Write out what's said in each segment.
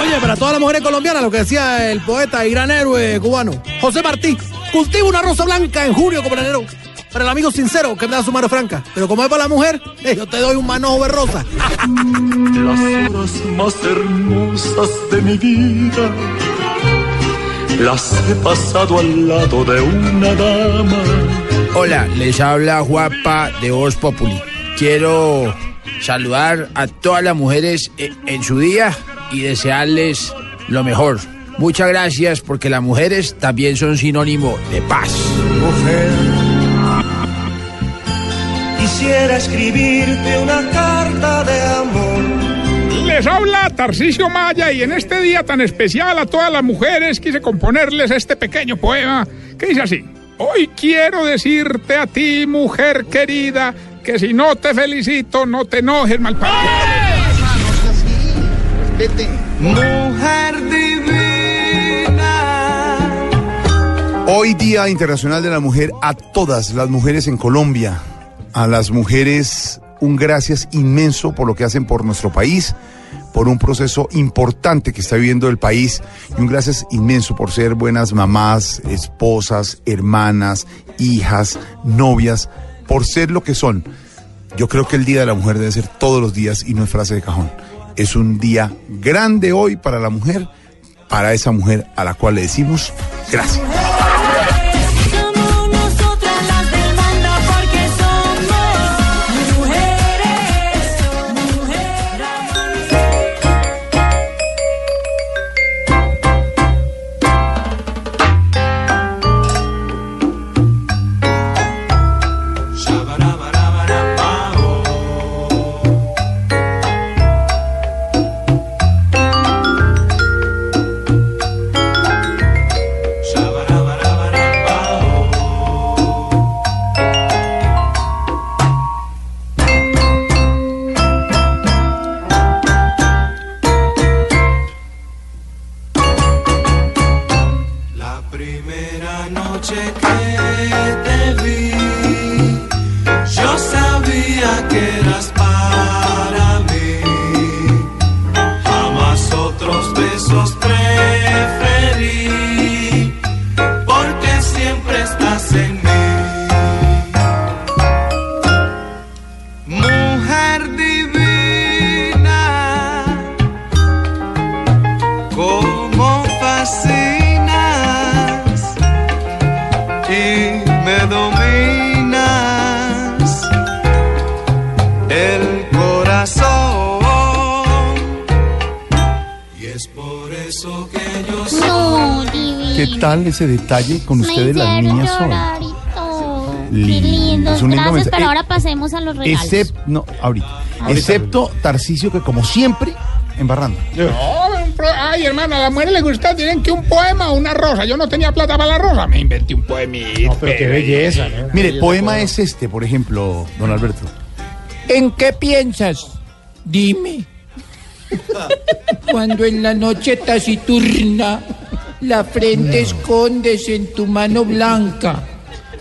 Oye, para todas las mujeres colombianas, lo que decía el poeta y gran héroe cubano, José Martí, cultiva una rosa blanca en julio como en enero. Para el amigo sincero que me da su mano franca. Pero como es para la mujer, eh, yo te doy un manojo de rosa. Las horas más hermosas de mi vida las he pasado al lado de una dama. Hola, les habla Guapa de Voz Populi. Quiero saludar a todas las mujeres e- en su día y desearles lo mejor. Muchas gracias porque las mujeres también son sinónimo de paz. Mujer, quisiera escribirte una carta de amor. Les habla Tarcisio Maya y en este día tan especial a todas las mujeres quise componerles este pequeño poema que dice así. Hoy quiero decirte a ti, mujer querida, que si no te felicito, no te enojes, mal Mujer divina. Hoy Día Internacional de la Mujer a todas las mujeres en Colombia, a las mujeres un gracias inmenso por lo que hacen por nuestro país, por un proceso importante que está viviendo el país y un gracias inmenso por ser buenas mamás, esposas, hermanas, hijas, novias, por ser lo que son. Yo creo que el Día de la Mujer debe ser todos los días y no es frase de cajón. Es un día grande hoy para la mujer, para esa mujer a la cual le decimos gracias. Ese detalle con ustedes las niñas hoy? llorar y todo. Qué Lindo, lindo. es un lindo Gracias, mensaje. pero Eh, ahora pasemos a los regalos. Excepto, no, ahorita. Excepto Tarcisio que como siempre, embarrando. No, ay, hermano, a las mujeres les gusta, tienen que un poema o una rosa. Yo no tenía plata para la rosa, me inventé un poemito. pero qué belleza, ¿no? Mire, poema es este, por ejemplo, don Alberto. ¿En qué piensas? Dime. Cuando en la noche taciturna la frente escondes en tu mano blanca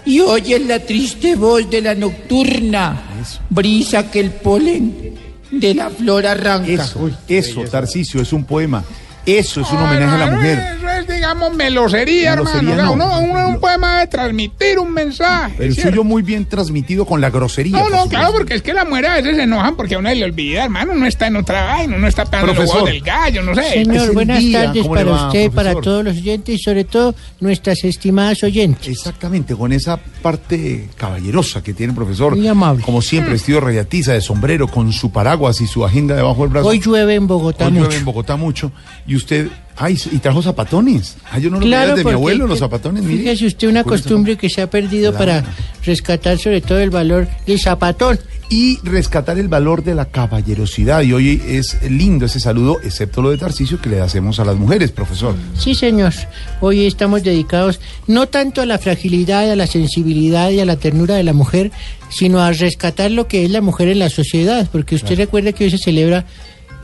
y oyes la triste voz de la nocturna, brisa que el polen de la flor arranca. Eso, eso, Tarcisio, es un poema. Eso es un homenaje a la mujer. Es, digamos, melosería, Melosería, hermano. no. Uno, uno- un poema de transmitir un mensaje. El suyo muy bien transmitido con la grosería. No, no, supuesto. claro, porque es que las mujeres a veces se enojan porque a uno le olvida, hermano. Uno está en otra vaina, uno está pegando los Profesor. huevos del gallo, no sé. Es Señor, buenas día, tardes ¿cómo le para va, usted, para profesor? todos los oyentes y sobre todo nuestras estimadas oyentes. Exactamente, con esa parte caballerosa que tiene el profesor. Muy amable. Como siempre, vestido de rayatiza, de sombrero, con su paraguas y su agenda debajo del brazo. Hoy llueve en Bogotá Hoy llueve en Bogotá mucho. Y used, ay, y trajo zapatones. Ay, yo no lo Claro, de mi abuelo, los zapatones. mire. Fíjese usted una costumbre que se ha perdido Claro. para rescatar sobre todo el valor del zapatón. Y rescatar el valor de la caballerosidad. Y hoy es lindo ese saludo, excepto lo de Tarcisio que le hacemos a las mujeres, profesor. Sí, señor. Hoy estamos dedicados no tanto a la fragilidad, a la sensibilidad y a la ternura de la mujer, sino a rescatar lo que es la mujer en la sociedad. Porque usted recuerda que hoy se celebra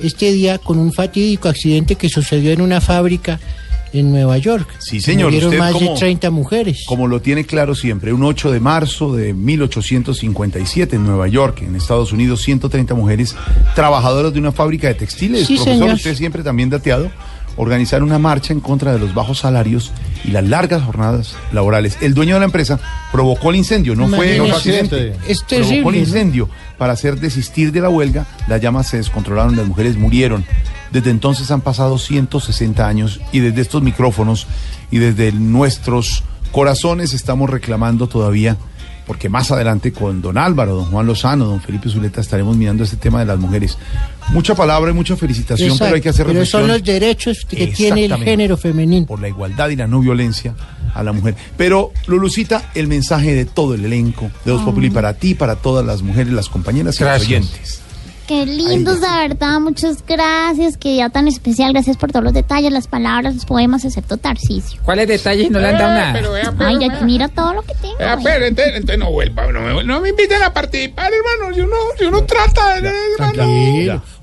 este día con un fatídico accidente que sucedió en una fábrica en Nueva York. Sí, señor, Murieron usted más como- de 30 mujeres. Como lo tiene claro siempre, un 8 de marzo de 1857 en Nueva York, en Estados Unidos, 130 mujeres trabajadoras de una fábrica de textiles. Sí, Profesor, señor. usted siempre también dateado, organizar una marcha en contra de los bajos salarios y las largas jornadas laborales. El dueño de la empresa provocó el incendio, no fue un accidente. Es Provocó el incendio para hacer desistir de la huelga. Las llamas se descontrolaron, las mujeres murieron. Desde entonces han pasado 160 años y desde estos micrófonos y desde nuestros corazones estamos reclamando todavía, porque más adelante con don Álvaro, don Juan Lozano, don Felipe Zuleta estaremos mirando este tema de las mujeres. Mucha palabra y mucha felicitación, pero hay que hacer pero reflexión son los derechos que tiene el género femenino. por la igualdad y la no violencia a la mujer. Pero, Lulucita, el mensaje de todo el elenco de Dos Populi para ti, para todas las mujeres, las compañeras y los Gracias. oyentes. Qué lindos, de verdad. Muchas gracias. Qué día tan especial. Gracias por todos los detalles, las palabras, los poemas, excepto Tarcisio. ¿Cuáles detalles no le han dado Eh, nada? pero vea, Ay, vea. mira todo lo que tengo. Eh, güey. pero entonces, entonces no vuelva, no me, no me inviten a participar, hermano. Si uno, si uno trata, eh, hermano.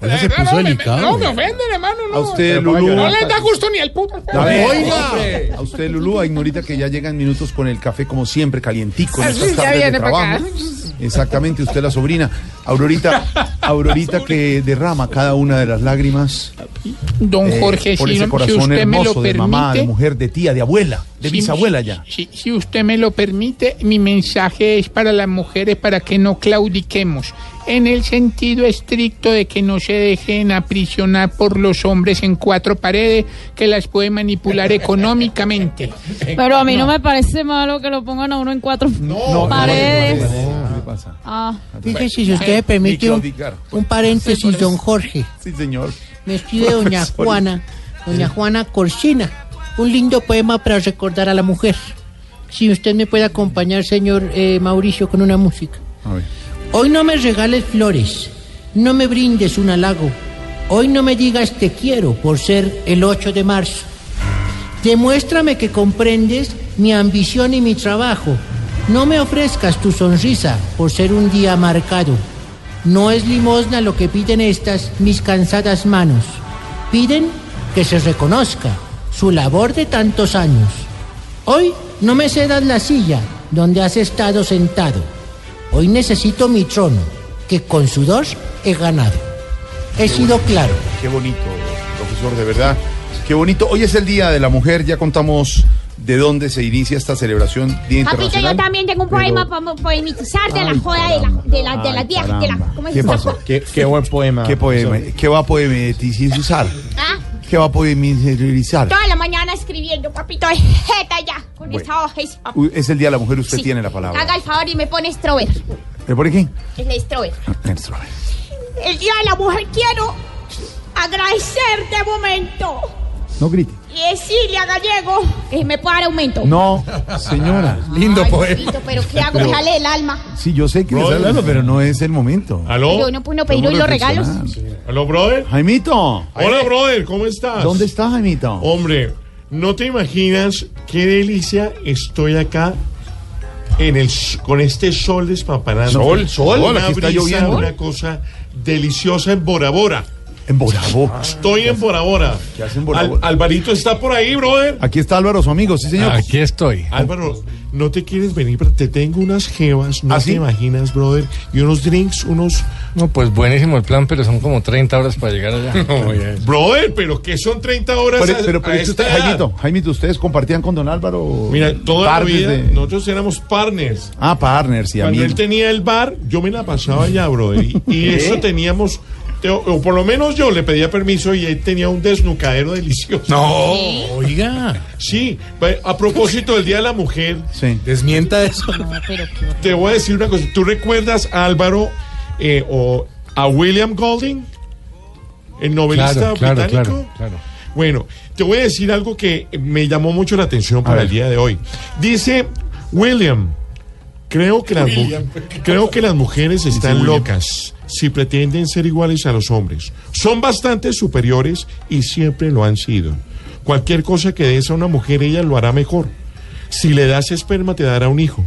Oiga, se Eh, puso no, me- delicado. No, me ofenden, hermano. No. A usted, Lulú. No les da gusto ni el puto. A ver, Oiga. A usted, Lulú, a Ignorita que ya llegan minutos con el café como siempre, calientico en Ah, sí, estas ya tardes de trabajo. Exactamente, usted la sobrina. Aurorita, Aurorita que derrama cada una de las lágrimas Don eh, Jorge, por si, ese si corazón usted me lo hermoso de permite. mamá, de mujer, de tía, de abuela, de si- bisabuela ya. Si, si usted me lo permite, mi mensaje es para las mujeres para que no claudiquemos, en el sentido estricto de que no se dejen aprisionar por los hombres en cuatro paredes que las puede manipular económicamente. Pero a mí no, me parece malo que lo pongan a uno en cuatro paredes. ¿Qué le pasa? Ah, Fíjese, si usted me permite un, un paréntesis, don Jorge. Sí, señor. Me escribe doña. Juana, doña Juana Corsina. Un lindo poema para recordar a la mujer. Si usted me puede acompañar, señor eh, Mauricio, con una música. A ver. Hoy no me regales flores, no me brindes un halago. Hoy no me digas te quiero por ser el 8 de marzo. Demuéstrame que comprendes mi ambición y mi trabajo. No me ofrezcas tu sonrisa por ser un día marcado. No es limosna lo que piden estas mis cansadas manos. Piden que se reconozca su labor de tantos años. Hoy no me cedas la silla donde has estado sentado. Hoy necesito mi trono, que con sudor he ganado. He sido claro. Qué bonito, profesor, de verdad. Qué bonito. Hoy es el Día de la Mujer, ya contamos de dónde se inicia esta celebración Día Papito, Internacional. yo también tengo un Pero- poema para poemitizar de la joda de la, de la, de la Ay, vieja, de la, caramba. ¿cómo es ¿Qué pasó? Qué, qué buen poema. ¿Qué poema? ¿Qué va a poemetizar? Ah, ¿Qué va a poemetizar? toda la mañana escribiendo, papito, de jeta ya, con Bueno. esta hoja. es- Uy, Es el Día de la Mujer, usted Sí. tiene la palabra. Haga el favor y me pone Strober. ¿Le pone quién? El Strober. Nuestro. El Día de la Mujer quiero agradecer de momento No grite. Y decirle a Gallego que me pueda dar aumento. No, señora. Lindo Ay, poema. papito, pero ¿qué hago? Pero- Me sale el alma. Sí, yo sé que le está Brother. hablando, pero no es el momento. ¿Aló? Pero no puedo pedir hoy los regalos. ¿Aló, brother? Jaimito. Hola, brother, ¿cómo estás? ¿Dónde está Jaimito? Hombre, no te imaginas qué delicia estoy acá en el s- con este sol despampanante. Sol, sol, Una aquí está brisa, lloviendo. Una cosa deliciosa en Bora Bora. En Borabo. Estoy en Bora Bora. ¿Qué hace en Bora Al- Bora? Alvarito está por ahí, brother. Aquí está Álvaro, su amigo, sí, señor. Aquí estoy. Álvaro, no te quieres venir, pero te tengo unas jevas, no ¿Ah, te sí? imaginas, brother, y unos drinks, unos... No, pues buenísimo el plan, pero son como 30 horas para llegar allá. Brother, pero que son 30 horas Pero, a- pero, pero a es que esta usted- edad? Jaimito, Jaimito, ustedes compartían con don Álvaro. Mira, toda la vida de- nosotros éramos partners. Ah, partners y Cuando él tenía el bar, yo me la pasaba allá, brother. Y, y eso teníamos, te- o por lo menos yo le pedía permiso y él tenía un desnucadero delicioso. No, oiga. Sí, a propósito del Día de la Mujer, Sí. Desmienta eso. No, pero te voy a decir una cosa. ¿Tú recuerdas a Álvaro eh, o a William Golding? El novelista Claro, claro, británico. claro, claro. Bueno, te voy a decir algo que me llamó mucho la atención para el día de hoy. Dice William, creo que las, mu- creo que las mujeres están William. locas si pretenden ser iguales a los hombres. Son bastante superiores y siempre lo han sido. Cualquier cosa que des a una mujer, ella lo hará mejor. Si le das esperma, te dará un hijo.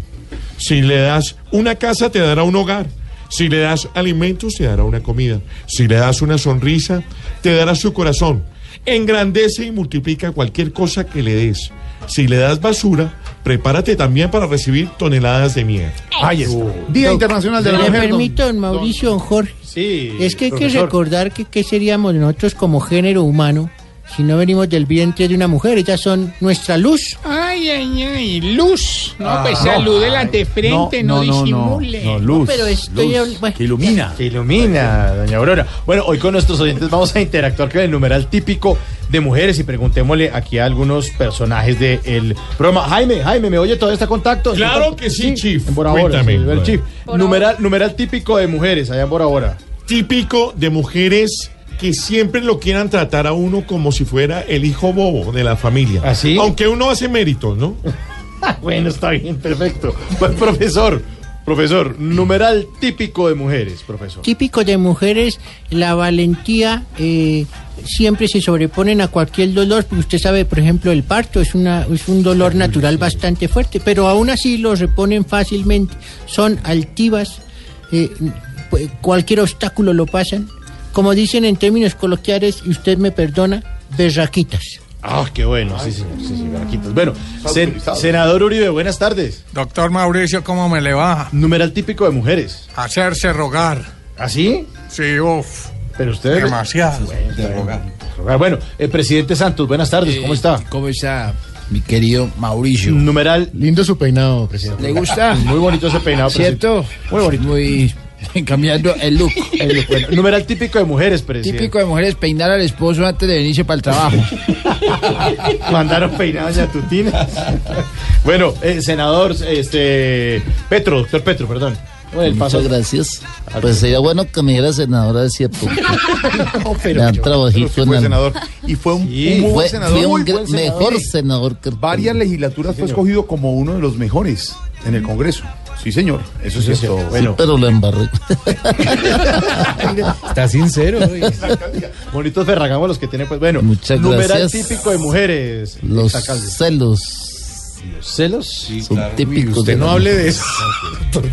Si le das una casa, te dará un hogar. Si le das alimentos, te dará una comida. Si le das una sonrisa, te dará su corazón. engrandece y multiplica cualquier cosa que le des. Si le das basura, prepárate también para recibir toneladas de mierda. Ahí está. Día Internacional de la Mujer. don- permito, don Mauricio, don Jorge. Sí. Es que hay que recordar que qué seríamos nosotros como género humano si no venimos del vientre de una mujer. Ellas son nuestra luz. Ay, ay, ay, luz. No, Ah, pues no. salúdela de frente, no, disimule. No, luz. pero estoy luz, bueno. que ilumina. Que ilumina, doña Aurora. Bueno, hoy con nuestros oyentes vamos a interactuar con el numeral típico de mujeres y preguntémosle aquí a algunos personajes del programa. Jaime, Jaime, ¿me oye todo este contacto? Claro que sí, Chief. En Bora Bora, Cuéntame. sí, el Chief. Numeral, numeral típico de mujeres allá en Bora Bora. Típico de mujeres que siempre lo quieran tratar a uno como si fuera el hijo bobo de la familia. ¿Ah, sí? Aunque uno hace méritos, ¿no? bueno, está bien, perfecto. Pues, profesor, profesor, numeral típico de mujeres, profesor. Típico de mujeres, la valentía. eh, siempre se sobreponen a cualquier dolor, usted sabe, por ejemplo, el parto es, una, es un dolor natural bastante fuerte, pero aún así lo reponen fácilmente. Son altivas, eh, pu- cualquier obstáculo lo pasan. Como dicen en términos coloquiales, y usted me perdona, berraquitas. Ah, qué bueno, sí, señor, sí, sí, Baraquitas. Bueno, sen- senador Uribe, buenas tardes. Doctor Mauricio, ¿cómo me le va? Numeral típico de mujeres. Hacerse rogar. ¿Así? Sí, uff. Pero usted... Demasiado. Rogar. Bueno, el presidente Santos, buenas tardes, ¿cómo está? ¿Cómo está, mi querido Mauricio? Numeral... Lindo su peinado, presidente. ¿Le gusta? Muy bonito ese peinado, presidente. ¿Cierto? Muy bonito. Muy cambiando el look. El look, bueno, numeral típico de mujeres, presidente. Típico de mujeres peinar al esposo antes de venirse para el trabajo. Mandaron peinadas ya tutinas. bueno, eh, senador, este... Petro, doctor Petro, perdón. Bueno, el paso- Muchas gracias. Pues sería bueno que me dijera senadora, es cierto. No, pero trabajito sí en fue senador. Y fue un, Sí. un muy buen Fue, senador. fui un senador. mejor senador que Varias legislaturas fue escogido como uno de los mejores en el Congreso. Sí, señor. Eso es cierto. Bueno, pero lo embarré. Está sincero. bonitos ferragamos los que tiene, pues bueno. Muchas numeral gracias. típico de mujeres. Los celos ¿Los celos? son típicos. Usted de no la hable de eso.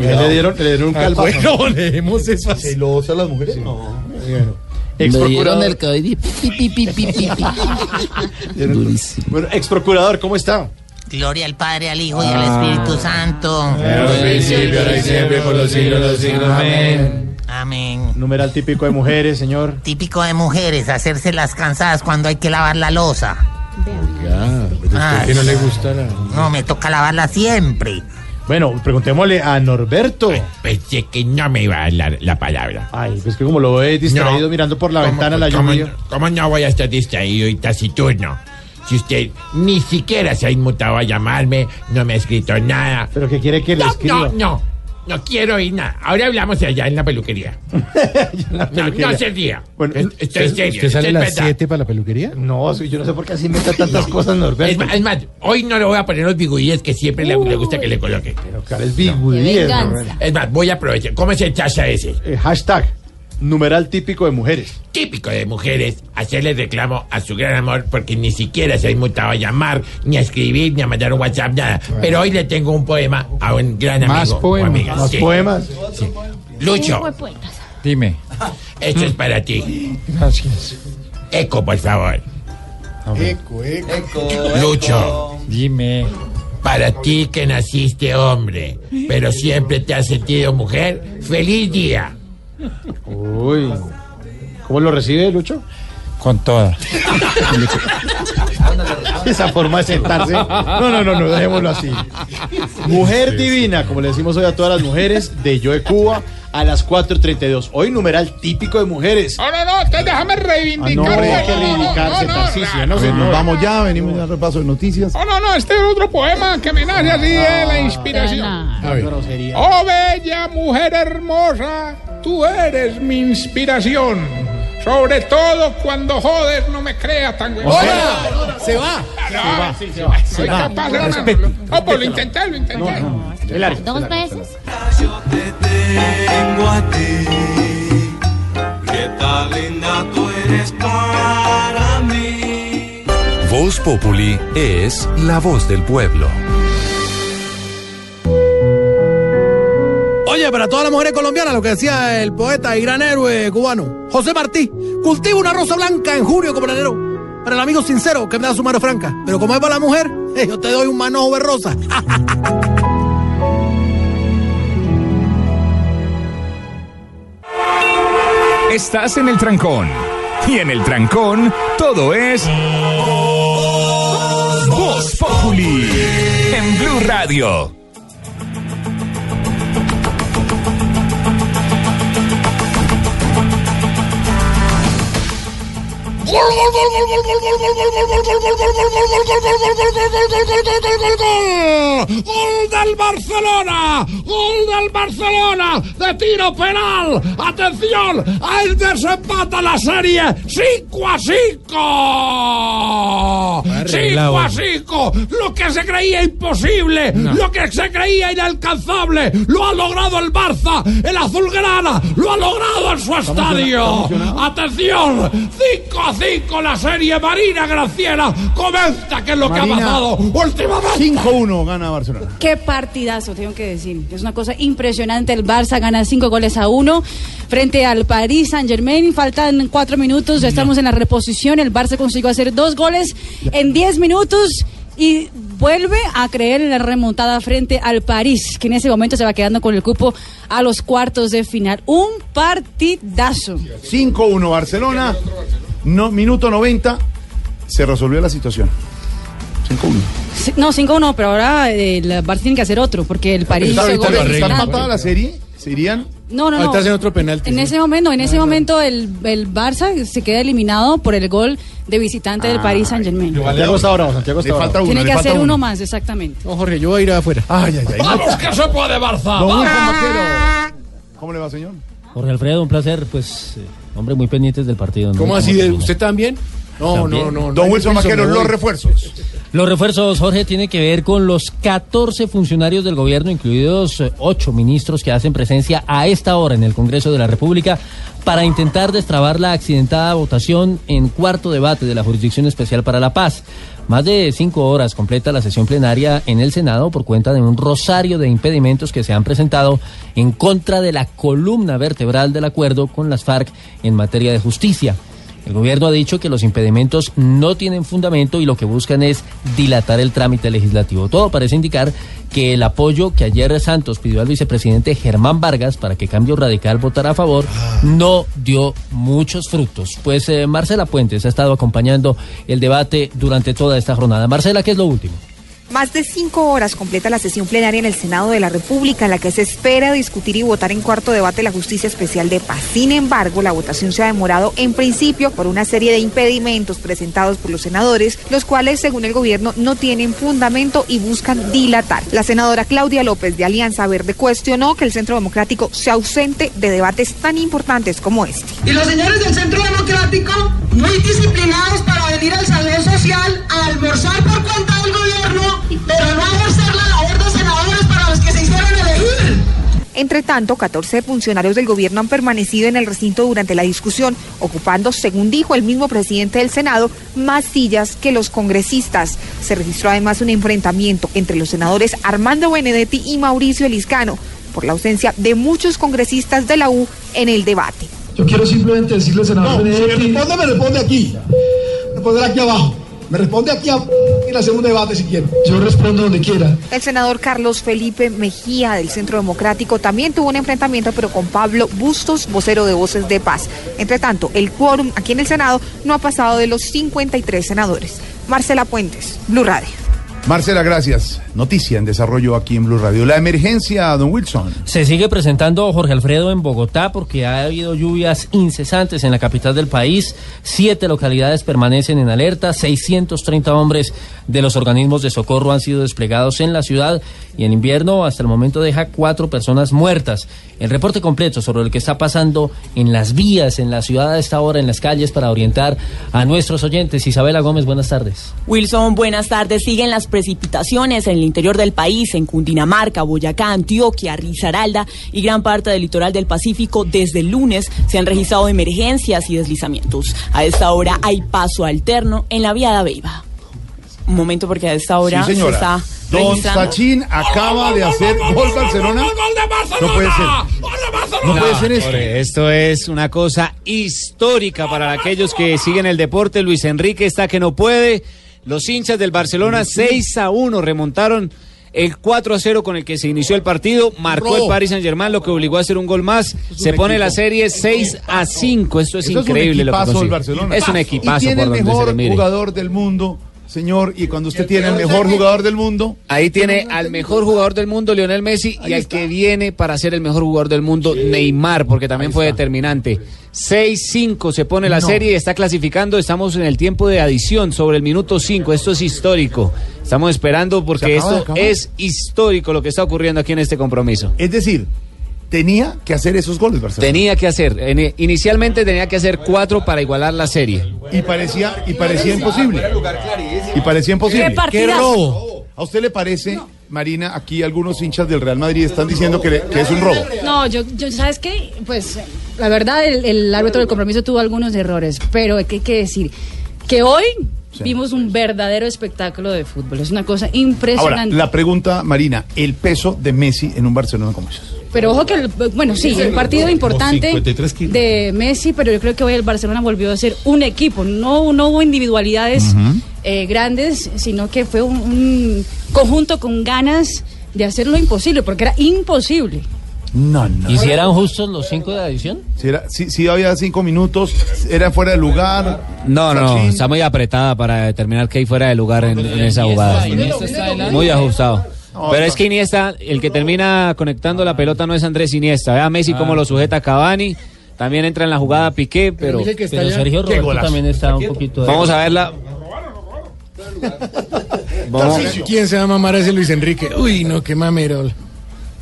Le dieron, le dieron un Ah, calvazo. Bueno, leemos eso así. ¿Celosa las mujeres? No. Bueno. Me Ex dieron procurador, el cabello y pi, pi, pi, pi, pi, pi. Durísimo. bueno, ex procurador, ¿cómo está? Gloria al Padre, al Hijo y al Espíritu Santo. principio, ahora y siempre, por los siglos de los siglos. Amén. Amén. Numeral típico de mujeres, señor. Típico de mujeres, hacerse las cansadas cuando hay que lavar la losa. Ya, Ay. usted que no le gusta la... No, me toca lavarla siempre. Bueno, preguntémosle a Norberto. Pensé que no me iba a dar la palabra. Ay, pues que como lo ve distraído No. mirando por la ¿Cómo- ventana la cómo- lluvia. ¿Cómo no voy a estar distraído y taciturno? Si usted ni siquiera se ha inmutado a llamarme, no me ha escrito nada. Pero que quiere que le No, escriba. no, no. No quiero oír nada. Ahora hablamos allá en la peluquería. No, peluquería. no se ría. Bueno, Es- Estoy ¿Usted, serio. usted sale a es las verdad. 7 para la peluquería? No, sí, yo no sé por qué así meta tantas cosas Es Norberto. más, es más, hoy no le voy a poner los bigudíes que siempre le, le gusta que le coloque. Pero cara es bigudíes, venganza. Es más, voy a aprovechar. ¿Cómo es el chacha ese? Eh, hashtag, numeral típico de mujeres. Típico de mujeres hacerle reclamo a su gran amor porque ni siquiera se ha inmutado a llamar, ni a escribir, ni a mandar un WhatsApp, nada. Pero hoy le tengo un poema a un gran amigo. Más o poemas. amiga. Más Sí. poemas. Lucho. Dime. esto es para ti. Gracias. Eco, por favor. Eco, eco. Lucho, Dime. para ti que naciste hombre, pero siempre te has sentido mujer, feliz día. Uy. ¿Cómo lo recibe, Lucho? Con toda. Esa forma de sentarse. No, no, no, no, dejémoslo así. Mujer divina, como le decimos hoy a todas las mujeres de Yo de Cuba, a las 4.32. Hoy numeral típico de mujeres. No, no, no, entonces déjame Ah, reivindicar. no, hay que no, no, reivindicarse, no, nos vamos ya, venimos a dar repaso de noticias. No, no, no, este es otro poema que me nace así de la inspiración. A ver. Oh, bella mujer hermosa, tú eres mi inspiración. Sobre todo cuando jodes, no me creas tan güey. ¡Hola! ¡Se va! No, sí, se va. se va. capaz, hermano. Respete. No, pues lo intenté, lo intenté. Dos veces. Tengo a ti. Qué tan linda tú eres para mí. Voz Populi es la voz del pueblo. Oye, para todas las mujeres colombianas, lo que decía el poeta y gran héroe cubano, José Martí, cultiva una rosa blanca en junio como en enero. Para el amigo sincero que me da su mano franca. Pero como es para la mujer, eh, yo te doy un manojo de rosa. Estás en el trancón. Y en el trancón, todo es. Voz Populi. En Blue Radio. ¡Gol del Barcelona! ¡Gol del Barcelona! ¡De tiro penal! ¡Atención! ¡Ahí desempata la serie! ¡Cinco a cinco! ¡Cinco a cinco! Lo que se creía imposible, lo que se creía inalcanzable, lo ha logrado el Barça, el Azulgrana, lo ha logrado en su estadio. ¡Atención! ¡Cinco a cinco la serie! Marina Graciela comenta qué es lo que ha pasado últimamente. 5-1 gana Barcelona. Qué partidazo, tengo que decir. Es una cosa impresionante. El Barça gana cinco goles a uno frente al Paris Saint Germain. Faltan cuatro minutos, ya estamos en la reposición. El Barça consiguió hacer dos goles en diez minutos y vuelve a creer en la remontada frente al París, que en ese momento se va quedando con el cupo a los cuartos de final. Un partidazo. 5-1 Barcelona. No, minuto 90. Se resolvió la situación. 5-1. Sí, No, 5-1, pero ahora eh, el Barça tiene que hacer otro, porque el París ¿Está, gol de está empatada la serie? ¿Se irían? No, no, no. Ahorita hacen otro penalti. En ese momento, en ese momento el, el Barça se queda eliminado por el gol de visitante del Paris Saint Germain. Santiago está bravo, Santiago está Le falta bravo. Tiene que hacer uno más, exactamente. No, Jorge, yo voy a ir afuera. Ay, ay, ay. ¡Vamos que se puede, Barça! Don ¡Vamos! ¿Cómo le va, señor? Jorge Alfredo, un placer, pues, eh, hombre, muy pendientes del partido. ¿no? ¿Cómo así? De-. ¿Usted también? No, También. no, no. Don Wilson me los refuerzos. Los refuerzos, Jorge, tienen que ver con los 14 funcionarios del gobierno, incluidos eh, ocho ministros que hacen presencia a esta hora en el Congreso de la República para intentar destrabar la accidentada votación en cuarto debate de la Jurisdicción Especial para la Paz. Más de cinco horas completa la sesión plenaria en el Senado por cuenta de un rosario de impedimentos que se han presentado en contra de la columna vertebral del acuerdo con las FARC en materia de justicia. El gobierno ha dicho que los impedimentos no tienen fundamento y lo que buscan es dilatar el trámite legislativo. Todo parece indicar que el apoyo que ayer Santos pidió al vicepresidente Germán Vargas para que Cambio Radical votara a favor no dio muchos frutos. Pues eh, Marcela Puentes ha estado acompañando el debate durante toda esta jornada. Marcela, ¿qué es lo último? Más de cinco horas completa la sesión plenaria en el Senado de la República, en la que se espera discutir y votar en cuarto debate la justicia especial de paz. Sin embargo, la votación se ha demorado en principio por una serie de impedimentos presentados por los senadores, los cuales, según el gobierno, no tienen fundamento y buscan dilatar. La senadora Claudia López de Alianza Verde cuestionó que el Centro Democrático sea ausente de debates tan importantes como este. Y los señores del Centro Democrático, muy disciplinados para venir al Salón Social a almorzar por cuenta del gobierno, pero no a ejercer la labor de senadores para los que se hicieron elegir. Entre tanto, 14 funcionarios del gobierno han permanecido en el recinto durante la discusión, ocupando, según dijo el mismo presidente del Senado, más sillas que los congresistas. Se registró además un enfrentamiento entre los senadores Armando Benedetti y Mauricio Eliscano por la ausencia de muchos congresistas de la U en el debate. Yo quiero simplemente decirle, senador No, si me Benedetti... responde, me responde aquí. Responderá aquí abajo. Me responde aquí a... el segundo debate si quiere. Yo respondo donde quiera. El senador Carlos Felipe Mejía del Centro Democrático también tuvo un enfrentamiento, pero con Pablo Bustos, vocero de Voces de Paz. Entre tanto, el quórum aquí en el Senado no ha pasado de los 53 senadores. Marcela Puentes, Blue Radio. Marcela, gracias. Noticia en desarrollo aquí en Blue Radio. La emergencia, don Wilson. Se sigue presentando Jorge Alfredo en Bogotá porque ha habido lluvias incesantes en la capital del país. Siete localidades permanecen en alerta. 630 hombres de los organismos de socorro han sido desplegados en la ciudad y en invierno hasta el momento deja cuatro personas muertas. El reporte completo sobre lo que está pasando en las vías, en la ciudad a esta hora, en las calles para orientar a nuestros oyentes. Isabela Gómez, buenas tardes. Wilson, buenas tardes. Siguen las precipitaciones en el interior del país, en Cundinamarca, Boyacá, Antioquia, Risaralda y gran parte del litoral del Pacífico. Desde el lunes se han registrado emergencias y deslizamientos. A esta hora hay paso alterno en la vía de Aveiva. Un momento porque a esta hora Sí, se está Don. Sachin acaba de hacer gol Barcelona. No puede ser. No puede ser esto. Jorge, esto es una cosa histórica para aquellos que siguen el deporte. Luis Enrique está que no puede. Los hinchas del Barcelona 6 a 1 remontaron el 4 a 0 con el que se inició el partido. Marcó el. Paris Saint Germain, lo que obligó a hacer un gol más. Se pone equipo. la serie 6 a 5. Esto es Eso increíble es un lo que equipazo el consigue. Barcelona. Es un equipazo Y tiene por el donde se mejor mire. jugador del mundo, señor. Y cuando usted tiene el mejor jugador del mundo, Ahí tiene al mejor jugador del mundo, Lionel Messi, y al que viene para ser el mejor jugador del mundo, Neymar, porque también fue determinante. 6-5 se pone la No. serie y está clasificando. Estamos en el tiempo de adición, sobre el minuto 5. Esto es histórico. Estamos esperando porque ¿Se acaba de esto es histórico lo que está ocurriendo aquí en este compromiso. es decir, tenía que hacer esos goles Barcelona. Tenía que hacer, en- inicialmente tenía que hacer cuatro para igualar la serie. Y parecía, y parecía imposible. Y parecía imposible. ¡Qué partidazo! ¿A usted le parece, Marina, aquí algunos hinchas del Real Madrid están diciendo que, le- que es un robo? No, yo, yo ¿sabes qué? Pues la verdad, el, el árbitro del compromiso tuvo algunos errores, pero ¿qué hay que decir? Que hoy Sí. vimos un verdadero espectáculo de fútbol. Es una cosa Ahora, impresionante. la pregunta, Marina, el peso de Messi en un Barcelona como esos. Pero ojo que, el- bueno, sí, el partido importante de Messi, pero yo creo que hoy el Barcelona volvió a ser un equipo. No, no hubo individualidades eh, grandes, sino que fue un, un conjunto con ganas de hacer lo imposible, porque era imposible. No, no. ¿Y si eran justos los cinco de adición? Si, era, si, si había cinco minutos, era fuera de lugar. No, no, está muy apretada para determinar que hay fuera de lugar en, en esa jugada. Muy ajustado. Pero es que Iniesta, el que termina conectando la pelota no es Andrés Iniesta. Vea a Messi cómo lo sujeta Cavani. También entra en la jugada Piqué, pero Pero Sergio Roberto también está un poquito... de- vamos a verla. Vamos- ¿Quién se va a mamar a ese Luis Enrique? Uy, no, qué mamerol.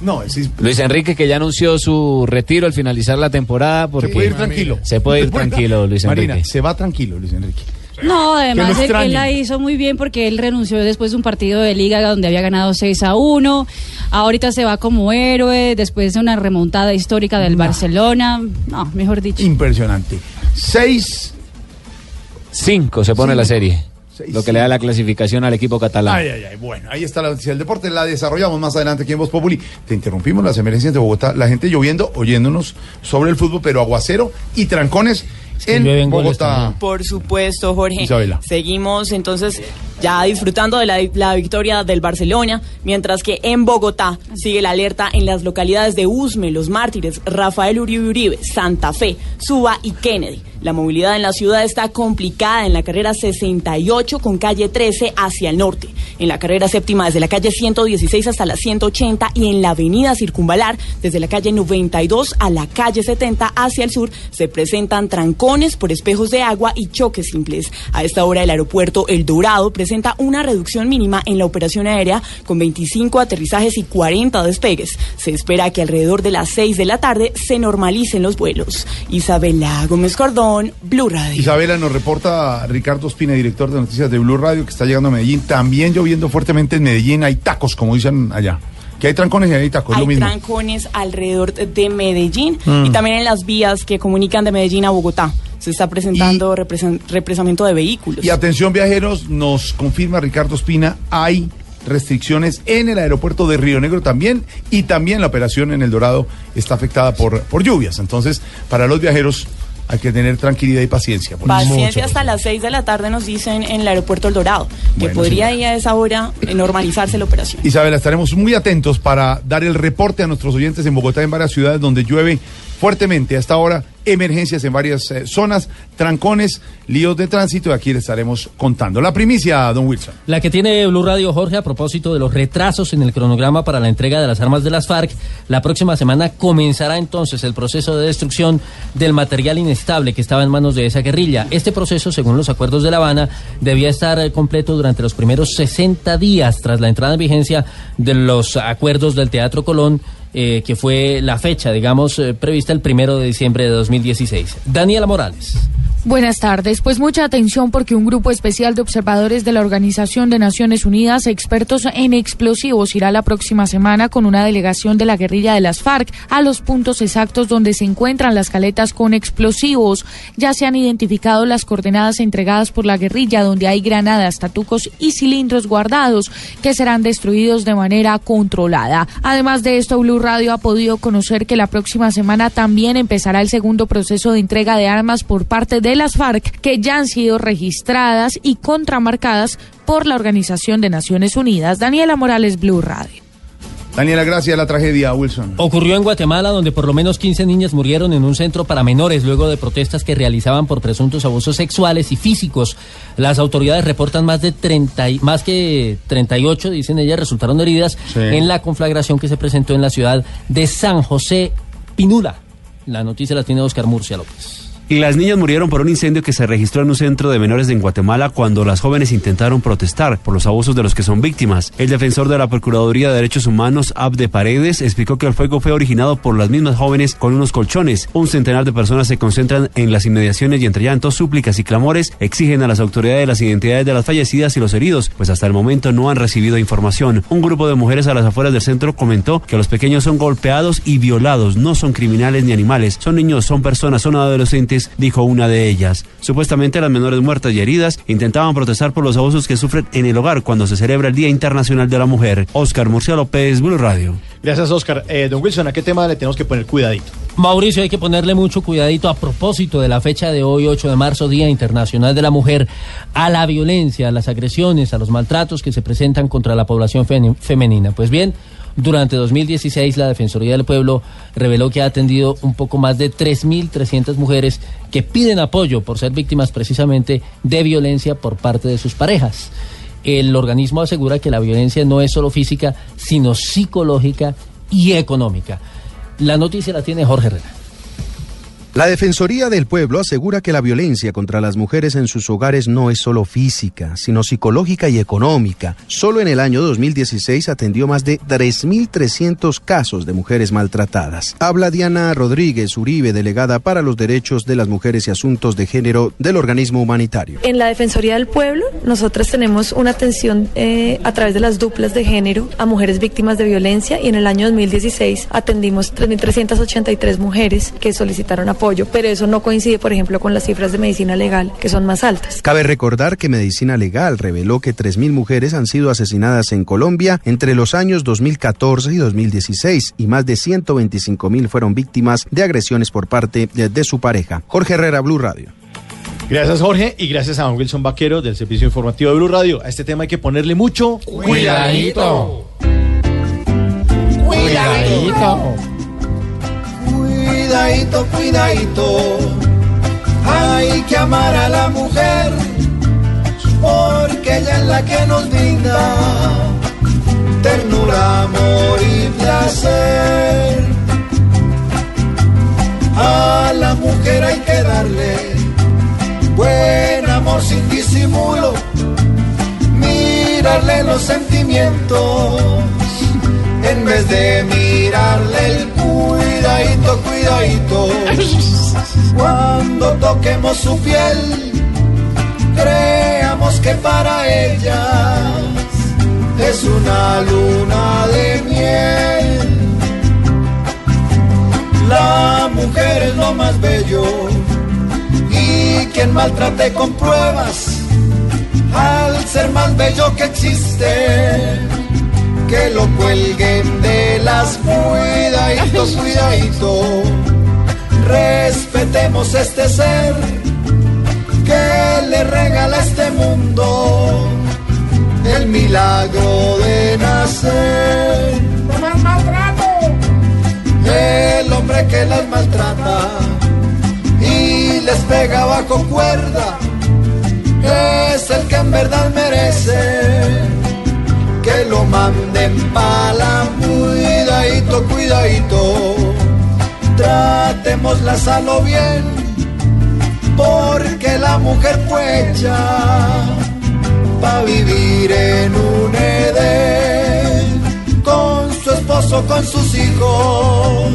No, es Luis Enrique que ya anunció su retiro al finalizar la temporada porque Se puede ir tranquilo. Se puede ir tranquilo, Luis Enrique. Marina, se va tranquilo, Luis Enrique. No, además él, él la hizo muy bien porque él renunció después de un partido de liga donde había ganado 6 a 1. Ahorita se va como héroe después de una remontada histórica del Barcelona. No, mejor dicho. Impresionante. Seis. Cinco se pone la serie. Seis, Lo que le da la clasificación al equipo catalán. Ay, ay, ay. Bueno, ahí está la noticia del deporte. La desarrollamos más adelante aquí en Voz Populi. Te interrumpimos las emergencias de Bogotá. La gente lloviendo, oyéndonos sobre el fútbol, pero aguacero y trancones en Bogotá. Por supuesto, Jorge. Isabela. Seguimos entonces ya disfrutando de la, la victoria del Barcelona, mientras que en Bogotá sigue la alerta en las localidades de Usme, Los Mártires, Rafael Uribe Uribe, Santa Fe, Suba y Kennedy. La movilidad en la ciudad está complicada en la carrera 68 con calle 13 hacia el norte, en la carrera séptima desde la calle 116 hasta la 180 y en la avenida Circunvalar desde la calle 92 a la calle 70 hacia el sur se presentan trancones por espejos de agua y choques simples. A esta hora el aeropuerto El Dorado presenta una reducción mínima en la operación aérea con 25 aterrizajes y 40 despegues. Se espera que alrededor de las 6 de la tarde se normalicen los vuelos. Isabela Gómez Cordón, Blue Radio. Isabela nos reporta Ricardo Espina, director de noticias de Blue Radio, que está llegando a Medellín. También lloviendo fuertemente en Medellín. Hay tacos, como dicen allá. Que hay trancones y hay tacos, es lo Hay mismo. trancones alrededor de Medellín Mm. y también en las vías que comunican de Medellín a Bogotá. Se está presentando represen- represamiento de vehículos. Y atención viajeros, nos confirma Ricardo Espina, hay restricciones en el aeropuerto de Río Negro también y también la operación en El Dorado está afectada por, por lluvias. Entonces, para los viajeros hay que tener tranquilidad y paciencia. Paciencia hasta las 6 de la tarde nos dicen en el aeropuerto El Dorado, que podría ir a esa hora eh, normalizarse la operación. Isabela, estaremos muy atentos para dar el reporte a nuestros oyentes en Bogotá, en varias ciudades donde llueve fuertemente. Hasta ahora, emergencias en varias eh, zonas, trancones, líos de tránsito. Y aquí le estaremos contando. La primicia, don Wilson. La que tiene Blue Radio Jorge a propósito de los retrasos en el cronograma para la entrega de las armas de las FARC, la próxima semana comenzará entonces el proceso de destrucción del material inestable que estaba en manos de esa guerrilla. Este proceso, según los acuerdos de La Habana, debía estar eh, completo durante los primeros 60 días tras la entrada en vigencia de los acuerdos del Teatro Colón. Eh, que fue la fecha, digamos, eh, prevista el primero de diciembre de 2016. Daniela Morales. Buenas tardes. Pues mucha atención porque un grupo especial de observadores de la Organización de Naciones Unidas, expertos en explosivos, irá la próxima semana con una delegación de la guerrilla de las FARC a los puntos exactos donde se encuentran las caletas con explosivos. Ya se han identificado las coordenadas entregadas por la guerrilla donde hay granadas, tatucos y cilindros guardados que serán destruidos de manera controlada. Además de esto, Blue Radio ha podido conocer que la próxima semana también empezará el segundo proceso de entrega de armas por parte de las FARC que ya han sido registradas y contramarcadas por la Organización de Naciones Unidas. Daniela Morales, Blue Radio. Daniela, gracias. La tragedia, Wilson. Ocurrió en Guatemala, donde por lo menos 15 niñas murieron en un centro para menores luego de protestas que realizaban por presuntos abusos sexuales y físicos. Las autoridades reportan más de 30, y- más que 38, dicen ellas, resultaron heridas Sí. en la conflagración que se presentó en la ciudad de San José Pinula. La noticia la tiene Oscar Murcia López. Y las niñas murieron por un incendio que se registró en un centro de menores en Guatemala cuando las jóvenes intentaron protestar por los abusos de los que son víctimas. El defensor de la Procuraduría de Derechos Humanos, Abde Paredes, explicó que el fuego fue originado por las mismas jóvenes con unos colchones. Un centenar de personas se concentran en las inmediaciones y entre llantos, súplicas y clamores exigen a las autoridades las identidades de las fallecidas y los heridos, pues hasta el momento no han recibido información. Un grupo de mujeres a las afueras del centro comentó que los pequeños son golpeados y violados, no son criminales ni animales, son niños, son personas, son adolescentes, dijo una de ellas. Supuestamente las menores muertas y heridas intentaban protestar por los abusos que sufren en el hogar cuando se celebra el Día Internacional de la Mujer. Oscar Murcia López, Blue Radio. Gracias, Oscar. Eh, don Wilson, ¿a qué tema le tenemos que poner cuidadito? Mauricio, hay que ponerle mucho cuidadito a propósito de la fecha de hoy, 8 de marzo, Día Internacional de la Mujer, a la violencia, a las agresiones, a los maltratos que se presentan contra la población fe- femenina. Pues bien, durante 2016 la Defensoría del Pueblo reveló que ha atendido un poco más de 3.300 mujeres que piden apoyo por ser víctimas precisamente de violencia por parte de sus parejas. El organismo asegura que la violencia no es solo física, sino psicológica y económica. La noticia la tiene Jorge Herrera. La Defensoría del Pueblo asegura que la violencia contra las mujeres en sus hogares no es solo física, sino psicológica y económica. Solo en el año 2016 atendió más de 3.300 casos de mujeres maltratadas. Habla Diana Rodríguez Uribe, delegada para los derechos de las mujeres y asuntos de género del organismo humanitario. En la Defensoría del Pueblo, nosotros tenemos una atención eh, a través de las duplas de género a mujeres víctimas de violencia y en el año 2016 atendimos 3.383 mujeres que solicitaron apoyo, pero eso no coincide, por ejemplo, con las cifras de medicina legal, que son más altas. Cabe recordar que Medicina Legal reveló que 3.000 mujeres han sido asesinadas en Colombia entre los años 2014 y 2016 y más de 125.000 fueron víctimas de agresiones por parte de, de su pareja. Jorge Herrera, Blue Radio. Gracias, Jorge, y gracias a don Wilson Vaquero del Servicio Informativo de Blue Radio. A este tema hay que ponerle mucho Cuidadito. Cuidadito. Cuidadito, cuidadito. Hay que amar a la mujer porque ella es la que nos brinda ternura, amor y placer. A la mujer hay que darle buen amor sin disimulo, mirarle los sentimientos en vez de mirarle el cuidadito, cuidadito. Cuando toquemos su piel, creamos que para ellas es una luna de miel. La mujer es lo más bello y quien maltrate con pruebas al ser más bello que existe que lo cuelguen de las cuidaditos, cuidadito. Respetemos este ser que le regala a este mundo el milagro de nacer. ¡No más maltrato! El hombre que las maltrata y les pega bajo cuerda es el que en verdad merece que lo manden pa' la cuidadito, cuidadito. Tratémosla a lo bien, porque la mujer fue hecha pa' vivir en un Edén, con su esposo, con sus hijos,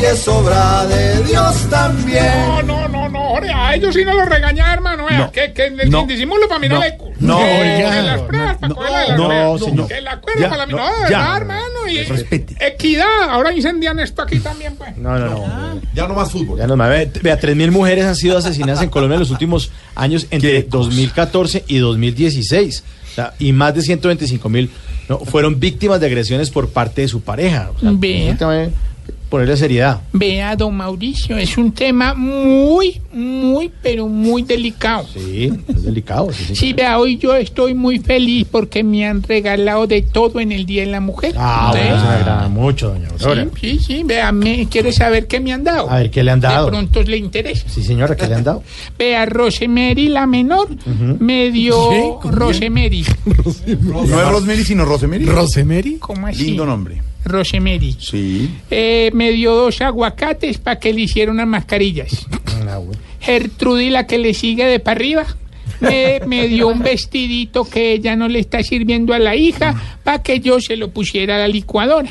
y es obra de Dios también. No, no, no, no, Jorge, a ellos sí no los regaña, hermano. No. que, que el No. disimulo para mí no, No. le. No, que, oiga. que las pruebas para cogerla de la no, oreja. señor. Que la cuerda para mí. no, No, ya. hermano. Y, Respete. Equidad. Ahora incendian esto aquí también, pues. No, no, no. Ya no más fútbol. Ya no más. Vea, vea, 3.000 mujeres han sido asesinadas en Colombia en los últimos años, entre 2014 y 2016. O sea, y más de 125.000 no, fueron víctimas de agresiones por parte de su pareja. O sea, ponerle seriedad. Vea, don Mauricio, es un tema muy, muy, pero muy delicado. Sí, es delicado. Sí, sí. Sí, vea, hoy yo estoy muy feliz porque me han regalado de todo en el Día de la Mujer. Ah, bueno, eso me agrada mucho, doña Aurora. Sí, sí, sí, vea, me, ¿quiere saber qué me han dado? A ver, ¿qué le han dado? De pronto le interesa. Sí, señora, ¿qué le han dado? Vea, Rosemary, la menor, me dio Rosemary. No es Rosemary, sino Rosemary. ¿Rosemary? ¿Cómo así? Lindo nombre. Rosemary. Sí. Eh, me dio dos aguacates para que le hiciera unas mascarillas. Ah. Gertrudis, la que le sigue de para arriba, me, me dio un vestidito que ella no le está sirviendo a la hija para que yo se lo pusiera a la licuadora.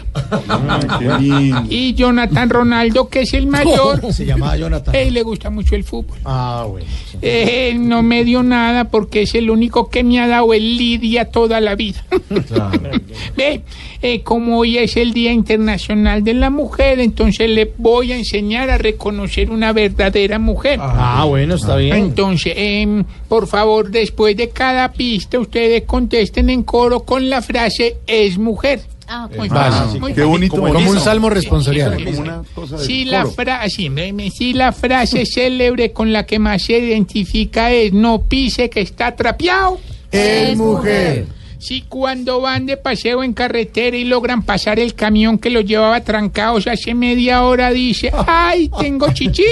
Y Jonathan Ronaldo, que es el mayor, Se llamaba Jonathan. él le gusta mucho el fútbol. Ah, bueno. sí. Eh, no me dio nada porque es el único que me ha dado el Lidia toda la vida. Ve, eh, como hoy es el Día Internacional de la Mujer, entonces le voy a enseñar a reconocer una verdadera mujer. Ah, bueno, está bien. Entonces, em, por favor, después de cada pista, ustedes contesten en coro con la frase es mujer. Muy Vale. fácil, muy Qué bonito. Como un salmo responsorial. Como una cosa de Si la, sí, si la frase célebre con la que más se identifica es no pise que está trapeado. Es mujer. Si cuando van de paseo en carretera y logran pasar el camión que los llevaba trancados hace media hora dice, ay, tengo chichi.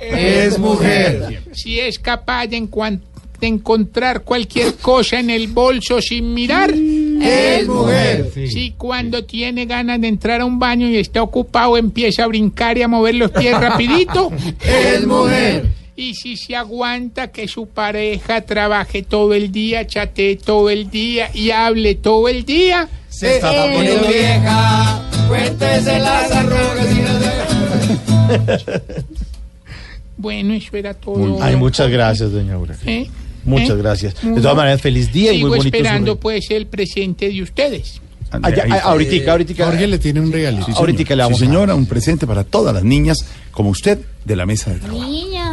Es mujer. Si es capaz de, encuan- de encontrar cualquier cosa en el bolso sin mirar. Es mujer. Si cuando tiene ganas de entrar a un baño y está ocupado empieza a brincar y a mover los pies rapidito. Es mujer. Y si se aguanta que su pareja trabaje todo el día, chatee todo el día y hable todo el día. Se está poniendo vieja. Cuéntese las arrugas y Bueno, eso era todo. Ay, muchas gracias, doña Aurora. ¿Eh? Muchas ¿Eh? gracias. De todas maneras, feliz día y muy bonito. su esperando regalo. pues el presente de ustedes. Ya, ah, ahoritica, ahoritica. Jorge le tiene un regalito. Sí, Ahorita señor. le vamos Sí, a- señora, un presente para todas las niñas como usted de la mesa de trabajo. Niña.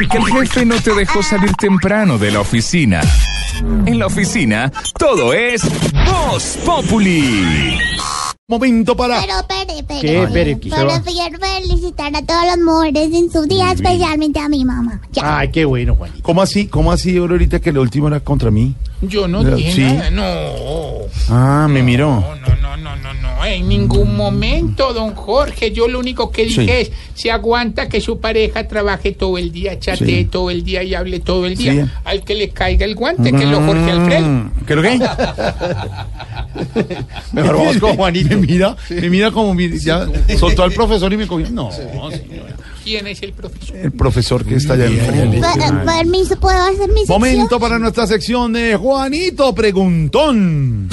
Y que el jefe no te dejó salir temprano de la oficina. En la oficina, todo es Voz Populi. Momento para. Pero, pere, pere. ¿Qué. Pero quiero felicitar a todas las mujeres en su día, especialmente a mi mamá. Ya. Ay, qué bueno, Juanito. ¿Cómo así? ¿Cómo así, Aurorita, que lo último era contra mí? Yo no Pero, dije sí. nada, no. Ah, me miró. No, no, no, no, no, en ningún momento, don Jorge. Yo lo único que dije Sí. es, se aguanta que su pareja trabaje todo el día, chatee Sí. todo el día y hable todo el día. Sí. Al que le caiga el guante, que es lo Jorge Alfredo. Mm, ¿Qué lo que? Mejor vamos con Juanito. Mira, me mira como mi- ya soltó al profesor y me cogió. No, señora. ¿Quién es el profesor? El profesor que está allá en Per- Permiso, ¿puedo hacer mi sección? Momento para nuestra sección de Juanito Preguntón.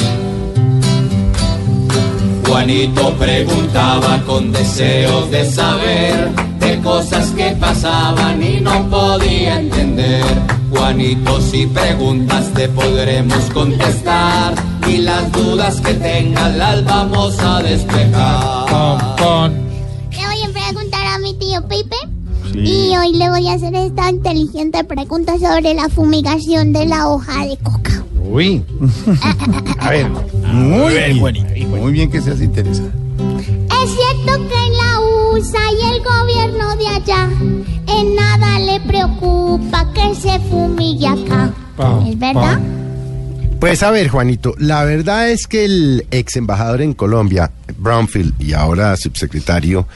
Juanito preguntaba con deseos de saber de cosas que pasaban y no podía entender. Juanito, si preguntas te podremos contestar y las dudas que tengas las vamos a despejar. Le voy a preguntar a mi tío Pipe. Y hoy le voy a hacer esta inteligente pregunta sobre la fumigación de la hoja de coca. Uy. A ver, muy bien. Muy bien que seas interesante. Es cierto que y el gobierno de allá en nada le preocupa que se fumigue acá. ¿Es verdad? Pues a ver, Juanito, la verdad es que el ex embajador en Colombia, Brownfield, y ahora subsecretario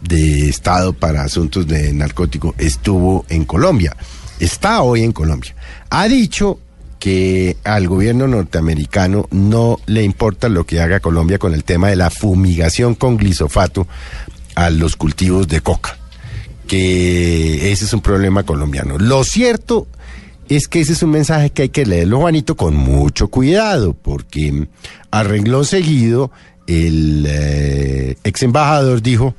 de Estado para Asuntos de Narcótico, estuvo en Colombia. Está hoy en Colombia. Ha dicho que al gobierno norteamericano no le importa lo que haga Colombia con el tema de la fumigación con glisofato a los cultivos de coca, que ese es un problema colombiano. Lo cierto es que ese es un mensaje que hay que leerlo, Juanito, con mucho cuidado, porque a renglón seguido el eh, ex embajador dijo,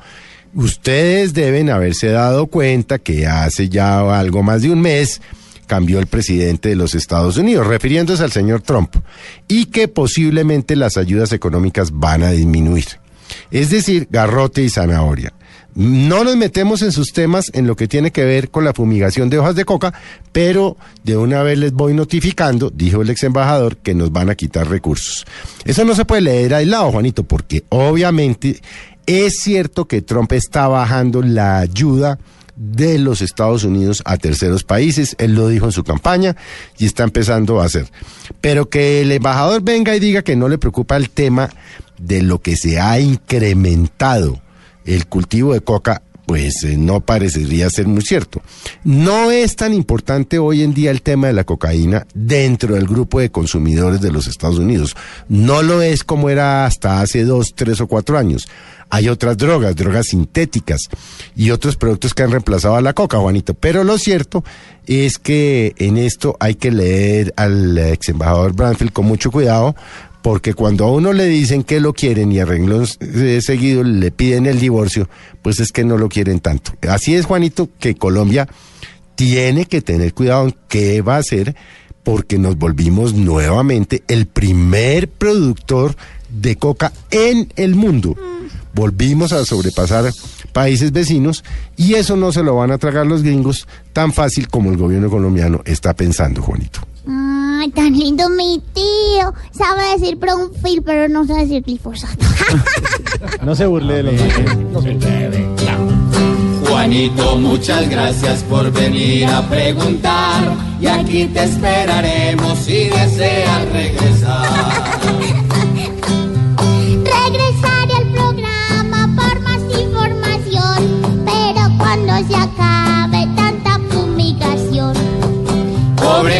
Ustedes deben haberse dado cuenta que hace ya algo más de un mes cambió el presidente de los Estados Unidos, refiriéndose al señor Trump, y que posiblemente las ayudas económicas van a disminuir. Es decir, garrote y zanahoria. No nos metemos en sus temas en lo que tiene que ver con la fumigación de hojas de coca, pero de una vez les voy notificando, dijo el ex embajador, que nos van a quitar recursos. Eso no se puede leer aislado, Juanito, porque obviamente es cierto que Trump está bajando la ayuda de los Estados Unidos a terceros países. Él lo dijo en su campaña y está empezando a hacer. Pero que el embajador venga y diga que no le preocupa el tema de lo que se ha incrementado el cultivo de coca, pues eh, no parecería ser muy cierto. No es tan importante hoy en día el tema de la cocaína dentro del grupo de consumidores de los Estados Unidos. No lo es como era hasta hace dos, tres o cuatro años. Hay otras drogas, drogas sintéticas y otros productos que han reemplazado a la coca, Juanito. Pero lo cierto es que en esto hay que leer al ex embajador Branfield con mucho cuidado, porque cuando a uno le dicen que lo quieren y a renglón seguido le piden el divorcio, pues es que no lo quieren tanto. Así es, Juanito, que Colombia tiene que tener cuidado en qué va a hacer, porque nos volvimos nuevamente el primer productor de coca en el mundo. Volvimos a sobrepasar países vecinos y eso no se lo van a tragar los gringos tan fácil como el gobierno colombiano está pensando, Juanito. Ay, tan lindo mi tío. Sabe decir Pronfil, pero no sabe decir glifosato. No se burle de los no se Juanito, muchas gracias por venir a preguntar. Y aquí te esperaremos si deseas regresar. Regresaré al programa por más información, pero cuando se acabe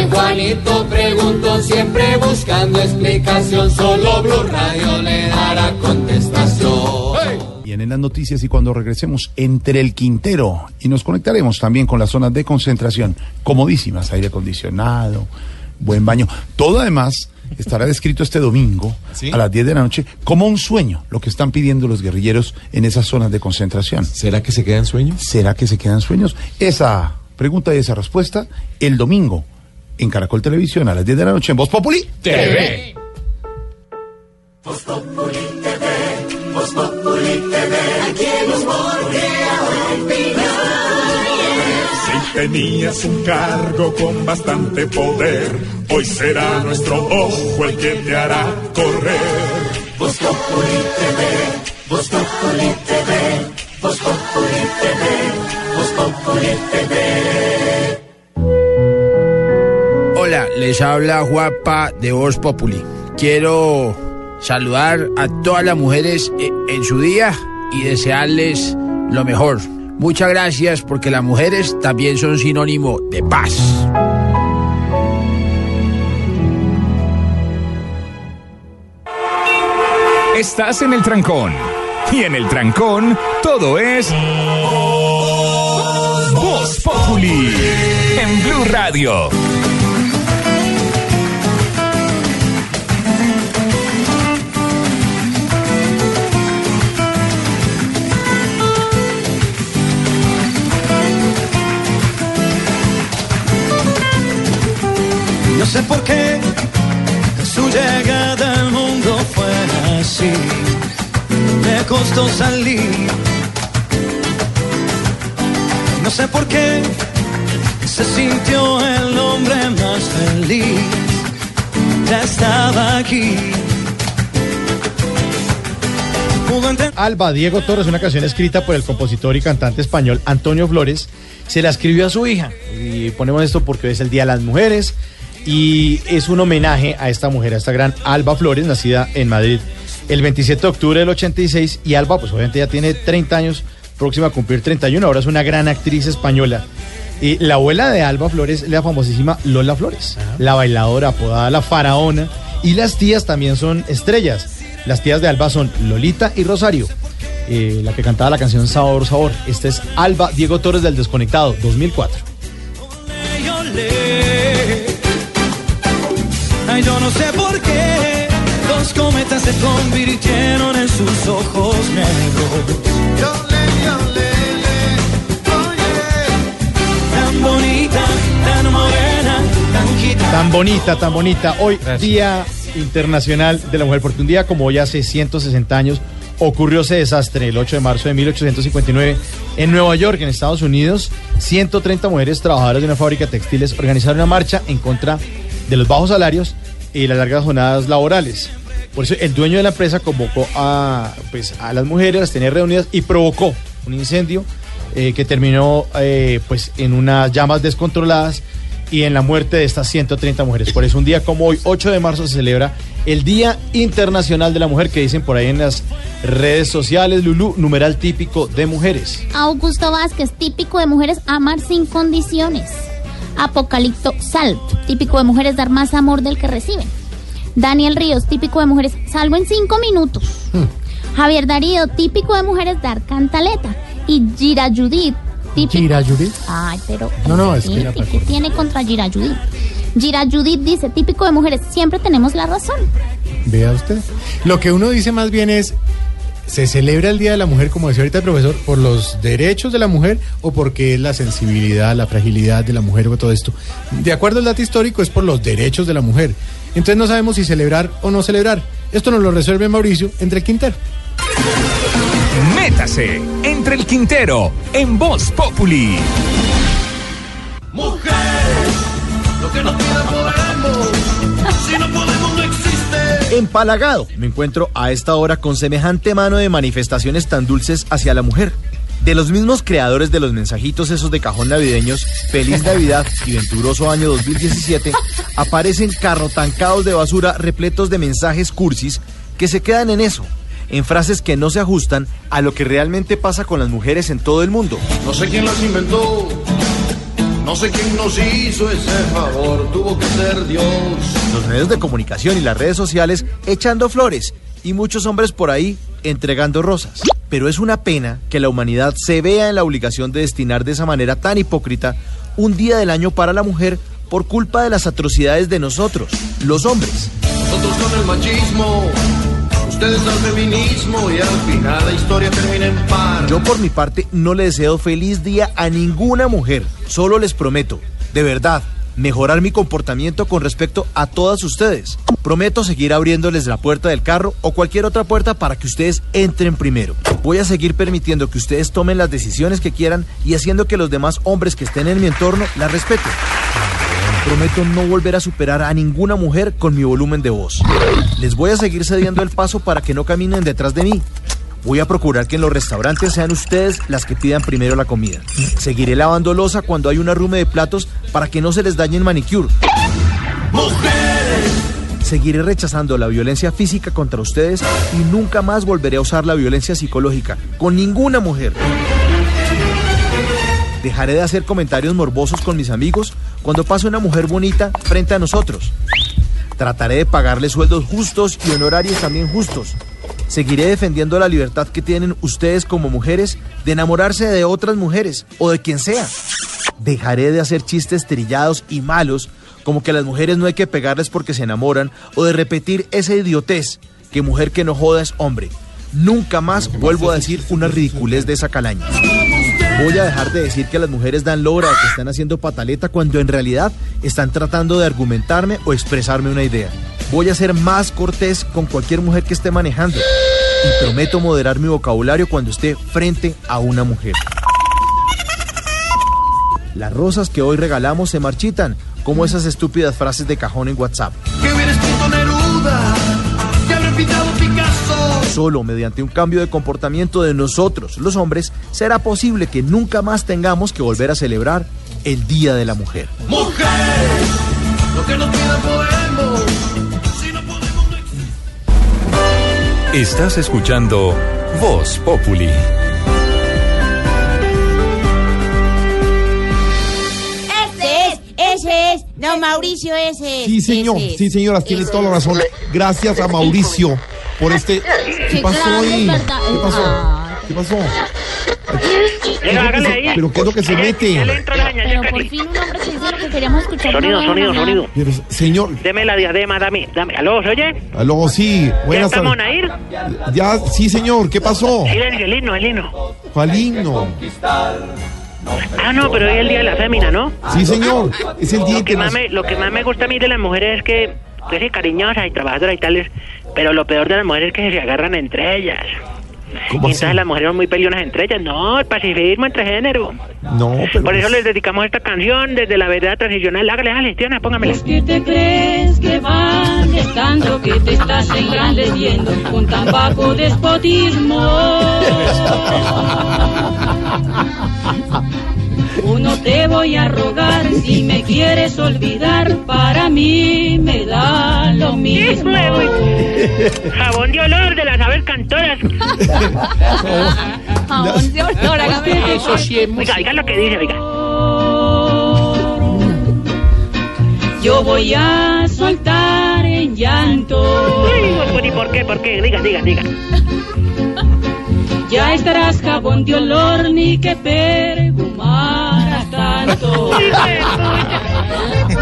Pobre Juanito, pregunto siempre buscando explicación. Solo Blue Radio le dará contestación. Vienen las noticias y cuando regresemos entre el Quintero y nos conectaremos también con las zonas de concentración, comodísimas, aire acondicionado, buen baño. Todo además estará descrito este domingo a las 10 de la noche como un sueño, lo que están pidiendo los guerrilleros en esas zonas de concentración. ¿Será que se quedan sueños? ¿Será que se quedan sueños? Esa pregunta y esa respuesta el domingo en Caracol Televisión a las 10 de la noche en Voz Populi TV. Voz Populi TV, Voz Populi TV, aquí nos mordea Si tenías un cargo con bastante poder, hoy será nuestro ojo el que te hará correr. Voz Populi TV, Voz Populi TV, Voz Populi TV, Voz Populi TV. Les habla Juapa de Voz Populi. Quiero saludar a todas las mujeres eh, en su día y desearles lo mejor. Muchas gracias porque las mujeres también son sinónimo de paz. Estás en el trancón. Y en el trancón, todo es. Voz Populi. En Blue Radio. Sé por qué su llegada al mundo fue así. Me costó salir. No sé por qué se sintió el hombre más feliz. Ya estaba aquí. Alba Diego Torres, una canción escrita por el compositor y cantante español Antonio Flores, se la escribió a su hija. Y ponemos esto porque hoy es el Día de las Mujeres y es un homenaje a esta mujer, a esta gran Alba Flores, nacida en Madrid el 27 de octubre del 86. Y Alba, pues obviamente ya tiene 30 años, próxima a cumplir 31, ahora es una gran actriz española. Y la abuela de Alba Flores es la famosísima Lola Flores, la bailadora apodada la faraona. Y las tías también son estrellas. Las tías de Alba son Lolita y Rosario, eh, la que cantaba la canción Sabor, Sabor. Esta es Alba Diego Torres del Desconectado, 2004. Ay, yo no sé por qué Dos cometas se convirtieron en sus ojos negros. Tan bonita, tan morena, tan gitana. Tan bonita, tan bonita. Hoy, Día Internacional de la Mujer, porque un día como hoy hace 160 años ocurrió ese desastre el 8 de marzo de 1859 en Nueva York, en Estados Unidos. 130 mujeres trabajadoras de una fábrica de textiles organizaron una marcha en contra de los bajos salarios y las largas jornadas laborales. Por eso el dueño de la empresa convocó a, pues, a las mujeres, las tenía reunidas y provocó un incendio eh, que terminó eh, pues, en unas llamas descontroladas y en la muerte de estas 130 mujeres. Por eso un día como hoy, 8 de marzo, se celebra el Día Internacional de la Mujer, que dicen por ahí en las redes sociales, Lulú, numeral típico de mujeres. Augusto Vázquez, típico de mujeres, amar sin condiciones. Apocalipto Salv, típico de mujeres, dar más amor del que reciben. Daniel Ríos, típico de mujeres, salvo en cinco minutos. Javier Darío, típico de mujeres, dar cantaleta. Y Gira Judith, típico. Gira Judith. Ay, pero. No, no, es que la ¿qué, qué tiene contra Gira Judith? Gira Judith dice, típico de mujeres, siempre tenemos la razón. Vea usted. Lo que uno dice más bien es, ¿se celebra el Día de la Mujer, como decía ahorita el profesor, por los derechos de la mujer o porque es la sensibilidad, la fragilidad de la mujer o todo esto? De acuerdo al dato histórico, es por los derechos de la mujer. Entonces no sabemos si celebrar o no celebrar. Esto nos lo resuelve Mauricio entre el Quintero. Métase entre el Quintero en Voz Populi. Mujer, lo que no Empalagado, me encuentro a esta hora con semejante mano de manifestaciones tan dulces hacia la mujer. De los mismos creadores de los mensajitos esos de cajón navideños, Feliz Navidad y Venturoso Año 2017, aparecen carrotancados de basura repletos de mensajes cursis que se quedan en eso, en frases que no se ajustan a lo que realmente pasa con las mujeres en todo el mundo. No sé quién las inventó. No sé quién nos hizo ese favor. Tuvo que ser Dios. Los medios de comunicación y las redes sociales echando flores y muchos hombres por ahí entregando rosas. Pero es una pena que la humanidad se vea en la obligación de destinar de esa manera tan hipócrita un día del año para la mujer por culpa de las atrocidades de nosotros, los hombres. Nosotros con el machismo. Ustedes al feminismo. Y al final la historia termina en par. Yo por mi parte no le deseo feliz día a ninguna mujer, solo les prometo, de verdad, mejorar mi comportamiento con respecto a todas ustedes. Prometo seguir abriéndoles la puerta del carro o cualquier otra puerta para que ustedes entren primero. Voy a seguir permitiendo que ustedes tomen las decisiones que quieran y haciendo que los demás hombres que estén en mi entorno las respeten. Prometo no volver a superar a ninguna mujer con mi volumen de voz. Les voy a seguir cediendo el paso para que no caminen detrás de mí. Voy a procurar que en los restaurantes sean ustedes las que pidan primero la comida. Seguiré lavando losa cuando hay un arrume de platos para que no se les dañe el manicure. Seguiré rechazando la violencia física contra ustedes y nunca más volveré a usar la violencia psicológica con ninguna mujer. Dejaré de hacer comentarios morbosos con mis amigos cuando pase una mujer bonita frente a nosotros. Trataré de pagarle sueldos justos y honorarios también justos. Seguiré defendiendo la libertad que tienen ustedes como mujeres de enamorarse de otras mujeres o de quien sea. Dejaré de hacer chistes trillados y malos como que a las mujeres no hay que pegarles porque se enamoran o de repetir esa idiotez que mujer que no joda es hombre. Nunca más vuelvo a decir una ridiculez de esa calaña. Voy a dejar de decir que las mujeres dan lora o que están haciendo pataleta cuando en realidad están tratando de argumentarme o expresarme una idea. Voy a ser más cortés con cualquier mujer que esté manejando. Y prometo moderar mi vocabulario cuando esté frente a una mujer. Las rosas que hoy regalamos se marchitan, como esas estúpidas frases de cajón en WhatsApp. Solo mediante un cambio de comportamiento de nosotros, los hombres, será posible que nunca más tengamos que volver a celebrar el Día de la Mujer. Mujer, lo que no pida podemos. Estás escuchando Voz Populi. No, Mauricio, ese es. Sí, señor, ese sí, señoras, tiene toda la razón. Gracias a Mauricio por este. ¿Qué pasó ahí? ¿Qué pasó? ¿Qué pasó? Pero hágale ahí. ¿Pero qué es lo que se mete? Ya Pero por fin un hombre que dice lo que queríamos escuchar. Sonido, sonido, sonido. Pero, señor, Deme la diadema, dame, dame. ¿Aló, se oye? aló, sí, ¿Ya buenas estamos tardes. a ir? Ya, sí, señor, ¿qué pasó? Silencio, el himno, el himno. ¿Cuál himno? Ah, no, pero hoy es el día de la fémina, ¿no? Sí, señor, es el día Lo que, más me, lo que más me gusta a mí de las mujeres es que, que sí, cariñosas y trabajadoras y tales, pero lo peor de las mujeres es que se agarran entre ellas. Y ¿Cómo entonces así? las mujeres son muy peleonas entre ellas. No, el pacifismo entre género. No, pero... Por eso les dedicamos esta canción desde la verdad transicional. Hágale, hágale, Tiana, póngamela. ¿Qué te crees que vales tanto que te estás engrandeciendo con tan bajo despotismo? Uno te voy a rogar si me quieres olvidar, para mí me da lo mismo. Jabón de olor de las aves cantoras. Jabón de olor, hágame Eso sí es Oiga, oiga lo que dice, oiga. Yo voy a soltar en llanto. Uy, ¿y por qué? ¿Por qué? Diga, diga, diga. Ya estarás jabón de olor ni que perfumaras tanto.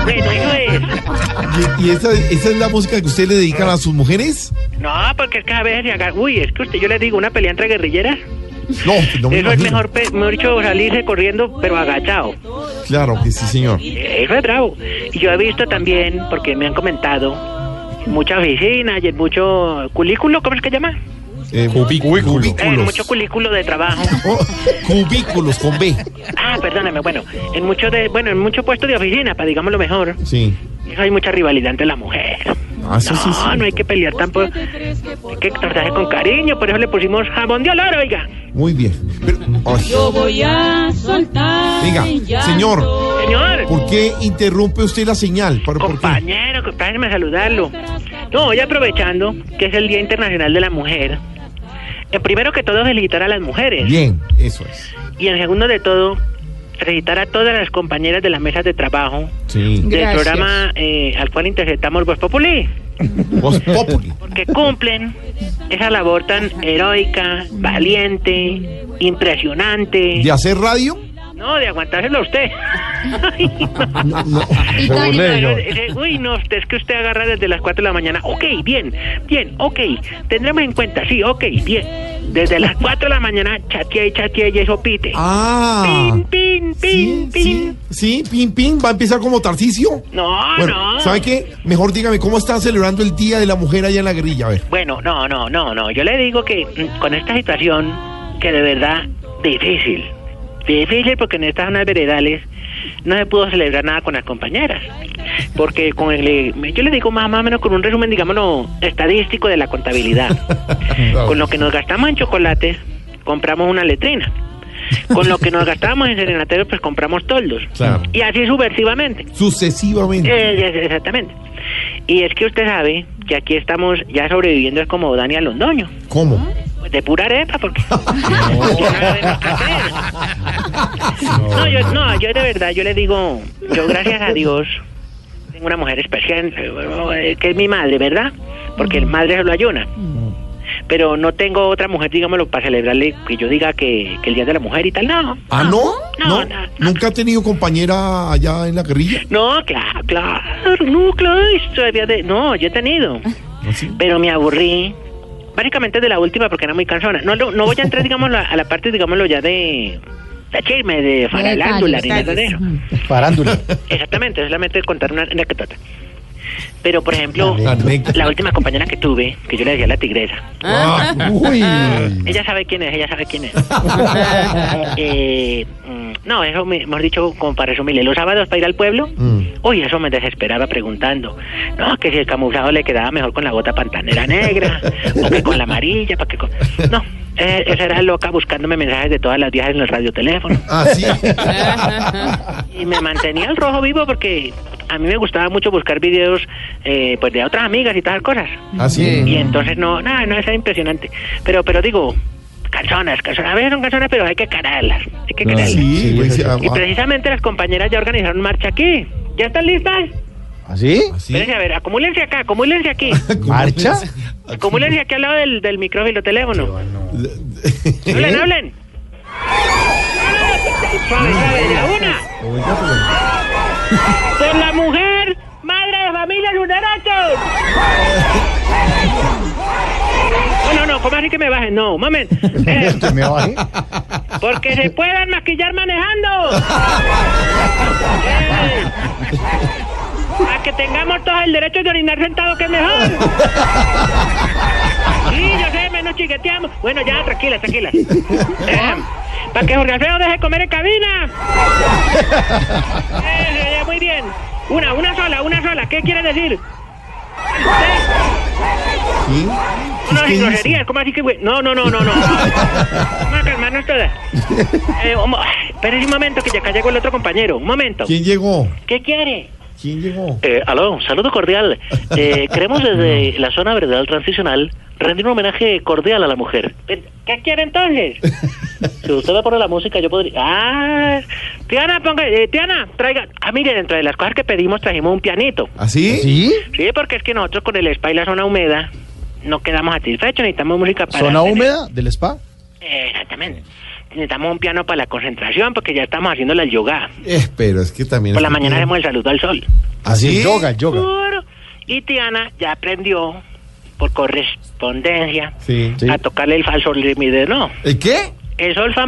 Bueno, eso es. ¿Y, y esa, esa es la música que usted le dedican a sus mujeres? No, porque es que a veces se agarra. Uy, es que usted, yo le digo, una pelea entre guerrilleras. No, no me Eso es imagino. mejor, pe- mejor dicho, salirse corriendo, pero agachado. Claro que sí, señor. Eso es bravo. Y yo he visto también, porque me han comentado, en muchas oficinas y en mucho culículo, ¿cómo es que llama? Eh, cubículos. En mucho culículo de trabajo. Cubículos con B. Ah, perdóname, bueno, en mucho de, bueno, en mucho puesto de oficina, para digámoslo mejor. Sí. Hay mucha rivalidad entre la mujer. Ah, eso sí, sí. No, no hay que pelear tampoco. Hay que tratarse con cariño, por eso le pusimos jabón de olor, oiga. Muy bien. Pero, Yo voy a soltar Venga, señor. Señor. ¿Por qué interrumpe usted la señal? ¿Por? Compañero, déjenme saludarlo. No, hoy aprovechando que es el Día Internacional de la Mujer. En primero que todo, felicitar a las mujeres. Bien, eso es. Y en segundo de todo, felicitar a todas las compañeras de las mesas de trabajo Sí. del programa eh, al cual interceptamos Voz Populi. Voz Populi. Porque cumplen esa labor tan heroica, valiente, impresionante. ¿De hacer radio? No, de aguantárselo a usted. Ay, No, no. No, ese- Uy, no, usted es que usted agarra desde las 4 de la mañana. Ok, bien, bien, ok. Tendremos en cuenta, sí, ok, bien. Desde las 4 de la mañana chatea y chatea y eso pite. Ah. Pin, pin, pin. Sí, pin, pin. ¿Va a empezar como Tarcicio? No, Bueno, no. ¿sabe qué? Mejor dígame, ¿cómo están celebrando el Día de la Mujer allá en la guerrilla? A ver. Bueno, no, no, no, no. Yo le digo que mm, con esta situación, que de verdad, difícil. Difícil porque en estas zonas veredales no se pudo celebrar nada con las compañeras. Porque con el, yo le digo más, más o menos con un resumen, digámoslo, estadístico de la contabilidad. Con lo que nos gastamos en chocolates, compramos una letrina. Con lo que nos gastamos en serenateros, pues compramos toldos. Claro. Y así subversivamente. Sucesivamente. Eh, exactamente. Y es que usted sabe que aquí estamos ya sobreviviendo es como Daniel Londoño. ¿Cómo? De pura arepa, porque... Ya no yo, no, yo de verdad, yo le digo, yo gracias a Dios tengo una mujer especial, eh, que es mi madre, ¿verdad? Porque el madre solo ayuna. Pero no tengo otra mujer, digámoslo, para celebrarle que yo diga que, que el Día de la Mujer y tal, no. ¿Ah, no? No, no. ¿Nunca ha tenido compañera allá en la guerrilla? No, claro, claro, no, claro, esto había de... No, yo he tenido. ¿Ah, Pero me aburrí. Básicamente de la última porque era muy cansona. No, no, no voy a entrar, digamos, a la parte, digámoslo, ya de... De chisme, de farándula, ni nada de eso. Farándula. Exactamente, solamente contar una anécdota. Pero, por ejemplo, la última compañera que tuve, que yo le decía la tigresa, Ah, uy. ella sabe quién es, ella sabe quién es. Eh, mm, no, eso, me- mejor dicho, como para resumirle, los sábados para ir al pueblo, uy, eso me desesperaba preguntando. No, que si el camuflado le quedaba mejor con la bota pantanera negra, o que con la amarilla, para que con... No, eh, esa era loca buscándome mensajes de todas las viejas en el radioteléfono. Ah, sí. Y me mantenía el rojo vivo porque a mí me gustaba mucho buscar videos eh, pues de otras amigas y todas las cosas. Ah, sí. Y entonces no, no, no, es impresionante. Pero, pero digo, canzonas, canzonas, a veces son canzonas, pero hay que cararlas, hay que Ah, cararlas. sí, pues, ah, Y ah. precisamente las compañeras ya organizaron marcha aquí. ¿Ya están listas? ¿Así? Espérense, a ver, acumúlense acá, acumúlense aquí. ¿Marcha? acumúlense aquí al lado del, del micrófono teléfono. Hablen, hablen. Suave, suave, de la una. Por la mujer, madre de familia, derechos. No, no, no, ¿cómo así que me bajen? No, momento. Eh, ¿Que me baje? porque se puedan maquillar manejando. Eh, a que tengamos todos el derecho de orinar sentado, que es mejor. Sí, yo sé, menos chiqueteamos. Bueno, ya, tranquila, tranquila. para que Jorge Alfredo deje comer en cabina. Eh, eh, muy bien. Una, una sola, una sola. ¿Qué quiere decir? ¿Sí? No, no, groserías, ¿cómo así que güey? No, no, no, no, no. Vamos a calmarnos todas. Eh, espérese un momento que ya acá llegó el otro compañero. Un momento. ¿Quién llegó? ¿Qué quiere? ¿Quién llegó? Eh, aló, saludo cordial. Eh, queremos desde la zona veredal transicional rendir un homenaje cordial a la mujer. ¿Qué quiere entonces? Si usted me pone la música, yo podría... Ah, Tiana, ponga, eh, Tiana, traiga. Ah, mire, dentro de las cosas que pedimos trajimos un pianito. ¿Así? ¿Sí? Sí, porque es que nosotros con el spa y la zona húmeda no quedamos satisfechos, necesitamos música para... ¿Zona tener- húmeda del spa? Eh, exactamente. Necesitamos un piano para la concentración porque ya estamos haciendo el yoga. Eh, pero es que también... Por la es mañana tiene- hacemos el saludo al sol. ¿Así? Yoga, el yoga. Seguro. Y Tiana ya aprendió por correspondencia Sí. a tocarle el falso mi de no. ¿El qué? El sol fa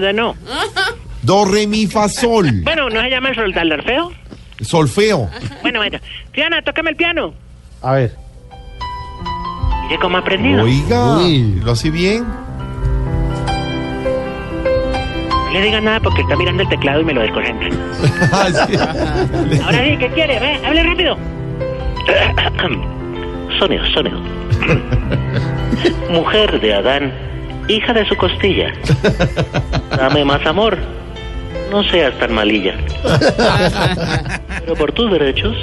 de no. Do, re, mi, fa, sol. Bueno, ¿no se llama el sol del feo? Solfeo. Bueno, bueno. Tiana, tócame el piano. A ver. Mire cómo ha aprendido. Oiga, Uy. ¿lo hace bien? No le digan nada porque está mirando el teclado y me lo desconcentra. Ah, sí. Ahora sí, ¿qué quiere? Ve, hable rápido. Sonido, sonido. Mujer de Adán, hija de su costilla. Dame más amor. No seas tan malilla. Pero por tus derechos,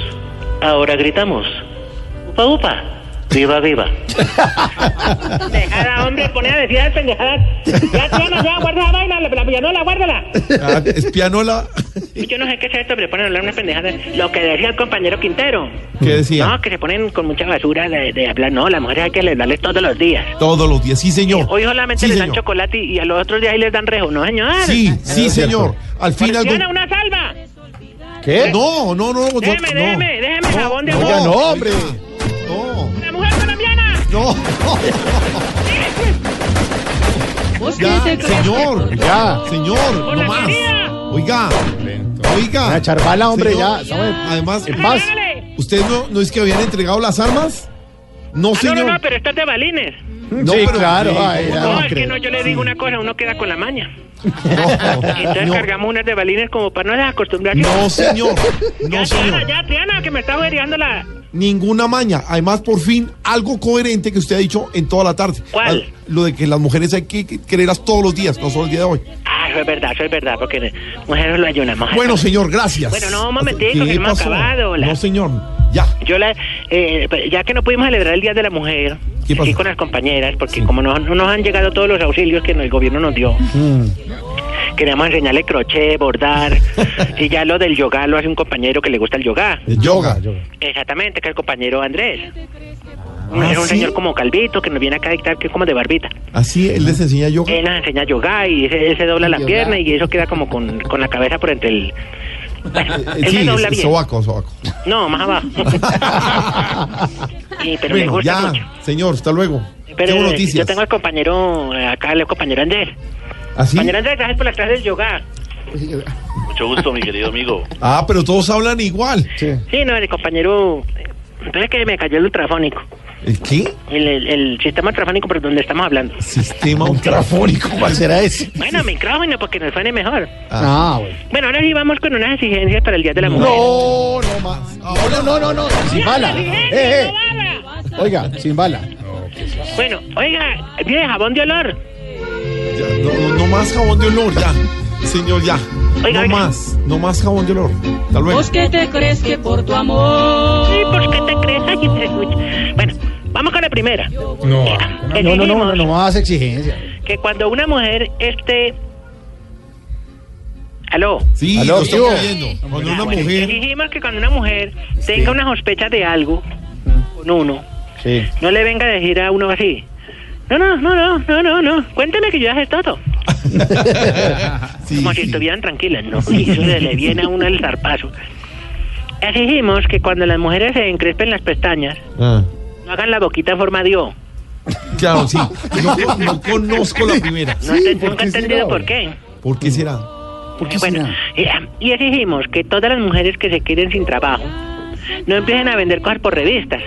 ahora gritamos. Upa, upa. Viva, viva. Dejada, hombre, pone a decir pendejadas. Ya, ya, guarda la vaina, la, la pianola, guárdala. Ah, es pianola. Yo no sé qué es esto, pero ponen a hablar unas pendejadas. Lo que decía el compañero Quintero. ¿Qué decía? No, que se ponen con mucha basura de, de hablar. No, las mujeres hay que darles todos los días. Todos los días, sí, señor. Hoy solamente Sí, les dan señor. chocolate y, y a los otros días ahí les dan rejo. No, señor. Sí, sí, señor. Al fin algo... Tiana, una salva. ¿Qué? No, no, no. no, Déjeme, no. déjeme, déjeme jabón de amor. no, hombre. No. ¿Vos Ya, señor. Ya. Señor, ¡Por no más. Oiga, oiga. A echar bala, hombre, Señor, ya. ¿sabe? Además, En paz. ¿usted no, no es que habían entregado las armas? No, Ah, no, señor. no, no, pero esto es de balines. No, Sí, pero- claro. sí, ay, ¿cómo ya No, no es que no, yo le digo una cosa, uno queda con la maña. No, Entonces no, cargamos unas de balines como para no desacostumbrarse. no, señor. ya, No, Triana, señor. ya, Triana, que me está averiando la... Ninguna maña. Además, por fin, algo coherente que usted ha dicho en toda la tarde. ¿Cuál? Lo de que las mujeres hay que que quererlas todos los días, no solo el día de hoy. Ah, eso es verdad, eso es verdad, porque mujeres lo ayunamos. Bueno, señor, gracias. Bueno, no, un momentico, ¿Qué que hemos acabado. la- No, señor. Ya. Yo la, eh, ya que no pudimos celebrar el Día de la Mujer, aquí con las compañeras, porque como no, no nos han llegado todos los auxilios que el gobierno nos dio, queríamos enseñarle crochet, bordar, y ya lo del yoga lo hace un compañero que le gusta el yoga. De yoga. Exactamente, que es el compañero Andrés. Ah, es un ¿sí? señor como calvito que nos viene acá a dictar que es como de barbita. Así, él les enseña yoga. Él nos enseña yoga y él se dobla la pierna y eso queda como con, con la cabeza por entre el... Bueno, Eh, él se sí, dobla es- bien. sobaco, sobaco. No, más abajo. Sí, pero gusta ya, mucho. señor, hasta luego. Pero Tengo eh, noticias. yo tengo al compañero, eh, acá el compañero Andrés. ¿Así? Compañero Andrés, gracias por la clase del yoga. Mucho gusto, mi querido amigo. Ah, pero todos hablan igual. Sí. Sí, no, el compañero... Entonces que me cayó el ultrafónico. ¿El qué? El, el, el sistema ultrafónico por donde estamos hablando. Sistema ultrafónico. ¿Cuál será ese? Bueno, micrófono, porque nos suene mejor. Ah, bueno. Bueno, ahora sí vamos con unas exigencias para el Día de la Mujer. No, no más. Ahora no, no, no. Sin bala. Eh, eh. Oiga, sin bala. Bueno, oiga, viene jabón de olor. Ya, no, no, no más jabón de olor, ya. Señor, ya. Oiga, no oiga. más, no más jabón de olor. Hasta luego. ¿Vos qué te crees que por tu amor? Sí, pues ¿qué te crees? Ay, te. Bueno, vamos con la primera. No, no, no, no, no, no más exigencia. Que cuando una mujer esté... ¿Aló? Sí, Aló, lo estoy. Cuando una Bueno, mujer. Dijimos que cuando una mujer tenga una sospecha de algo con uno, Sí. no le venga a decir a uno así. No, no, no, no, no, no, no. Cuénteme que yo ya sé todo. Como si estuvieran tranquilas, ¿no? Y eso se le viene a uno el zarpazo. Exigimos que cuando las mujeres se encrespen las pestañas, Ah. no hagan la boquita en forma de O. Claro, sí. No, no conozco la primera. No te- nunca he entendido por qué. ¿Por qué será? bueno, eh, y exigimos que todas las mujeres que se queden sin trabajo no empiecen a vender cosas por revistas.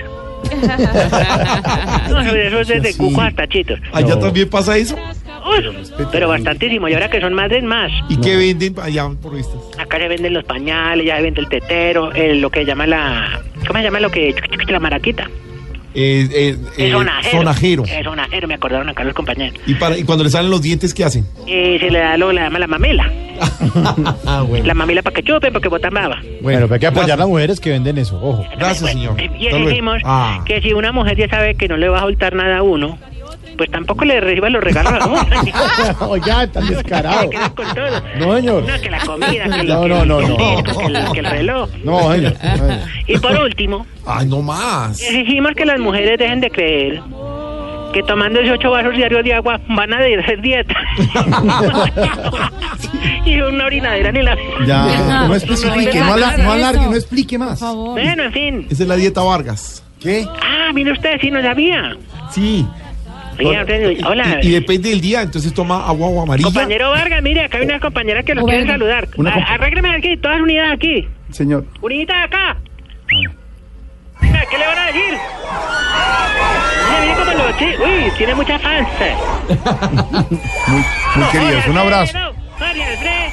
No, eso es desde cucos hasta chitos. ¿Allá también pasa eso? Uy, pero bastantísimo, y ahora que son madres más. ¿Y qué venden allá por vistas? Acá se venden los pañales, ya se vende el tetero, el- lo que llama la... ¿Cómo se llama lo que... la maraquita? Eh, eh, eh, sonajero. sonajero. Sonajero, me acordaron acá los compañeros. ¿Y, para, ¿Y cuando le salen los dientes, qué hacen? Y se le da lo que le llama la mamela. Ah, bueno. La mamela para que chupen, porque botan baba. Bueno, pero hay que apoyar a las mujeres que venden eso, ojo. Gracias, señor. Y exigimos Ah. que si una mujer ya sabe que no le va a soltar nada a uno, pues tampoco le reciba los regalos a uno. Oiga, tan descarado. Con todo. No, señor. No, que la comida, que, No, no, no, que el no. que el, que el reloj. No, señor. Y por último, Ay, no más. exigimos que las mujeres dejen de creer que tomando 18 vasos diarios de agua van a hacer dieta. y una orinadera ni la... Ya, no especifique, no, ala- no alargue, no explique más. Bueno, en fin. Esa es la dieta Vargas. ¿Qué? Ah, mire usted, sí, no sabía. Sí. Hola. Y, y depende del día, entonces toma agua o amarilla. Compañero Vargas, mire, acá hay una compañera que lo quiere saludar. Arrégleme aquí, todas unidas aquí. Señor. Uniditas acá. Venga, ¿qué le van a decir? Uy, tiene mucha fans. Muy, muy queridos, un abrazo. María Alfred,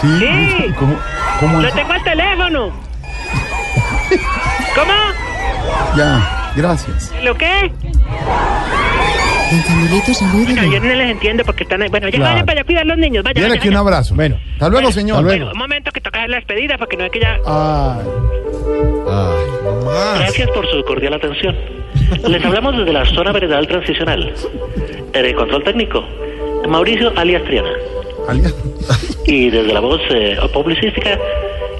Sí. Sí. ¿Cómo? ¿Cómo lo es? tengo al teléfono. ¿Cómo? Ya, gracias. ¿Lo qué? Don Camilito, Bueno, yo no les entiendo porque están ahí. Bueno, ya Claro. vayan para allá cuidar los niños. Vaya, Dale vaya, aquí un abrazo. Bueno, hasta luego, señor. Bueno, un momento que toca hacer la despedida para que no es que ya... Ay. Gracias por su cordial atención. Les hablamos desde la zona veredal transicional. En el control técnico, Mauricio alias Triana. Y desde la voz eh, publicística,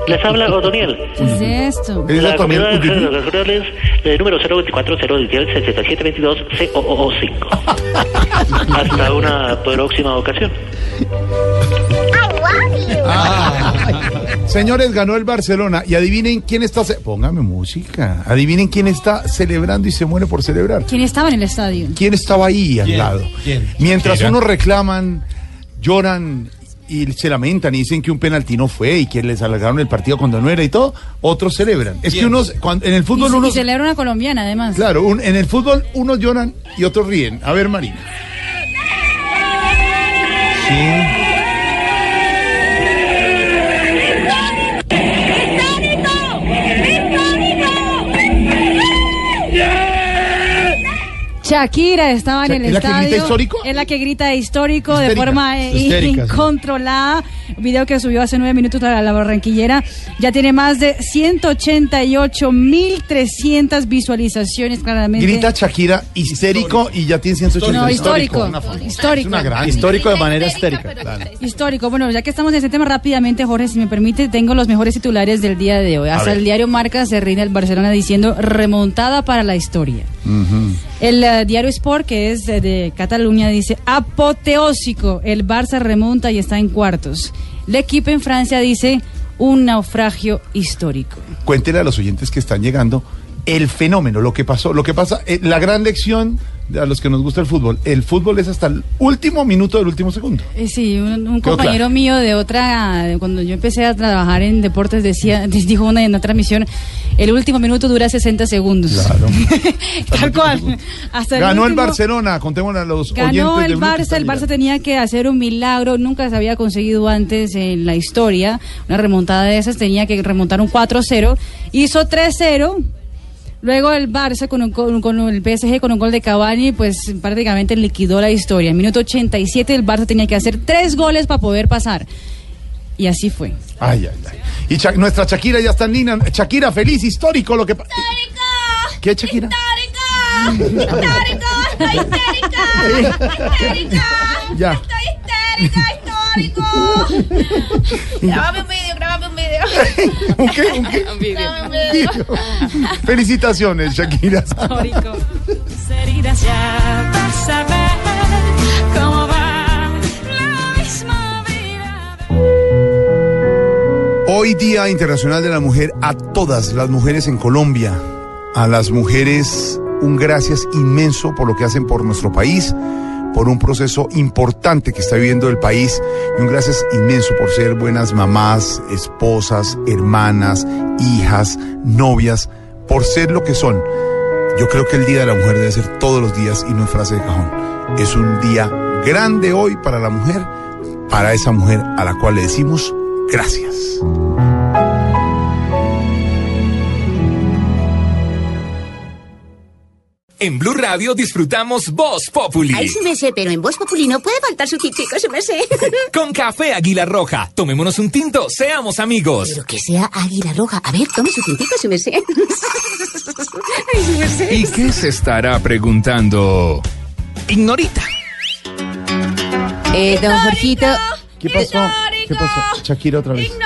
les habla Otoniel. ¿Qué es esto? La comunidad de redes naturales, eh, número 024-010-7722-COO5. Hasta una próxima ocasión. Señores, ganó el Barcelona y adivinen quién está. ce- Póngame música. Adivinen quién está celebrando y se muere por celebrar. ¿Quién estaba en el estadio? ¿Quién estaba ahí al ¿Quién? lado? ¿Quién? Mientras unos reclaman, lloran y se lamentan y dicen que un penalti no fue y que les alargaron el partido cuando no era y todo, otros celebran. Es que unos, cuando, en el fútbol Y, y unos. celebra una colombiana, además. Claro, un- en el fútbol unos lloran y otros ríen. A ver, Marina. Shakira estaba en el ¿Es la que grita estadio. histórico? Es la que grita histórico de forma eh, incontrolada. Video que subió hace nueve minutos a la barranquillera. Ya tiene más de 188.300 visualizaciones, claramente. Grita Shakira histérico y ya tiene 180. No, histórico. Histórico. Es una gran- Histórico de manera histérica. Histórico. Bueno, ya que estamos en ese tema rápidamente, Jorge, si me permite, tengo los mejores titulares del día de hoy. Hasta el diario Marca se rinde el Barcelona diciendo remontada para la historia. El eh, diario Sport, que es eh, de Cataluña, dice apoteósico. El Barça remonta y está en cuartos. El equipo en Francia dice un naufragio histórico. Cuéntele a los oyentes que están llegando el fenómeno, lo que pasó, lo que pasa, eh, la gran lección a los que nos gusta el fútbol. El fútbol es hasta el último minuto del último segundo. Eh, sí, un, compañero claro. mío de otra, cuando yo empecé a trabajar en deportes, decía, dijo una en otra misión, el último minuto dura 60 segundos. Claro. Tal cual. Hasta Ganó el, último- Barcelona, contémosle a los Ganó oyentes de el Barça, el Barça tenía que hacer un milagro, nunca se había conseguido antes en la historia, una remontada de esas, tenía que remontar un 4-0, hizo 3-0, luego el Barça con, un- con- con el PSG con un gol de Cavani, pues prácticamente liquidó la historia. En minuto 87 el Barça tenía que hacer tres goles para poder pasar. Y así fue. Ay, ay, ay. Y nuestra Shakira ya está en línea. Shakira, feliz, histórico lo que pasa. ¿Qué, Shakira? ¡Histórico! ¡Estoy histérica! ¡Histérica! Ya. ¡Estoy histérica! un video, un video. ¿Un ¿Un? Un video. Un video. Felicitaciones, Shakira. Histórico. Hoy Día Internacional de la Mujer a todas las mujeres en Colombia, a las mujeres un gracias inmenso por lo que hacen por nuestro país por un proceso importante que está viviendo el país y un gracias inmenso por ser buenas mamás, esposas, hermanas, hijas, novias, por ser lo que son. Yo creo que el Día de la Mujer debe ser todos los días y no es frase de cajón. Es un día grande hoy para la mujer, para esa mujer a la cual le decimos gracias. En Blue Radio disfrutamos Voz Populi. Ay, sí me sé, pero en Voz Populi no puede faltar su tintico, sí me sé. Con café Águila Roja. Tomémonos un tinto, seamos amigos. Pero que sea Águila Roja. A ver, tome su tintico, sí me sé. Ay, sí me sé. ¿Y qué se estará preguntando? Ignorita. Eh, don Jorgito. ¿Qué pasó? ¿Qué pasó? Shakira otra vez. Ignorita.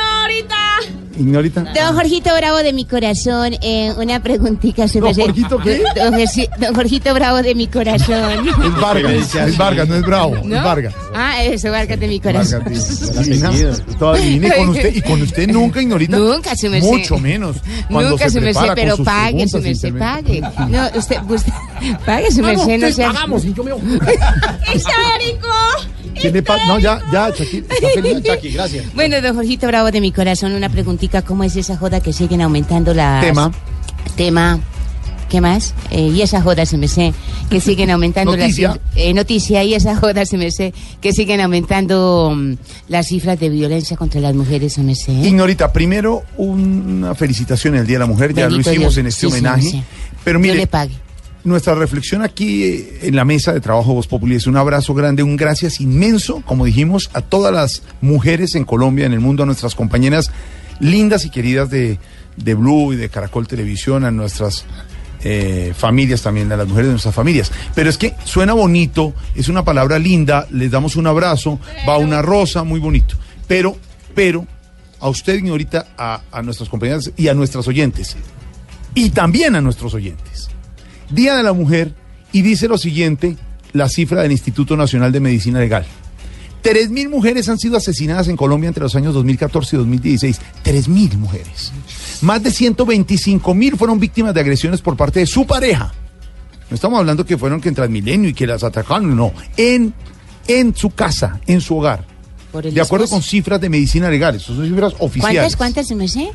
Ignorita. Don Jorgito Bravo de mi corazón, eh, una preguntita. ¿Don. Jorgito qué? Don, don Jorgito Bravo de mi corazón. Es Vargas, es Vargas, no es Bravo, ¿No? es Vargas. Ah, eso, Vargas de mi corazón. Divina, toda divina. Y con usted, y con usted nunca, Ignorita. Nunca se me sé. Mucho menos. Nunca se me sé, prepara con pero pague, se preguntas me sé, intermedias. pague. No, usted, usted pague, se me sé, no sea. Pagamos, y yo me ¡Histórico! ¿Quién le pa- No, ya, ya, Shakira. Está feliz, gracias. Bueno, don Jorgito Bravo de mi corazón, una preguntita, ¿cómo es esa joda que siguen aumentando las... Tema. Tema. ¿Qué más? Eh, y esa joda se me sé, que siguen aumentando Noticia. las... eh, noticia, y esa joda se me sé, que siguen aumentando mm, las cifras de violencia contra las mujeres, me sé. Ignorita, primero una felicitación en el Día de la Mujer, ya lo hicimos Dios. en este Sí, homenaje. sí. Pero mire, le pague. Nuestra reflexión aquí eh, en la mesa de trabajo Voz Populi es un abrazo grande, un gracias inmenso, como dijimos, a todas las mujeres en Colombia, en el mundo, a nuestras compañeras lindas y queridas de, de Blue y de Caracol Televisión, a nuestras eh, familias también, a las mujeres de nuestras familias. Pero es que suena bonito, es una palabra linda, les damos un abrazo, va una rosa, muy bonito. Pero, pero, a usted, señorita, a, a nuestras compañeras y a nuestras oyentes, y también a nuestros oyentes. Día de la Mujer, y dice lo siguiente, la cifra del Instituto Nacional de Medicina Legal. 3.000 mujeres han sido asesinadas en Colombia entre los años 2014 y 2016. 3.000 mujeres. Más de 125.000 fueron víctimas de agresiones por parte de su pareja. No estamos hablando que fueron que en Transmilenio y que las atacaron, no. En, en su casa, en su hogar. Por el De acuerdo esposo. con cifras de medicina legal, esas son cifras oficiales. ¿Cuántas, cuántas me sé?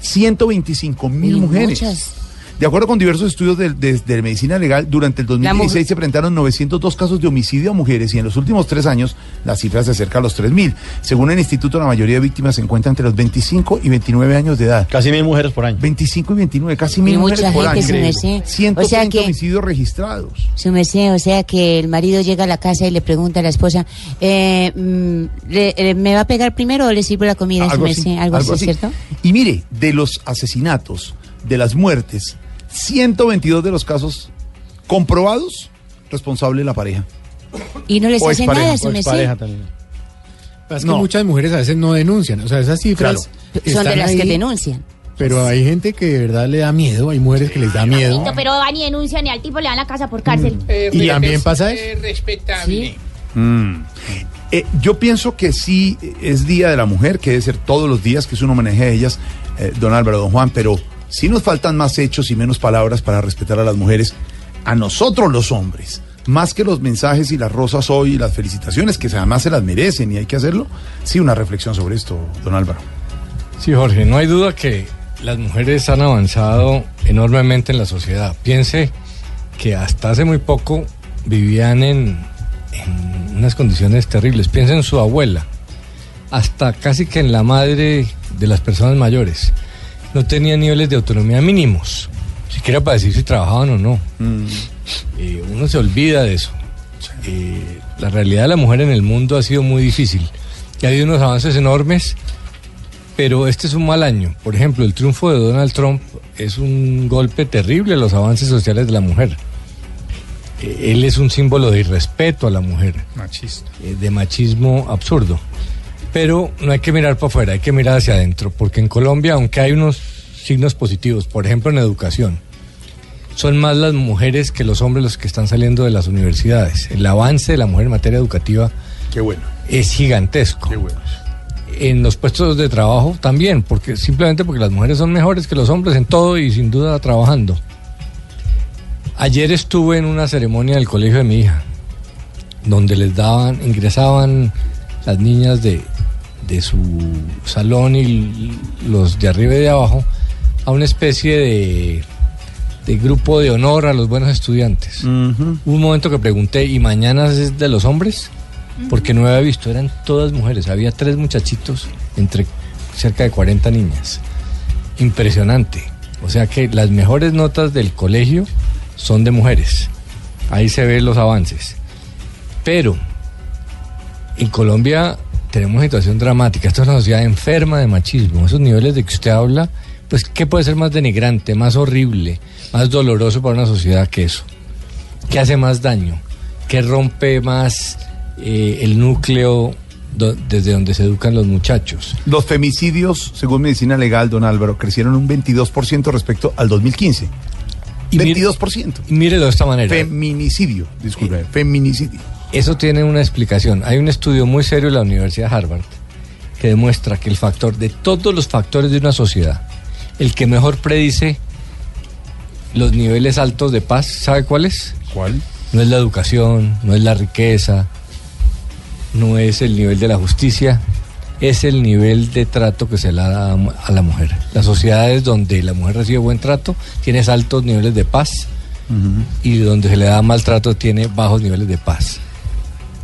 125 mil mujeres. muchas. De acuerdo con diversos estudios de, de- de medicina legal, durante el 2016 se presentaron 902 casos de homicidio a mujeres y en los últimos tres años la cifra se acerca a los 3.000. Según el instituto, la mayoría de víctimas se encuentran entre los 25 y 29 años de edad. Casi mil mujeres por año. 25 y 29, casi Y mil mucha mujeres por gente año. se me sé. 130 O sea que- homicidios registrados. Su merced, o sea que el marido llega a la casa y le pregunta a la esposa, eh, mm, eh, ¿me va a pegar primero o le sirvo la comida? Su Algo merced? así, algo, algo así, así. ¿cierto? Y mire, de los asesinatos, de las muertes, 122 de los casos comprobados, responsable la pareja. Y no les O hace nada, o su merced. expareja Es que No. muchas mujeres a veces no denuncian. O sea, esas cifras. Son de las que denuncian. Pero hay gente que de verdad le da miedo. Hay mujeres que les da miedo. Pero van y denuncian y al tipo le dan la casa por cárcel. Y también pasa eso. Eh, respetable. Mm. Eh, yo pienso que sí es Día de la Mujer, que debe ser todos los días, que es un homenaje a ellas, eh, don Álvaro, don Juan, pero sí nos faltan más hechos y menos palabras para respetar a las mujeres, a nosotros los hombres. Más que los mensajes y las rosas hoy y las felicitaciones, que además se las merecen y hay que hacerlo, sí una reflexión sobre esto, don Álvaro. Sí, Jorge, no hay duda que las mujeres han avanzado enormemente en la sociedad. Piense que hasta hace muy poco vivían en, en unas condiciones terribles. Piense en su abuela, hasta casi que en la madre de las personas mayores. No tenían niveles de autonomía mínimos, siquiera para decir si trabajaban o no. Eh, uno se olvida de eso. Eh, la realidad de la mujer en el mundo ha sido muy difícil. Y ha habido unos avances enormes, pero este es un mal año. Por ejemplo, el triunfo de Donald Trump es un golpe terrible a los avances sociales de la mujer. Eh, él es un símbolo de irrespeto a la mujer, Machista. de machismo absurdo. Pero no hay que mirar para afuera, hay que mirar hacia adentro, porque en Colombia, aunque hay unos signos positivos, por ejemplo en educación, son más las mujeres que los hombres los que están saliendo de las universidades. El avance de la mujer en materia educativa Qué bueno. es gigantesco. en los puestos de trabajo también, porque simplemente porque las mujeres son mejores que los hombres en todo y sin duda trabajando. Ayer estuve en una ceremonia del colegio de mi hija, donde les daban, ingresaban las niñas de, de su salón y los de arriba y de abajo a una especie de, de grupo de honor a los buenos estudiantes. Hubo un momento que pregunté, ¿y mañana es de los hombres? Porque no había visto, eran todas mujeres. Había tres muchachitos entre cerca de 40 niñas. Impresionante. O sea que las mejores notas del colegio son de mujeres. Ahí se ven los avances. Pero en Colombia tenemos una situación dramática. Esta es una sociedad enferma de machismo. Esos niveles de que usted habla, pues, ¿qué puede ser más denigrante, más horrible, más doloroso para una sociedad que eso? ¿Qué hace más daño? ¿Qué rompe más eh, el núcleo do- desde donde se educan los muchachos? Los femicidios, según medicina legal, don Álvaro, crecieron un 22% respecto al 2015. 22%. Y mírelo de esta manera. Feminicidio, disculpe, feminicidio. Eso tiene una explicación. Hay un estudio muy serio de la Universidad de Harvard que demuestra que el factor de todos los factores de una sociedad, el que mejor predice los niveles altos de paz, ¿sabe cuál es? ¿Cuál? No es la educación, no es la riqueza, no es el nivel de la justicia, es el nivel de trato que se le da a la mujer. Las sociedades donde la mujer recibe buen trato, tiene altos niveles de paz y donde se le da maltrato tiene bajos niveles de paz.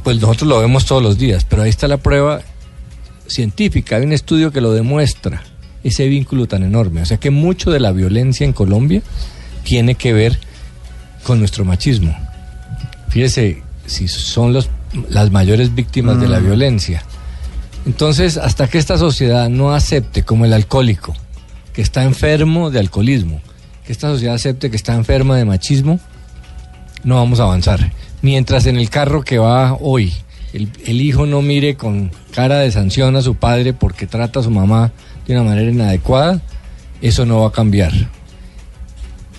Pues nosotros lo vemos todos los días, pero ahí está la prueba científica, hay un estudio que lo demuestra, ese vínculo tan enorme. O sea que mucho de la violencia en Colombia tiene que ver con nuestro machismo. Fíjese, si son los, las mayores víctimas de la Mm. violencia. Entonces, hasta que esta sociedad no acepte como el alcohólico, que está enfermo de alcoholismo, que esta sociedad acepte que está enferma de machismo, no vamos a avanzar. Mientras en el carro que va hoy, el, hijo no mire con cara de sanción a su padre porque trata a su mamá de una manera inadecuada, eso no va a cambiar.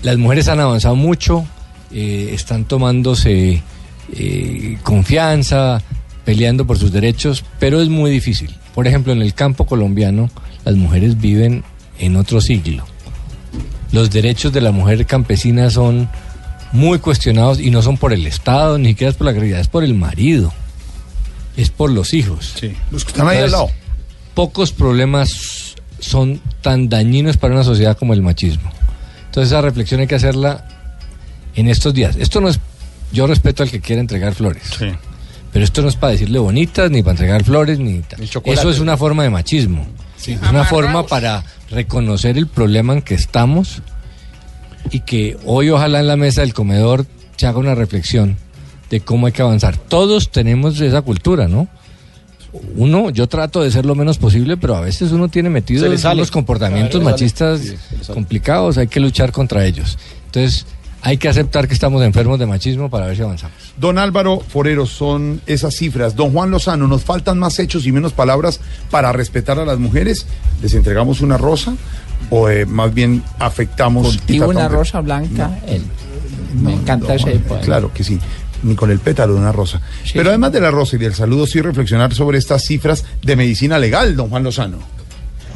Las mujeres han avanzado mucho, eh, están tomándose eh, confianza, peleando por sus derechos, pero es muy difícil. Por ejemplo, en el campo colombiano, las mujeres viven en otro siglo. Los derechos de la mujer campesina son muy cuestionados y no son por el Estado, ni siquiera es por la realidad, es por el marido, es por los hijos. los que están ahí al lado. Pocos problemas son tan dañinos para una sociedad como el machismo. Entonces esa reflexión hay que hacerla en estos días. Esto no es, yo respeto al que quiera entregar flores. Pero esto no es para decirle bonitas, ni para entregar flores, ni tal. Eso es una forma de machismo. es una forma para reconocer el problema en que estamos y que hoy ojalá en la mesa del comedor se haga una reflexión de cómo hay que avanzar. Todos tenemos esa cultura, ¿no? Uno, yo trato de ser lo menos posible, pero a veces uno tiene sale. unos comportamientos Claro, machistas. Sí, complicados, hay que luchar contra ellos. Entonces, hay que aceptar que estamos enfermos de machismo para ver si avanzamos. Don Álvaro Forero, son esas cifras. Don Juan Lozano, ¿nos faltan más hechos y menos palabras para respetar a las mujeres? ¿Les entregamos una rosa? ¿O eh, más bien afectamos... Cultivo una de- rosa blanca. el- me encanta ese poema. Claro que sí. Ni con el pétalo de una rosa. Pero además de la rosa y del saludo, sí reflexionar sobre estas cifras de medicina legal, don Juan Lozano.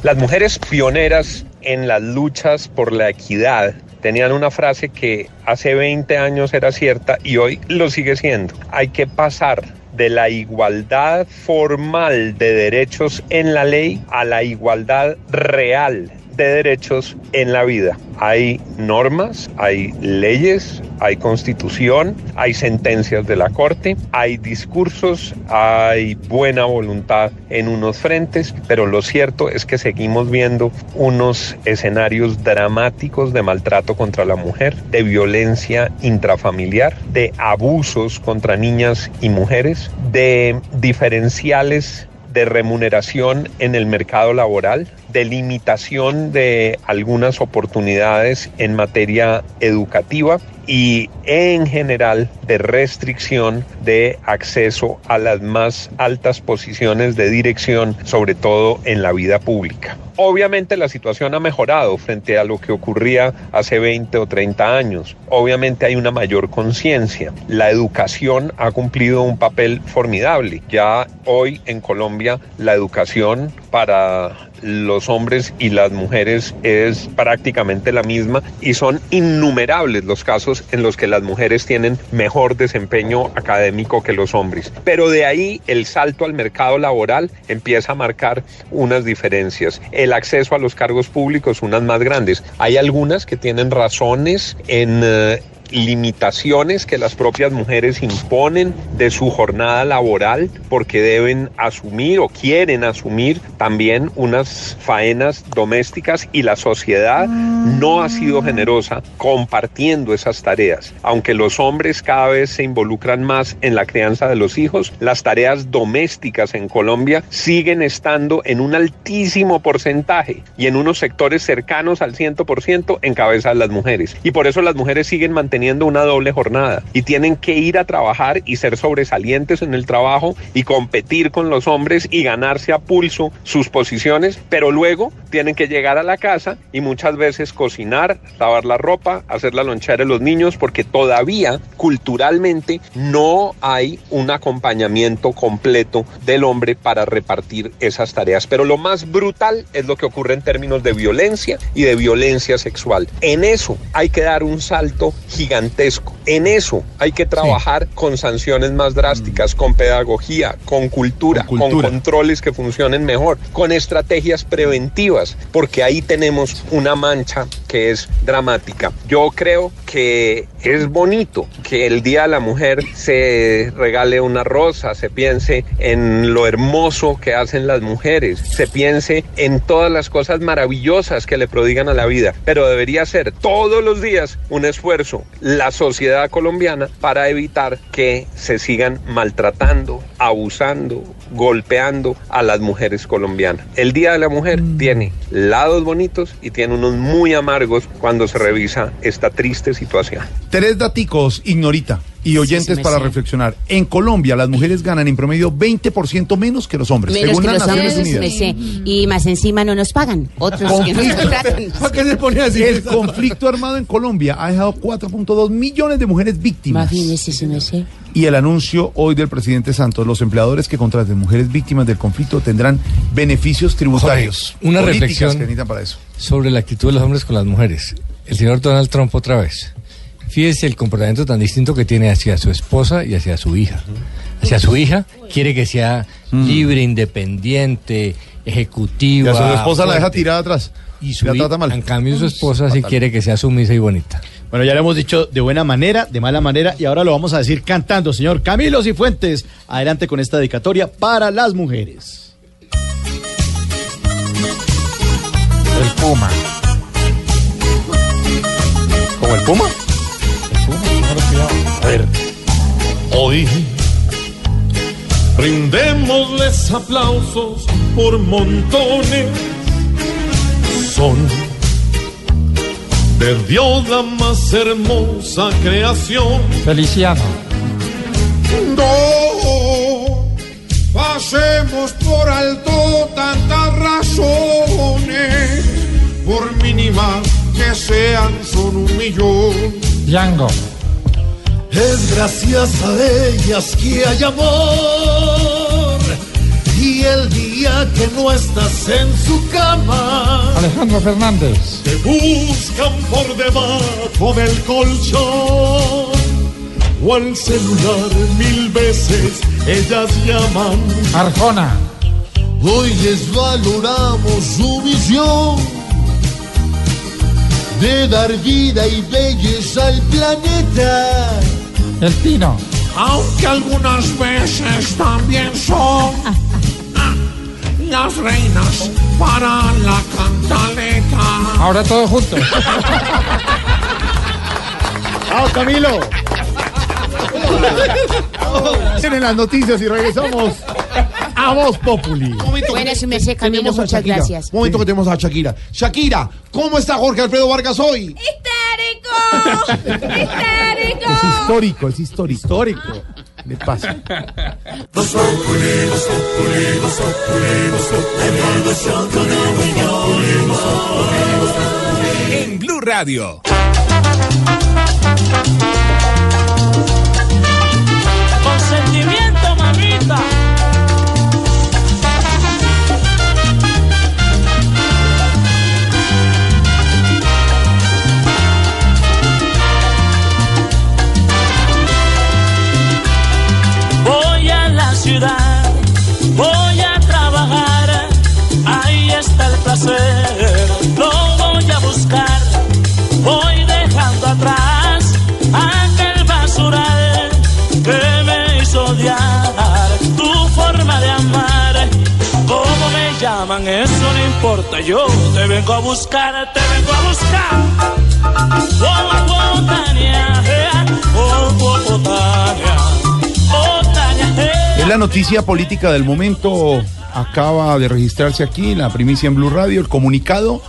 Las mujeres pioneras en las luchas por la equidad tenían una frase que hace 20 años era cierta y hoy lo sigue siendo. Hay que pasar de la igualdad formal de derechos en la ley a la igualdad real de derechos en la vida. Hay normas, hay leyes, hay constitución, hay sentencias de la Corte, hay discursos, hay buena voluntad en unos frentes, pero lo cierto es que seguimos viendo unos escenarios dramáticos de maltrato contra la mujer, de violencia intrafamiliar, de abusos contra niñas y mujeres, de diferenciales de remuneración en el mercado laboral, de limitación de algunas oportunidades en materia educativa y en general de restricción de acceso a las más altas posiciones de dirección, sobre todo en la vida pública. Obviamente la situación ha mejorado frente a lo que ocurría hace 20 o 30 años. Obviamente hay una mayor conciencia. La educación ha cumplido un papel formidable. Ya hoy en Colombia la educación para los hombres y las mujeres es prácticamente la misma y son innumerables los casos en los que las mujeres tienen mejor desempeño académico que los hombres. Pero de ahí el salto al mercado laboral empieza a marcar unas diferencias. El acceso a los cargos públicos, unas más grandes. Hay algunas que tienen razones en... eh, limitaciones que las propias mujeres imponen de su jornada laboral porque deben asumir o quieren asumir también unas faenas domésticas y la sociedad no ha sido generosa compartiendo esas tareas. Aunque los hombres cada vez se involucran más en la crianza de los hijos, las tareas domésticas en Colombia siguen estando en un altísimo porcentaje y en unos sectores cercanos al 100% en cabeza de las mujeres. Y por eso las mujeres siguen manteniendo una doble jornada y tienen que ir a trabajar y ser sobresalientes en el trabajo y competir con los hombres y ganarse a pulso sus posiciones, pero luego tienen que llegar a la casa y muchas veces cocinar, lavar la ropa, hacer la lonchera de los niños, porque todavía culturalmente no hay un acompañamiento completo del hombre para repartir esas tareas. Pero lo más brutal es lo que ocurre en términos de violencia y de violencia sexual. En eso hay que dar un salto gigantesco. En eso hay que trabajar con sanciones más drásticas, con pedagogía, con cultura, con, cultura. controles que funcionen mejor, con estrategias preventivas, porque ahí tenemos una mancha que es dramática. Yo creo que es bonito que el Día de la Mujer se regale una rosa, se piense en lo hermoso que hacen las mujeres, se piense en todas las cosas maravillosas que le prodigan a la vida, pero debería ser todos los días un esfuerzo la sociedad colombiana para evitar que se sigan maltratando, abusando, golpeando a las mujeres colombianas. El Día de la Mujer tiene lados bonitos y tiene unos muy amargos cuando se revisa esta triste situación. Tres daticos, ignorita, y oyentes para sé. reflexionar. En Colombia, las mujeres ganan en promedio 20% menos que los hombres, Menos según las Naciones hombres, Unidas. Y más encima no nos pagan. Otros que nos contratan. ¿Para qué se pone así? El conflicto armado en Colombia ha dejado 4.2 millones de mujeres víctimas. Imagínese, sí me sé. Y el anuncio hoy del presidente Santos, los empleadores que contraten mujeres víctimas del conflicto tendrán beneficios tributarios. Jorge, una reflexión que necesitan para eso. sobre la actitud de los hombres con las mujeres. El señor Donald Trump otra vez. Fíjese el comportamiento tan distinto que tiene hacia su esposa y hacia su hija. Hacia su hija quiere que sea libre, independiente, ejecutiva. Y a su esposa la deja tirada atrás. Y su la trata mal. En cambio, su esposa sí quiere que sea sumisa y bonita. Bueno, ya lo hemos dicho de buena manera, de mala manera, y ahora lo vamos a decir cantando, señor Camilo Cifuentes. Adelante con esta dedicatoria para las mujeres. El Puma. ¿Como el Puma? A ver. Hoy brindémosles aplausos por montones. Son de Dios la más hermosa creación. Feliciano. No pasemos por alto tantas razones, por mínimas que sean, son un millón. Django. Es gracias a ellas que hay amor. Y el día que no estás en su cama, Alejandro Fernández. te buscan por debajo del colchón. O al celular mil veces ellas llaman. Arjona. Hoy les valoramos su visión de dar vida y belleza al planeta. El Pino. Aunque algunas veces también son las reinas para la cantaleta. Ahora todos juntos. ¡Vamos, Camilo! Tienen las noticias y regresamos a Voz Populi. Bueno, su merced, Camilo, Tenemos a muchas Shakira. gracias. Un momento que tenemos a Shakira. Shakira, ¿cómo está Jorge Alfredo Vargas hoy? ¡Histérico! ¡Histérico! Es histórico, es histórico. Histórico. En Blue Radio. Noticia política del momento. Acaba de registrarse aquí la primicia en Blue Radio, el comunicado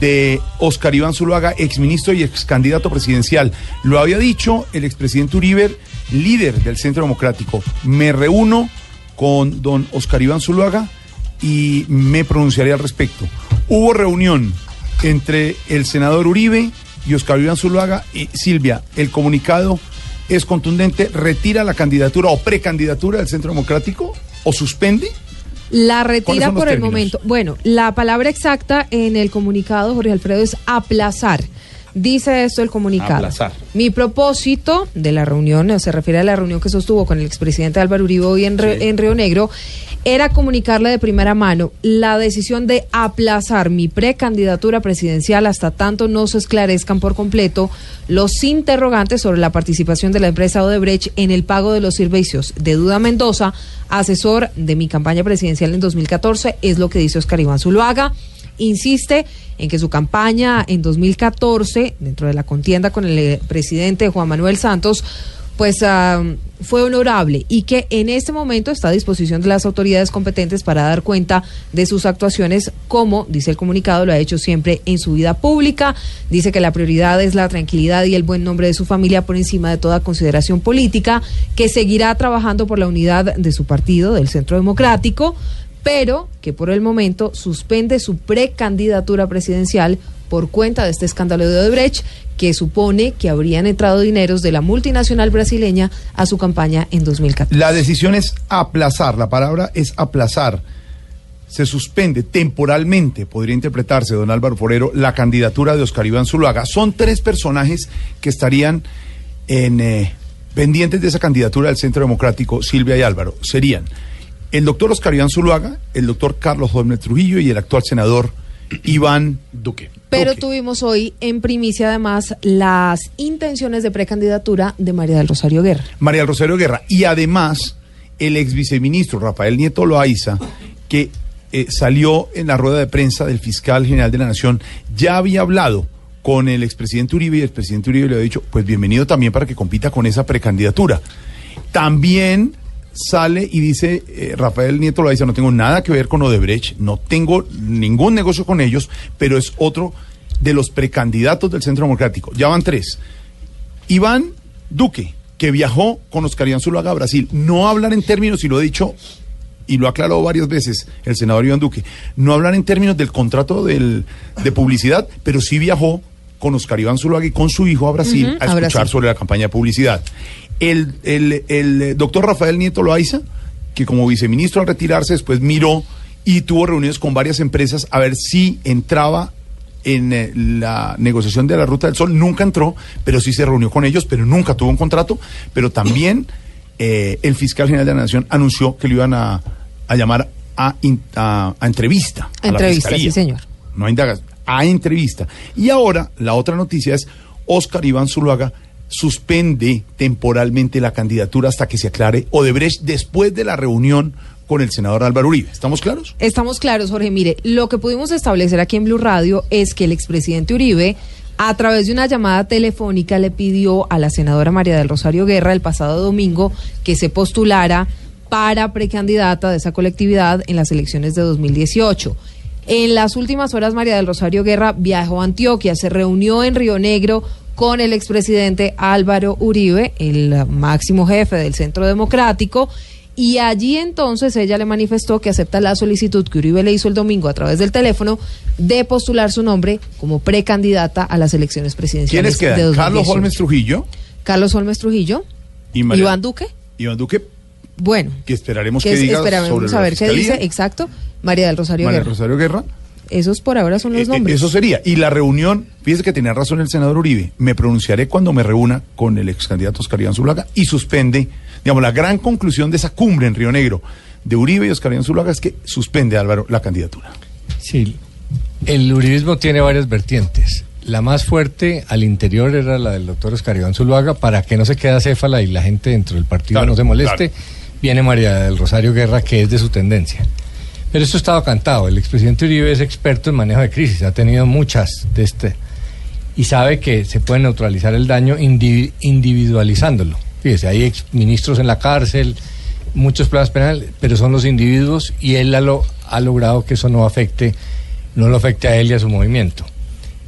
de Oscar Iván Zuluaga, exministro y ex candidato presidencial. Lo había dicho el expresidente Uribe, líder del Centro Democrático. Me reúno con don Oscar Iván Zuluaga y me pronunciaré al respecto. Hubo reunión entre el senador Uribe y Oscar Iván Zuluaga y Silvia. El comunicado es contundente, retira la candidatura o precandidatura del Centro Democrático o suspende. La ¿Cuáles retira por el términos? momento. Bueno, la palabra exacta en el comunicado, Jorge Alfredo, es aplazar. Dice esto el comunicado. Aplazar. Mi propósito de la reunión, se refiere a la reunión que sostuvo con el expresidente Álvaro Uribe hoy en, Re- en Río Negro, era comunicarle de primera mano la decisión de aplazar mi precandidatura presidencial hasta tanto no se esclarezcan por completo los interrogantes sobre la participación de la empresa Odebrecht en el pago de los servicios de Duda Mendoza, asesor de mi campaña presidencial en 2014, es lo que dice Oscar Iván Zuluaga. Insiste en que su campaña en 2014, dentro de la contienda con el eh, presidente Juan Manuel Santos, pues ah, fue honorable y que en este momento está a disposición de las autoridades competentes para dar cuenta de sus actuaciones, como dice el comunicado, lo ha hecho siempre en su vida pública. Dice que la prioridad es la tranquilidad y el buen nombre de su familia por encima de toda consideración política, que seguirá trabajando por la unidad de su partido, del Centro Democrático, pero que por el momento suspende su precandidatura presidencial por cuenta de este escándalo de Odebrecht, que supone que habrían entrado dineros de la multinacional brasileña a su campaña en 2014. La decisión es aplazar, la palabra es aplazar. Se suspende temporalmente, podría interpretarse, don Álvaro Forero, la candidatura de Oscar Iván Zuluaga. Son tres personajes que estarían en, eh, pendientes de esa candidatura del Centro Democrático, Silvia y Álvaro. Serían el doctor Oscar Iván Zuluaga, el doctor Carlos Holmes Trujillo y el actual senador Iván Duque. Pero tuvimos hoy en primicia además las intenciones de precandidatura de María del Rosario Guerra. María del Rosario Guerra. Y además, el ex viceministro Rafael Nieto Loaiza, que eh, salió en la rueda de prensa del fiscal general de la Nación, ya había hablado con el expresidente Uribe y el presidente Uribe le había dicho, pues bienvenido también para que compita con esa precandidatura. También sale y dice eh, Rafael Nieto Loaiza, no tengo nada que ver con Odebrecht, no tengo ningún negocio con ellos, pero es otro de los precandidatos del Centro Democrático. Ya van tres. Iván Duque, que viajó con Oscar Iván Zuluaga a Brasil, no hablar en términos, y lo he dicho y lo ha aclarado varias veces el senador Iván Duque, no hablar en términos del contrato del- de publicidad, pero sí viajó con Oscar Iván Zuluaga y con su hijo a Brasil a a escuchar sobre la campaña de publicidad. El, el- el, eh, doctor Rafael Nieto Loaiza, que como viceministro al retirarse después miró y tuvo reuniones con varias empresas a ver si entraba en eh, la negociación de la Ruta del Sol. Nunca entró, pero sí se reunió con ellos, pero nunca tuvo un contrato. Pero también eh, el fiscal general de la Nación anunció que lo iban a, a llamar a, in- a- a entrevista. a Entrevista, sí, señor. No a indagas, a entrevista. Y ahora la otra noticia es Oscar Iván Zuluaga suspende temporalmente la candidatura hasta que se aclare Odebrecht después de la reunión con el senador Álvaro Uribe. ¿Estamos claros? Estamos claros, Jorge. Mire, lo que pudimos establecer aquí en Blue Radio es que el expresidente Uribe, a través de una llamada telefónica, le pidió a la senadora María del Rosario Guerra el pasado domingo que se postulara para precandidata de esa colectividad en las elecciones de 2018. En las últimas horas, María del Rosario Guerra viajó a Antioquia, se reunió en Río Negro con el expresidente Álvaro Uribe, el máximo jefe del Centro Democrático, y allí entonces ella le manifestó que acepta la solicitud que Uribe le hizo el domingo a través del teléfono de postular su nombre como precandidata a las elecciones presidenciales. ¿Quiénes quedan? de Carlos 2018. Holmes Trujillo Carlos Holmes Trujillo, y María- Iván Duque. Iván Duque, Bueno, que esperaremos que que, diga esperamos sobre a ver qué dice. Exacto. María del Rosario María Guerra. Rosario Guerra. Esos por ahora son los Eh, nombres. Eso sería. Y la reunión, fíjese que tenía razón el senador Uribe, me pronunciaré cuando me reúna con el ex candidato Oscar Iván Zuluaga y suspende, digamos, la gran conclusión de esa cumbre en Río Negro de Uribe y Oscar Iván Zuluaga es que suspende Álvaro la candidatura. Sí, el uribismo tiene varias vertientes. La más fuerte al interior era la del doctor Oscar Iván Zuluaga, para que no se quede acéfala y la gente dentro del partido Claro, no se moleste. claro. Viene María del Rosario Guerra, que es de su tendencia. Pero esto estaba cantado. El expresidente Uribe es experto en manejo de crisis, ha tenido muchas de este. Y sabe que se puede neutralizar el daño indivi- individualizándolo. Fíjese, hay ex ministros en la cárcel, muchos planes penales, pero son los individuos y él ha, lo- ha logrado que eso no afecte, no lo afecte a él y a su movimiento.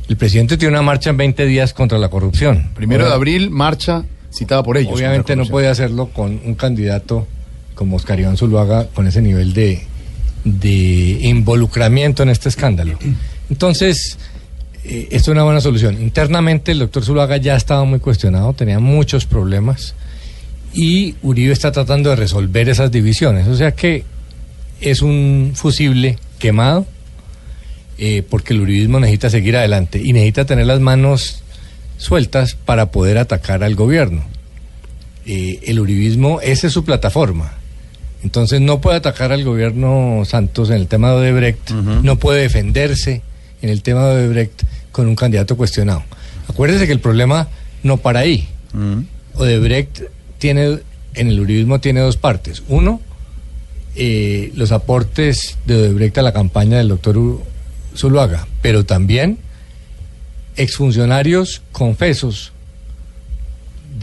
El presidente tiene una marcha en 20 días contra la corrupción. Primero de abril, marcha citada por ellos. Obviamente no puede hacerlo con un candidato como Oscar Iván Zuluaga con ese nivel de, de involucramiento en este escándalo. Entonces, eh, esto es una buena solución. Internamente el doctor Zuluaga ya estaba muy cuestionado, tenía muchos problemas y Uribe está tratando de resolver esas divisiones. O sea que es un fusible quemado eh, porque el uribismo necesita seguir adelante y necesita tener las manos sueltas para poder atacar al gobierno. Eh, el uribismo, esa es su plataforma. Entonces no puede atacar al gobierno Santos en el tema de Odebrecht, no puede defenderse en el tema de Odebrecht con un candidato cuestionado. Acuérdese que el problema no para ahí. Odebrecht tiene, en el uribismo tiene dos partes. Uno, eh, los aportes de Odebrecht a la campaña del doctor Zuluaga, pero también exfuncionarios confesos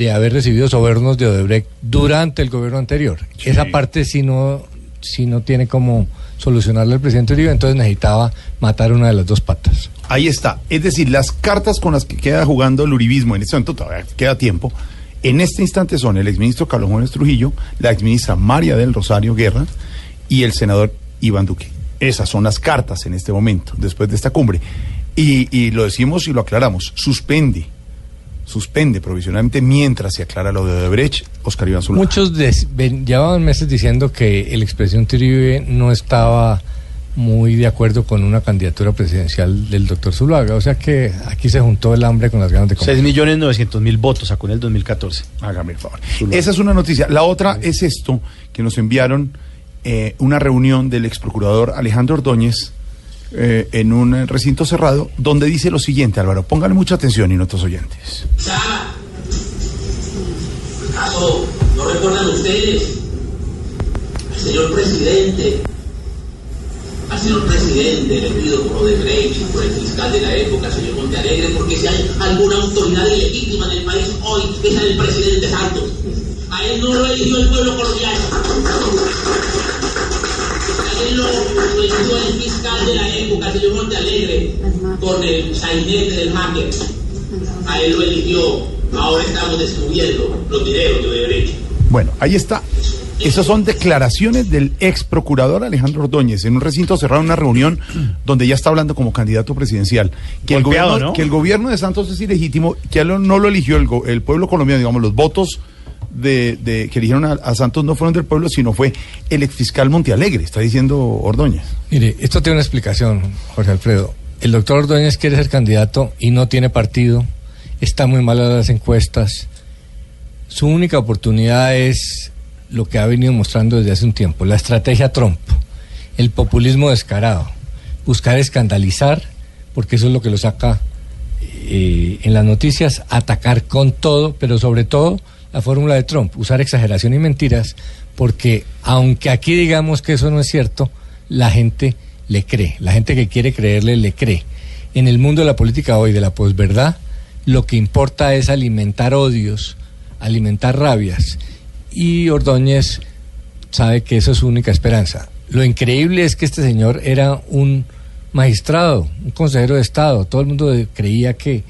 de haber recibido sobornos de Odebrecht durante el gobierno anterior. Esa parte si no, si no tiene como solucionarle al presidente Uribe, entonces necesitaba matar una de las dos patas. Ahí está. Es decir, las cartas con las que queda jugando el uribismo en este momento, todavía queda tiempo. En este instante son el exministro Carlos Jóvenes Trujillo, la exministra María del Rosario Guerra y el senador Iván Duque. Esas son las cartas en este momento, después de esta cumbre. Y, y lo decimos y lo aclaramos, suspende, suspende provisionalmente mientras se aclara lo de Odebrecht, Oscar Iván Zuluaga. Muchos des- ven- llevaban meses diciendo que el expresidente Uribe no estaba muy de acuerdo con una candidatura presidencial del doctor Zuluaga. O sea que aquí se juntó el hambre con las ganas de comer. 6 millones 900 mil votos sacó en el 2014. Hágame el favor. Esa es una noticia. La otra es esto que nos enviaron eh, una reunión del ex procurador Alejandro Ordóñez eh, en un recinto cerrado donde dice lo siguiente, Álvaro, póngale mucha atención y nuestros oyentes. ¿Acaso no recuerdan ustedes al señor presidente? Al señor presidente le pido por Odebrecht por el fiscal de la época, señor Montealegre, porque si hay alguna autoridad ilegítima en el país hoy es del presidente Santos. A él no lo eligió el pueblo colombiano. A él lo, lo eligió el fiscal de la época, señor Montealegre, con el sainete del hacker. A él lo eligió. Ahora estamos descubriendo los de Odebrecht. Bueno, ahí está. Esas son declaraciones del ex procurador Alejandro Ordóñez en un recinto cerrado, en una reunión donde ya está hablando como candidato presidencial. Que, el gobierno, ¿no? que el gobierno de Santos es ilegítimo, que no lo eligió el, go- el pueblo colombiano, digamos, los votos de, de- que eligieron a, a Santos no fueron del pueblo, sino fue el exfiscal Montealegre, está diciendo Ordóñez. Mire, esto tiene una explicación, Jorge Alfredo. El doctor Ordóñez quiere ser candidato y no tiene partido, está muy mal en las encuestas. Su única oportunidad es lo que ha venido mostrando desde hace un tiempo, la estrategia Trump, el populismo descarado, buscar escandalizar, porque eso es lo que lo saca eh, en las noticias, atacar con todo, pero sobre todo la fórmula de Trump, usar exageración y mentiras, porque aunque aquí digamos que eso no es cierto, la gente le cree, la gente que quiere creerle le cree. En el mundo de la política hoy, de la posverdad, lo que importa es alimentar odios, alimentar rabias, y Ordóñez sabe que eso es su única esperanza. Lo increíble es que este señor era un magistrado, un consejero de Estado. Todo el mundo creía que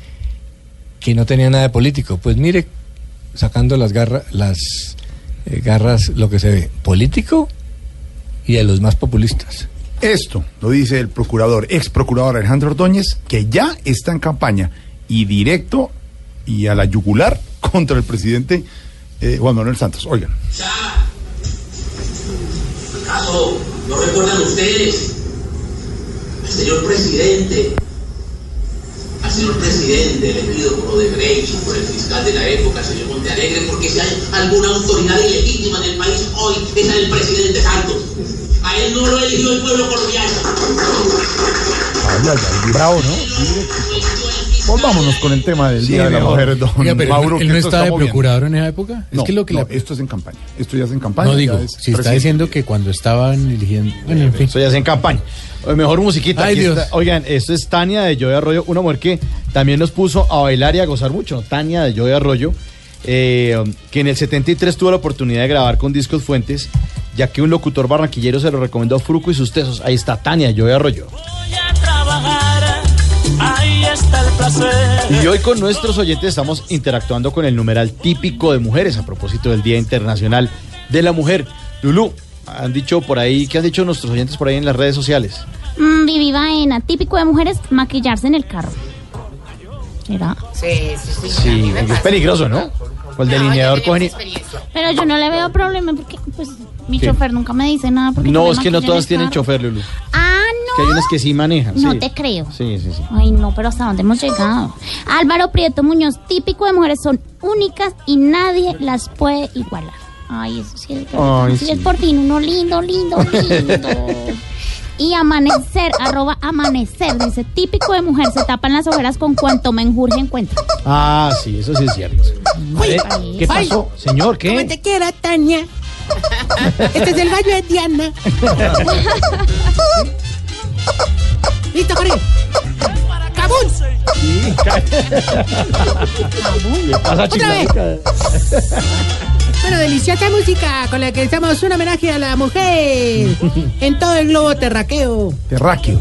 que no tenía nada de político. Pues mire, sacando las garras, las eh, garras, lo que se ve, político y de los más populistas. Esto lo dice el procurador, ex procurador Alejandro Ordóñez, que ya está en campaña y directo y a la yugular contra el presidente eh, Juan Manuel Santos. Oigan. ¿Acaso no recuerdan ustedes al señor presidente? Al señor presidente elegido por Odebrecht y por el fiscal de la época, señor Montealegre, porque si hay alguna autoridad ilegítima en el país hoy, es del presidente Santos. A él no lo eligió el pueblo colombiano. Ay, ay, ay, bravo, ¿no? Volvámonos con el tema del Sí, Día de la. Mujer, don pero Mauro. él no esto está de procurador en esa época. No, es que lo que no, la- esto es en campaña. Esto ya es en campaña. No digo, es si está diciendo que cuando estaban eligiendo. Bueno, en fin. Eso ya es en campaña. Eh, Mejor musiquita. Ay, Dios. está. Oigan, esto es Tania de Joy Arroyo, una mujer que también nos puso a bailar y a gozar mucho. Tania de Joy Arroyo, eh, que en el 73 tuvo la oportunidad de grabar con Discos Fuentes, ya que un locutor barranquillero se lo recomendó a Fruco y sus tesos. Ahí está Tania de Joy Arroyo. Está el placer. Y hoy con nuestros oyentes estamos interactuando con el numeral típico de mujeres a propósito del Día Internacional de la Mujer. Lulú, han dicho por ahí, ¿qué han dicho nuestros oyentes por ahí en las redes sociales? Mm, Vivi Baena, típico de mujeres, maquillarse en el carro. ¿Será? Sí, sí, sí. Sí, es peligroso, ¿no? Con el delineador cogen y- Pero yo no le veo problema porque pues mi ¿Qué? chofer nunca me dice nada. Porque yo No, me es que no maquillo en todas el tienen carro. chofer, Lulu. Ah, Que hay unas que sí manejan. No sí. te creo. Sí, sí, sí. Ay, no, pero ¿hasta dónde hemos llegado? Álvaro Prieto Muñoz, típico de mujeres, son únicas y nadie las puede igualar. Ay, eso sí es verdad. Ay, sí, sí. es por fin, uno lindo, lindo, lindo. y amanecer, arroba amanecer, dice, típico de mujer, se tapan las ojeras con cuanto menjurje encuentra. Ah, sí, eso sí es cierto. Uy, Vale, ¿Qué ay. pasó, señor? Como ¿Qué? te quiera, Tania. Este es el gallo de Diana. Listo, Jorge. ¡Cabún! ¿Qué pasa, Otra vez. Bueno, deliciosa música con la que estamos un homenaje a la mujer en todo el globo terraqueo. Terráqueo.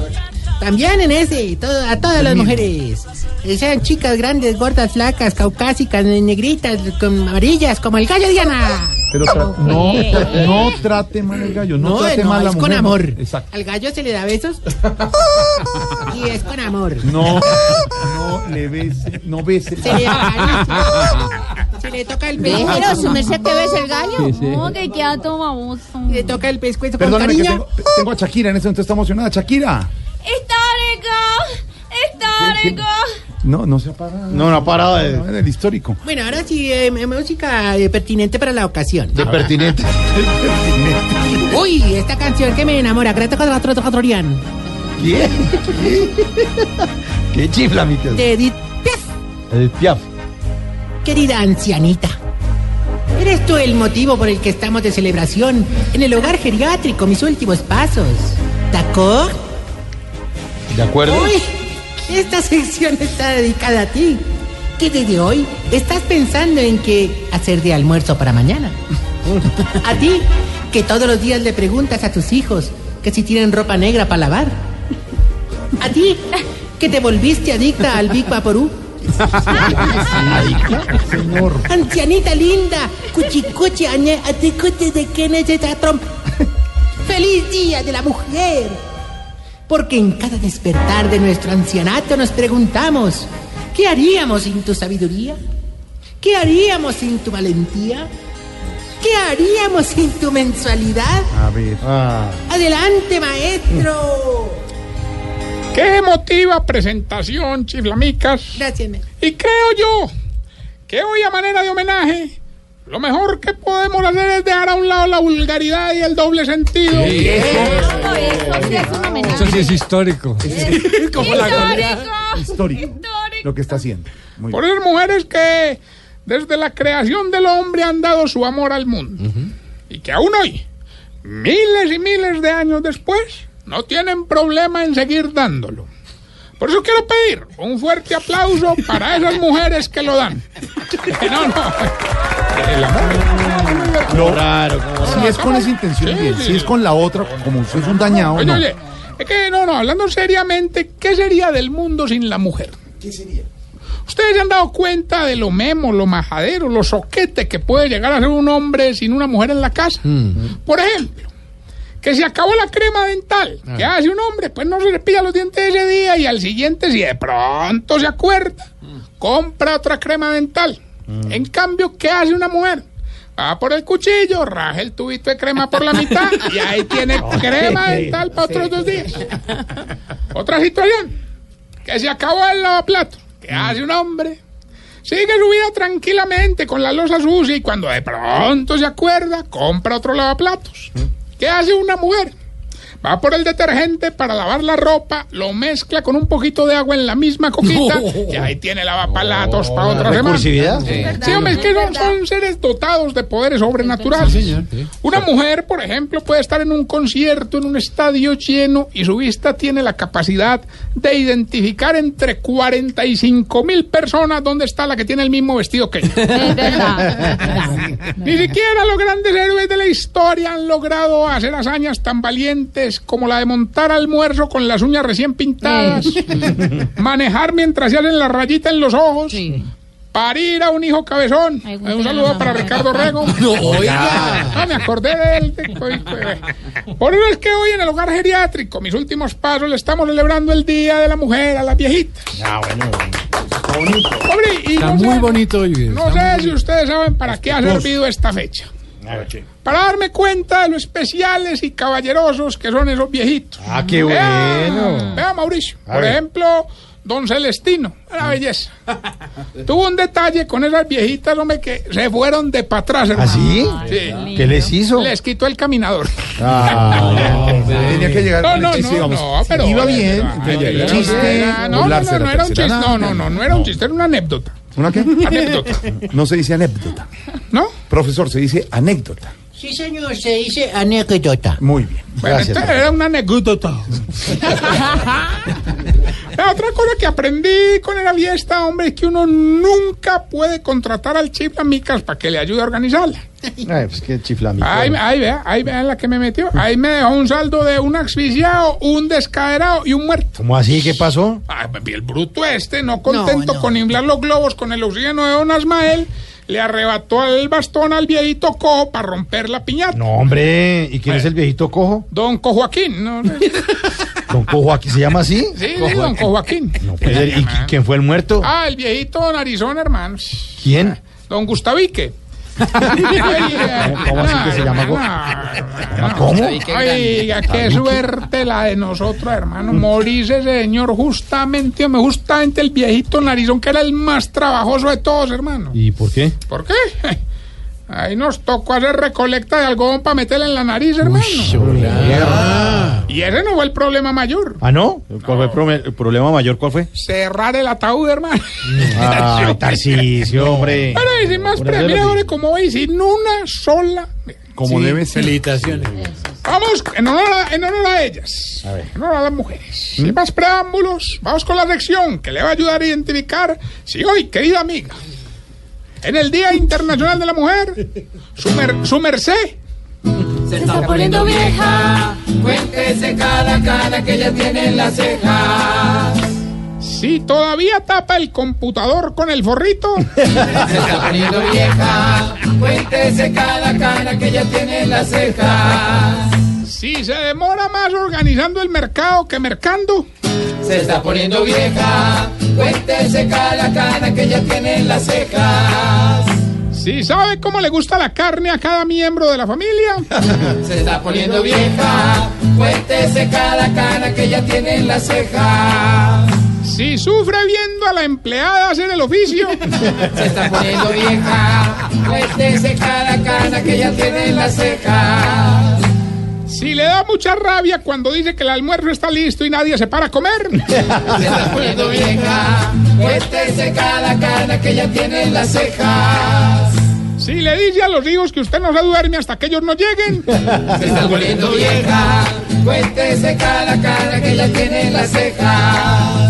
También en ese, todo- a todas las mujeres. Sean chicas, grandes, gordas, flacas, caucásicas, negritas, con amarillas, como el gallo Diana. Pero tra- no, no trate mal el gallo, no, No, trate no, mal a la es mujer. con amor. Exacto. Al gallo se le da besos. y es con amor. No, no le bese, no bese. Se le da Se le toca el pescuezo. Déjelo, su merced que ves el gallo. Sí, sí. No, que queda todo baboso. Le toca el pescuezo con Perdóname que cariño. tengo, tengo a Shakira en este momento, está emocionada. Shakira. ¡Histórico! ¡Histórico! No, no se ha parado. No, no ha parado de- No, en el histórico. Bueno, ahora sí, eh, música eh, pertinente para la ocasión. De pertinente. Uy, esta canción que me enamora, Greta Catratorian. ¿Qué? ¿Qué chifla, mi tío? De Edith Piaf. Edith Piaf. Querida ancianita, eres tú el motivo por el que estamos de celebración en el hogar geriátrico, mis últimos pasos. ¿D'accord? ¿De acuerdo? Uy, esta sección está dedicada a ti, que desde hoy estás pensando en qué hacer de almuerzo para mañana. A ti, que todos los días le preguntas a tus hijos que si tienen ropa negra para lavar. A ti, que te volviste adicta al Big Vaporú. Señor. Ancianita linda, cuchicuchi, añe, aticote de que trompa. ¡Feliz Día de la Mujer! Porque en cada despertar de nuestro ancianato nos preguntamos, ¿qué haríamos sin tu sabiduría? ¿Qué haríamos sin tu valentía? ¿Qué haríamos sin tu mensualidad? A ver. Adelante, maestro. Qué emotiva presentación, chiflamicas. Gracias. me- Y creo yo que hoy a manera de homenaje, lo mejor que podemos hacer es dejar a un lado la vulgaridad y el doble sentido. Sí. Eso, eso sí es un homenaje. Eso sí es histórico. Como la Histórico. Lo que está haciendo. Muy Por bien. esas mujeres que desde la creación del hombre han dado su amor al mundo. Y que aún hoy, miles y miles de años después, no tienen problema en seguir dándolo. Por eso quiero pedir un fuerte aplauso para esas mujeres que lo dan. No, no. El amor. No, Raro. Si es con esa intención, Sí, bien. sí, Si es con la otra, como usted es un dañado, Oye, no. oye, es que no, no, hablando seriamente, ¿qué sería del mundo sin la mujer? ¿Qué sería? Ustedes se han dado cuenta de lo memo, lo majadero, lo soquete que puede llegar a ser un hombre sin una mujer en la casa. Por ejemplo, que se acabó la crema dental. ¿Qué hace un hombre? Pues no se le pilla los dientes ese día y al siguiente, si de pronto se acuerda, compra otra crema dental. En cambio, ¿qué hace una mujer? Va por el cuchillo, raja el tubito de crema por la mitad y ahí tiene crema dental para otros dos días. Otra situación, que se acabó el lavaplato. ¿Qué hace un hombre? Sigue su vida tranquilamente con la losa sucia y cuando de pronto se acuerda, compra otro lavaplatos. ¿Qué hace una mujer? Va por el detergente para lavar la ropa, lo mezcla con un poquito de agua en la misma coquita y ahí tiene lavapalatos para otra semana. Sí, Sí, hombre, es que son, son seres dotados de poderes sobrenaturales. Una mujer, por ejemplo, puede estar en un concierto, en un estadio lleno y su vista tiene la capacidad de identificar entre 45 mil personas dónde está la que tiene el mismo vestido que ella. Ni siquiera los grandes héroes de la historia han logrado hacer hazañas tan valientes como la de montar almuerzo con las uñas recién pintadas, manejar mientras se hacen la rayita en los ojos, parir a un hijo cabezón. Un saludo para Ricardo Rego. No, oiga. No, me acordé de él. Por eso es que hoy en el hogar geriátrico, mis últimos pasos, le estamos celebrando el Día de la Mujer a las viejitas. Ah, bueno. Hombre, y Está no muy sé- bonito hoy. no sé si ustedes saben para qué ha servido esta fecha. A ver, sí. Para darme cuenta de lo especiales y caballerosos que son esos viejitos. Ah, qué Vea- bueno. Vea, Mauricio. A por ver. ejemplo, don Celestino. Una belleza. Tuvo un detalle con esas viejitas, hombre, que se fueron de para atrás. ¿Ah, sí? Sí. ¿Qué les hizo? Les quitó el caminador. Ah, Tenía que llegar No, no, chiste, no, no, pero Iba bien. Chiste, no, no, no, no la era un chiste, no, no, no, no era un chiste, era una anécdota. ¿Una qué? Anécdota. No se dice anécdota. ¿No? Profesor, se dice anécdota. Sí, señor, se dice anécdota. Muy bien. Bueno, Gracias. era una anécdota. La otra cosa que aprendí con la fiesta, hombre, es que uno nunca puede contratar al chiflamicas para que le ayude a organizarla. Ay, pues qué chiflamico. Ahí, ahí vea, ahí vea la que me metió. Ahí me dejó un saldo de un asfixiado, un descaderado y un muerto. ¿Cómo así? ¿Qué pasó? Ay, papi, el bruto este, no contento con inflar los globos con el oxígeno de don Asmael, le arrebató el bastón al viejito cojo para romper la piñata. No, hombre. ¿Y quién es el viejito cojo? Don Cojoaquín, ¿no? ¿Don Cojo aquí se llama así? sí, don Cojoaquín. No ser. ¿Y qui- quién fue el muerto? Ah, el viejito narizón, hermano. ¿Quién? Don Gustavique. ¿Cómo, así que se llama? ¿Cómo? Oiga, qué suerte la de nosotros, hermano. Morirse, señor, justamente, hombre, justamente el viejito narizón, que era el más trabajoso de todos, hermano. ¿Y por qué? ¿Por qué? Ahí nos tocó hacer recolecta de algodón para meterle en la nariz, hermano. Y ese no fue el problema mayor. ¿Ah, no? ¿Cuál fue el, problema mayor? ¿Cuál fue? Cerrar el ataúd, hermano. Ay, Tarcisio, hombre. Pero y sin más mire, como veis, sin una sola. Como Sí, debe ser. Felicitaciones. Vamos, en honor a, en honor a ellas. En honor a las mujeres. Sin más preámbulos, vamos con la sección que le va a ayudar a identificar si hoy, querida amiga, en el Día Internacional de la Mujer, su, mer- su merced Se está poniendo vieja. Cuéntese cada cana que ella tiene en las cejas. Si todavía tapa el computador con el forrito, Se está poniendo vieja. Cuéntese cada cana que ella tiene en las cejas. Si se demora más organizando el mercado que mercando, Se está poniendo vieja. Cuéntese cada cana que ella tiene en las cejas. si sabe cómo le gusta la carne a cada miembro de la familia, Se está poniendo vieja. Cuéntese cada cana que ella tiene en las cejas. si sufre viendo a la empleada hacer el oficio, Se está poniendo vieja. Cuéntese cada cana que ella tiene en las cejas. Si le da mucha rabia cuando dice que el almuerzo está listo y nadie se para a comer, Se está poniendo vieja. Cuéntese cada cana que ella tiene en las cejas. si le dice a los hijos que usted no se duerme hasta que ellos no lleguen, Se está poniendo vieja. Cuéntese cada cana que ella tiene en las cejas.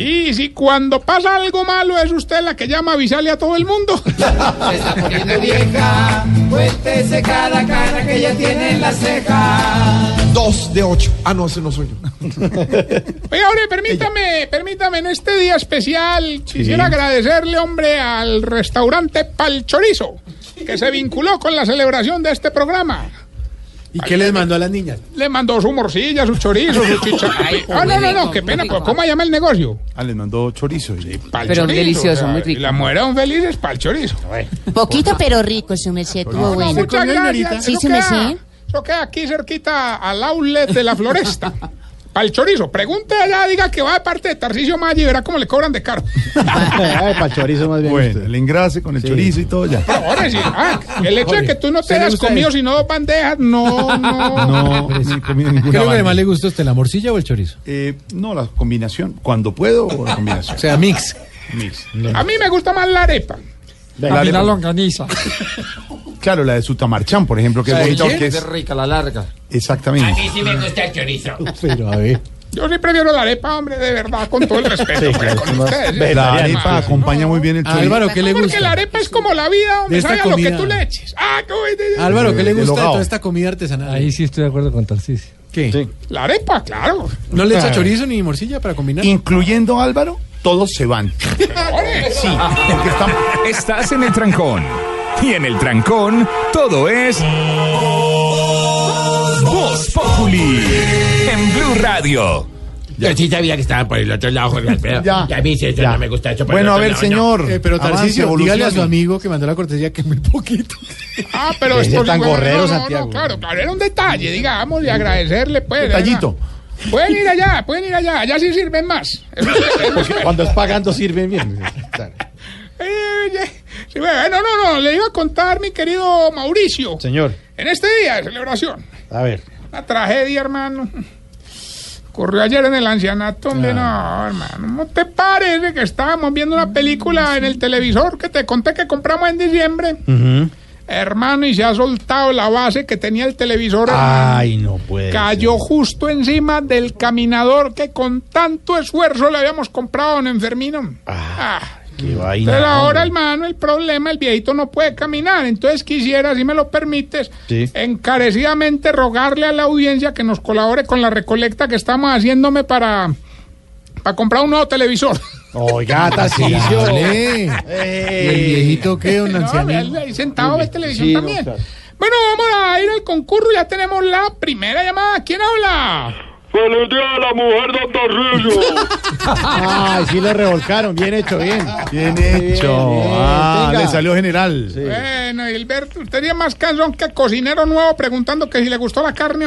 Y si cuando pasa algo malo es usted la que llama a avisarle a todo el mundo, Se está poniendo vieja. Cuéntese cada cana que ella tiene en las cejas. Dos de ocho. Ah, no, ese no soy yo. Oiga, hombre, permítame, permítame, en este día especial quisiera agradecerle, hombre, al restaurante Pal Chorizo, que se vinculó con la celebración de este programa. ¿Y qué les mandó a las niñas? Le mandó su morcilla, su chorizo, su chicharrón. Ah, no, no, no, qué pena, pero ¿cómo llama el negocio? Ah, les mandó chorizo. Pal Pero chorizo, delicioso, o sea, muy rico. y La mujer son felices pal chorizo. Poquito pero rico, su merced, tuvo No, bueno. muchas gracias. Sí, Eso su queda- merced. Eso queda aquí cerquita al outlet de la floresta. Pal chorizo. Pregunte allá, diga que va de parte de Tarcisio Maggi y verá cómo le cobran de caro. Para chorizo más bien. Bueno, el engrase con el chorizo y todo ya. Ahora sí, ah, el hecho de que tú no te ¿usted le hayas comido sino dos bandejas, no, no. No, no he comido ninguna ¿Qué es lo que más le gusta a usted, la morcilla o el chorizo? Eh, no, la combinación. Cuando puedo, la combinación. O sea, mix. Mix. A mí me gusta más la arepa. La arepa. longaniza. Claro, la de Sutamarchán, por ejemplo, que es bonita porque es... rica, la larga. Exactamente. sí me gusta el chorizo. Pero a ver. Yo sí prefiero la arepa, hombre, de verdad, con todo el respeto. hombre, con ustedes. ¿sí? La arepa acompaña muy bien el chorizo. Álvaro, ¿qué le Porque gusta? la arepa es como la vida, hombre, De esta sabe a lo que comida. tú le eches. Ah, bueno. Álvaro, ¿qué le gusta de toda esta comida artesanal? Ahí sí estoy de acuerdo con Tarcisio. ¿Qué? La arepa, claro. ¿No le echa chorizo ni morcilla para combinar? Incluyendo Álvaro, todos se van. Sí, porque están... Estás en el trancón. Y en el trancón, todo es. Voz Populi. En Blue Radio. Yo sí sabía que estaban por el otro lado, Jorge Alfredo. Ya. Ya, a mí sí, eso Ya. no me gusta eso por Bueno, el a ver, lado, no. señor. Eh, pero Tarcisio, dígale a su amigo que mandó la cortesía que es muy poquito. Ah, pero Ese esto tan gorrero, no, no, Santiago. No, claro, claro, era un detalle, digamos, y agradecerle, pues. Detallito. Pueden ir allá, pueden ir allá, allá sí sirven más. Es- es- Cuando es pagando sirven bien. Claro. Sí, bueno, no, no, le iba a contar, mi querido Mauricio, Señor, en este día de celebración, a ver. una tragedia, hermano. Ocurrió ayer en el ancianato, hombre, no, hermano. ¿No te parece que estábamos viendo una película en el televisor que te conté que compramos en diciembre? Hermano, y se ha soltado la base que tenía el televisor. hermano. Ay, no puede. Cayó justo encima del caminador que con tanto esfuerzo le habíamos comprado a don Enfermino. Ah. Qué vaina. Pero ahora, hombre. hermano, el problema, el viejito no puede caminar. Entonces quisiera, si me lo permites, Sí. encarecidamente rogarle a la audiencia que nos colabore con la recolecta que estamos haciéndome para, para comprar un nuevo televisor. Oiga. ¿Y el viejito qué, un No, ancianito? ahí sentado ve televisión Sí, no, también. claro. Bueno, vamos a ir al concurso. Ya tenemos la primera llamada. ¿Quién habla? ¡Feliz día de la mujer, don Tarcisio! Ay, sí le revolcaron. Bien hecho, bien. Bien hecho. bien, ah, venga. le salió general. Bueno, Gilberto, usted tiene más canción que cocinero nuevo preguntando que si le gustó la carne.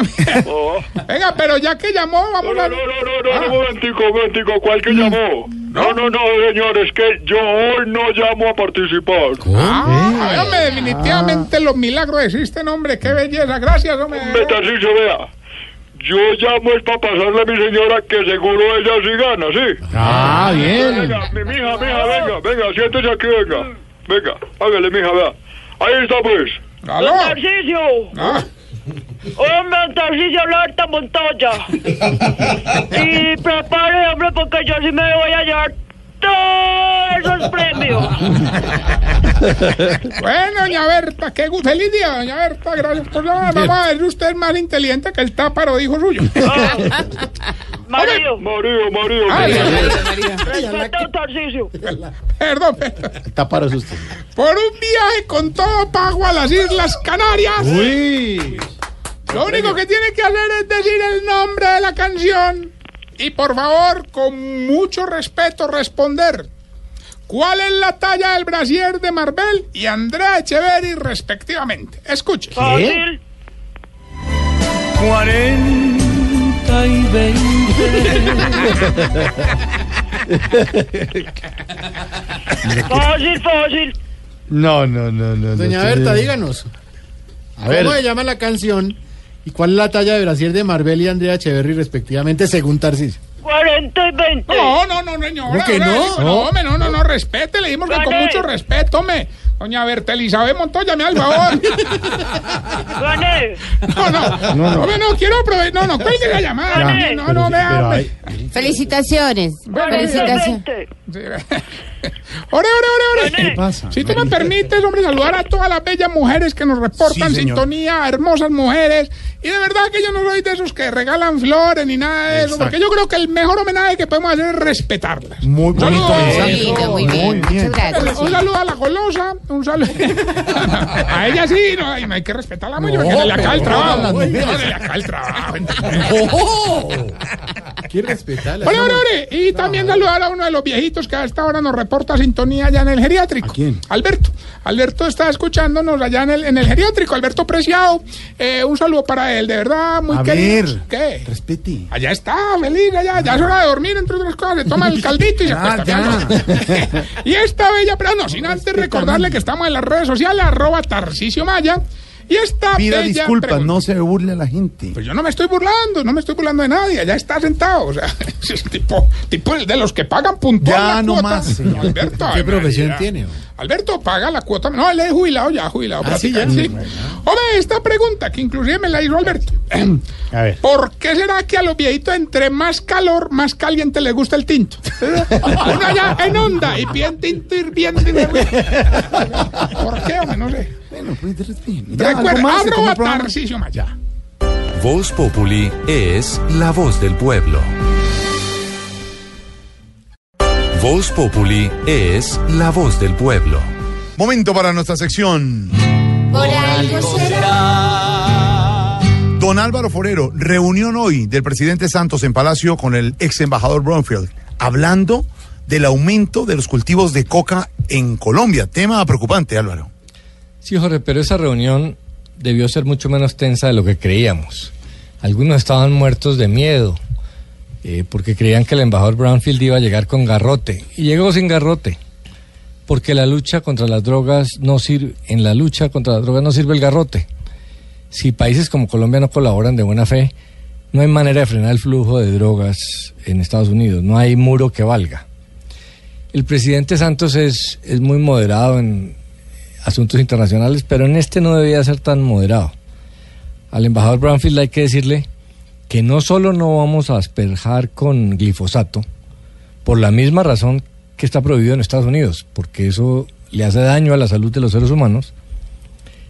Venga, pero ya que llamó, vamos a... No, no, no, no, un momentico, un momentico, ¿cuál que llamó? No, no, no, señor, es que yo hoy no llamo a participar. Ah, a ver, hombre, definitivamente los milagros existen, hombre. Qué belleza. Gracias, hombre. Tarcisio, vea. Yo llamo es para pasarle a mi señora que seguro ella sí gana, ¿sí? Ah, bien. Venga, mi mija, mija, venga, venga, siéntese aquí, venga. Venga, hágale, mija, vea. Ahí está, pues. ¿Aló? Tarcisio. Ah, Hombre, Tarcisio Larta Montoya. y prepare, hombre, porque yo sí me voy a llevar todos esos premios. Bueno, doña Berta, qué gusto. Feliz día, doña Berta. Gracias por la... Vamos a ver, usted es más inteligente que el táparo, dijo suyo. Mario. Mario, Mario. Tarcisio. Perdón, perdón. Táparo es usted. Por un viaje con todo pago a las Islas Canarias. Uy. Lo único que tiene que hacer es decir el nombre de la canción y por favor, con mucho respeto, responder. ¿Cuál es la talla del brasier de Marvel y Andrea Echeverry respectivamente? Escuche. Fácil. 40 y 20. fácil, fácil. No, no, no, no. Doña no, Berta, no. díganos. A ver. ¿Cómo se llama la canción? ¿Y cuál es la talla de Brasier de Marvel y Andrea Echeverry respectivamente según Tarcisio? 40 y 20. No, no, no, señora. ¿Cómo que no? No, hombre, no, no, no, respete, le dimos que con mucho respeto, hombre. Doña Berta Elizabeth Montoya, me da el favor. No, no. No, no. Hombre, no, quiero aprovechar. No, no, cuelgue la llamada. No, no, hombre. Felicitaciones. Felicitaciones. Ore, ore, ore, ore. ¿Qué pasa? Si tú me permites, hombre, saludar a todas las bellas mujeres que nos reportan Sí, sintonía, hermosas mujeres. Y de verdad que yo no soy de esos que regalan flores ni nada de eso, Exacto. porque yo creo que el mejor homenaje que podemos hacer es respetarlas. Muy Un saludo, bonito. Muy lindo, muy bien. Muchas gracias. un saludo a la golosa, un saludo. a ella sí, no, ay, no hay que respetarla mucho, porque se le acaba el trabajo. No, le acaba el trabajo. Quiere respetarla. Ore, ore, ore. Y también saludar a uno de los viejitos que a esta hora nos reporta sintonía allá en el geriátrico. ¿A quién? Alberto. Alberto está escuchándonos allá en el, en el geriátrico. Alberto Preciado. Eh, un saludo para él, de verdad, muy A querido. ver. ¿Qué? Respete. Allá está, feliz, allá. Ya es hora de dormir, entre otras cosas. Se toma el caldito y se Ya, acuesta. ya. y esta bella, pero no, sin antes recordarle que estamos en las redes sociales, arroba Tarcicio Maya. Y esta Pida bella disculpas, pregunta- no se burle a la gente. pues yo no me estoy burlando, no me estoy burlando de nadie, allá está sentado, o sea, es tipo, tipo el de los que pagan puntual Ya la no cuota. más, señor. Alberto, ¿Qué profesión María. tiene? Alberto paga la cuota, no, él es jubilado ya, jubilado. Ah, sí, ya. sí. Hombre, esta pregunta que inclusive me la hizo Alberto. A ver. ¿Por qué será que a los viejitos entre más calor, más caliente les gusta el tinto? Uno allá en onda y piden tinto hirviendo. ¿Por qué, hombre? No sé. Bueno, pues. Ya, Recuerda, arroba Maya. Voz Populi es la voz del pueblo. Voz Populi es la voz del pueblo. Momento para nuestra sección. Por algo será. Don Álvaro Forero, reunión hoy del presidente Santos en Palacio con el ex embajador Bromfield, hablando del aumento de los cultivos de coca en Colombia. Tema preocupante, Álvaro. Sí, Jorge, pero esa reunión debió ser mucho menos tensa de lo que creíamos. Algunos estaban muertos de miedo, eh, porque creían que el embajador Brownfield iba a llegar con garrote, y llegó sin garrote, porque la lucha contra las drogas no sirve, en la lucha contra las drogas no sirve el garrote. Si países como Colombia no colaboran de buena fe, no hay manera de frenar el flujo de drogas en Estados Unidos, no hay muro que valga. El presidente Santos es, es muy moderado en asuntos internacionales, pero en este no debía ser tan moderado. Al embajador Brownfield hay que decirle que no solo no vamos a asperjar con glifosato, por la misma razón que está prohibido en Estados Unidos, porque eso le hace daño a la salud de los seres humanos,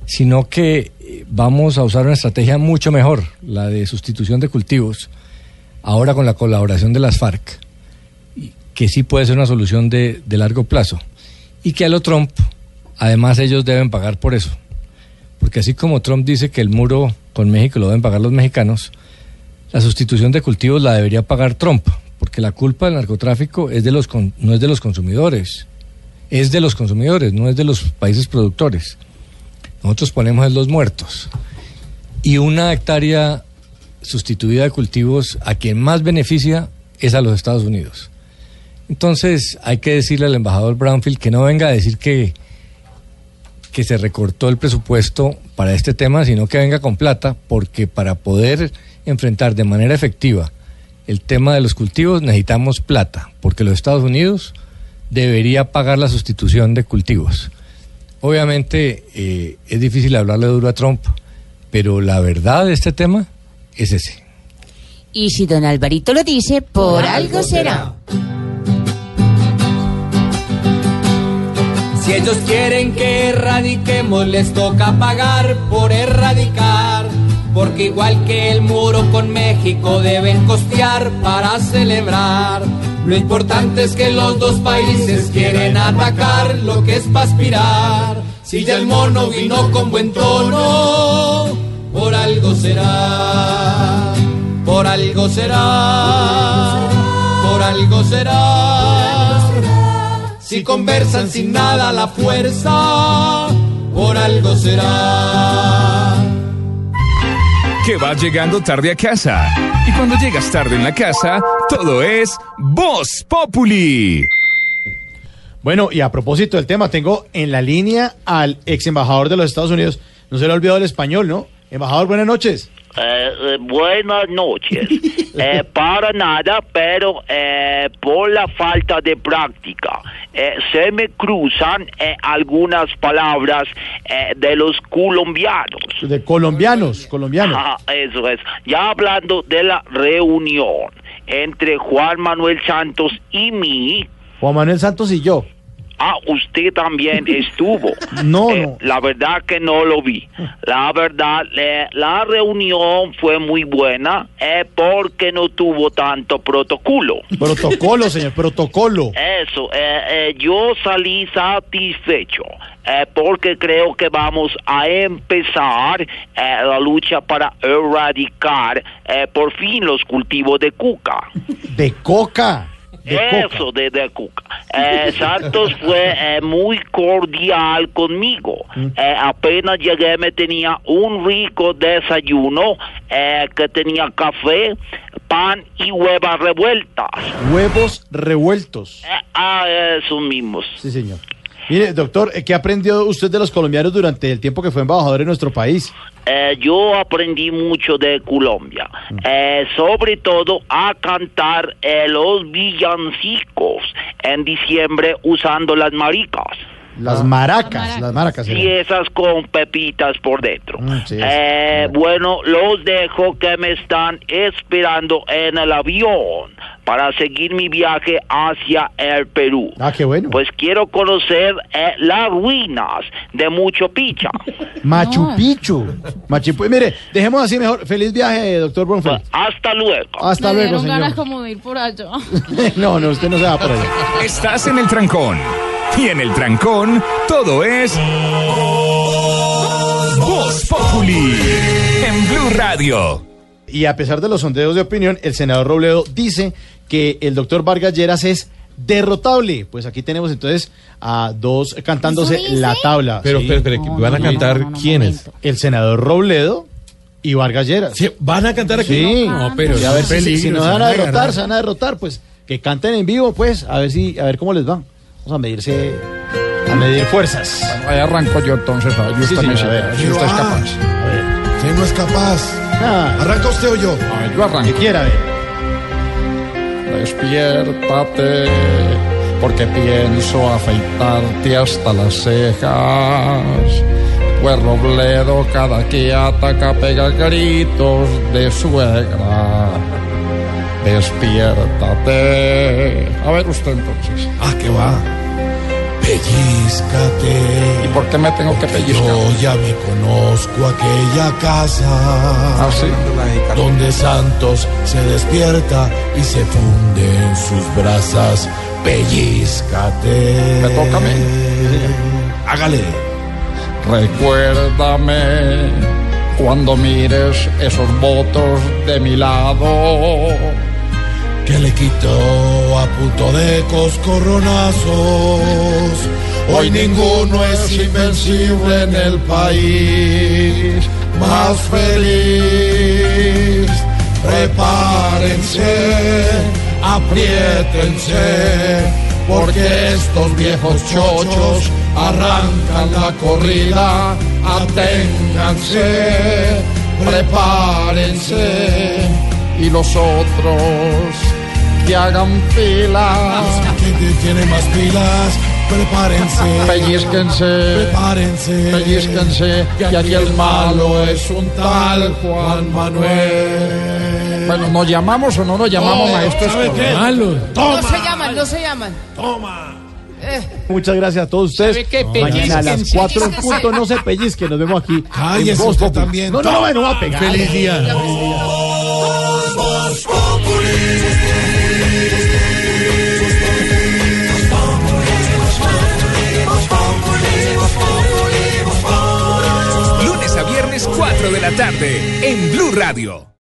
sino que eh, vamos a usar una estrategia mucho mejor, la de sustitución de cultivos, ahora con la colaboración de las FARC, que sí puede ser una solución de, de largo plazo, y que a lo Trump, además ellos deben pagar por eso, porque así como Trump dice que el muro con México lo deben pagar los mexicanos, la sustitución de cultivos la debería pagar Trump, porque la culpa del narcotráfico es de los no es de los consumidores, es de los consumidores, no es de los países productores. Nosotros ponemos en los muertos. Y una hectárea sustituida de cultivos a quien más beneficia es a los Estados Unidos. Entonces hay que decirle al embajador Brownfield que no venga a decir que, que se recortó el presupuesto para este tema, sino que venga con plata, porque para poder enfrentar de manera efectiva el tema de los cultivos necesitamos plata, porque los Estados Unidos debería pagar la sustitución de cultivos. Obviamente eh, es difícil hablarle duro a Trump, pero la verdad de este tema es ese. Y si don Alvarito lo dice, por algo será. Si ellos quieren que erradiquemos, les toca pagar por erradicar. Porque igual que el muro con México deben costear para celebrar. Lo importante es que los dos países quieren atacar lo que es para aspirar. Si ya el mono vino con buen tono, por algo será. Por algo será. Por algo será. Si conversan sin nada la fuerza, por algo será. Que vas llegando tarde a casa. Y cuando llegas tarde en la casa, todo es Voz Populi. Bueno, y a propósito del tema, tengo en la línea al ex embajador de los Estados Unidos. No se le ha olvidado el español, ¿no? Embajador, buenas noches. Eh, eh, buenas noches. Eh, para nada, pero eh, por la falta de práctica eh, se me cruzan eh, algunas palabras eh, de los colombianos. De colombianos, colombianos. Eso es. Ya hablando de la reunión entre Juan Manuel Santos y mí, Juan Manuel Santos y yo. Ah, usted también estuvo. No, Eh, no. La verdad que no lo vi. La verdad, eh, la reunión fue muy buena eh, porque no tuvo tanto protocolo. Protocolo, señor, protocolo. Eso, eh, yo salí satisfecho porque creo que vamos a empezar la lucha para erradicar por fin los cultivos de cuca. De coca. De coca. Eso, de, de Cuca. Eh, Santos fue eh, muy cordial conmigo. Mm. Eh, apenas llegué me tenía un rico desayuno eh, que tenía café, pan y huevas revueltas. Huevos revueltos. Ah, esos mismos. Sí, señor. Mire, doctor, eh, ¿qué aprendió usted de los colombianos durante el tiempo que fue embajador en nuestro país? Eh, yo aprendí mucho de Colombia, eh, sobre todo a cantar eh, los villancicos en diciembre usando las maricas. Las maracas, las maracas. Señor. esas con pepitas por dentro. Mm, sí, Eh, bueno, los dejo que me están esperando en el avión para seguir mi viaje hacia el Perú. Ah, qué bueno. Pues quiero conocer eh, las ruinas de Mucho Picha. Machu Picchu. Machu Picchu. Mire, dejemos así mejor. Feliz viaje, doctor Bronfeld. Hasta luego. Hasta Me luego, señor. ganas como de ir por allá. no, no, usted no se va por allá. Estás en el trancón. Y en el trancón, todo es. Voz Populi. En Blue Radio. Y a pesar de los sondeos de opinión, el senador Robledo dice que el doctor Vargas Lleras es derrotable. Pues aquí tenemos entonces a dos cantándose la tabla. Pero, Sí. pero, pero, ¿que ¿van a cantar quiénes? El senador Robledo y Vargas Lleras. ¿Van a cantar aquí? Sí. No, pero Y a ver es si, si peligro, nos se van a derrotar, se van a derrotar, pues que canten en vivo, pues, a ver si, a ver cómo les va. Vamos a medirse, a medir fuerzas. Ahí arranco yo entonces, a ver, Sí, señor, a ver. si usted es capaz. A ver. ¿Quién no es capaz? Ah. ¿Arranca usted o yo? A ver, yo arranco. Que quiera, a ver. Despiértate, porque pienso afeitarte hasta las cejas. Pues Robledo cada que ataca pega gritos de suegra. Despiértate. A ver usted entonces. Ah, ¿qué va? Pellízcate. ¿Y por qué me tengo que pellizcar? Yo ya me conozco aquella casa. Ah, sí. Donde Santos se despierta y se funde en sus brasas. Pellízcate. Me toca a mí. Hágale. Recuérdame cuando mires esos votos de mi lado. Que le quitó a punto de coscorronazos. Hoy ninguno es invencible en el país más feliz. Prepárense, apriétense, porque estos viejos chochos arrancan la corrida. Aténganse, prepárense y los otros que hagan filas. ¿Quién tiene más pilas? Prepárense. Pellizquense. Prepárense. Pellizquense. Que aquí el malo es un tal Juan Manuel. Bueno, ¿nos llamamos o no nos llamamos, maestros? Malos. No se llaman, no se llaman. Toma. Muchas gracias a todos ustedes. Mañana a las Pellizquense. 4 en punto, no se pellizquen, nos vemos aquí. Cállese usted también. No, no, no, no va a pegar. Feliz día. Lunes a 4 de la tarde. En Blue Radio.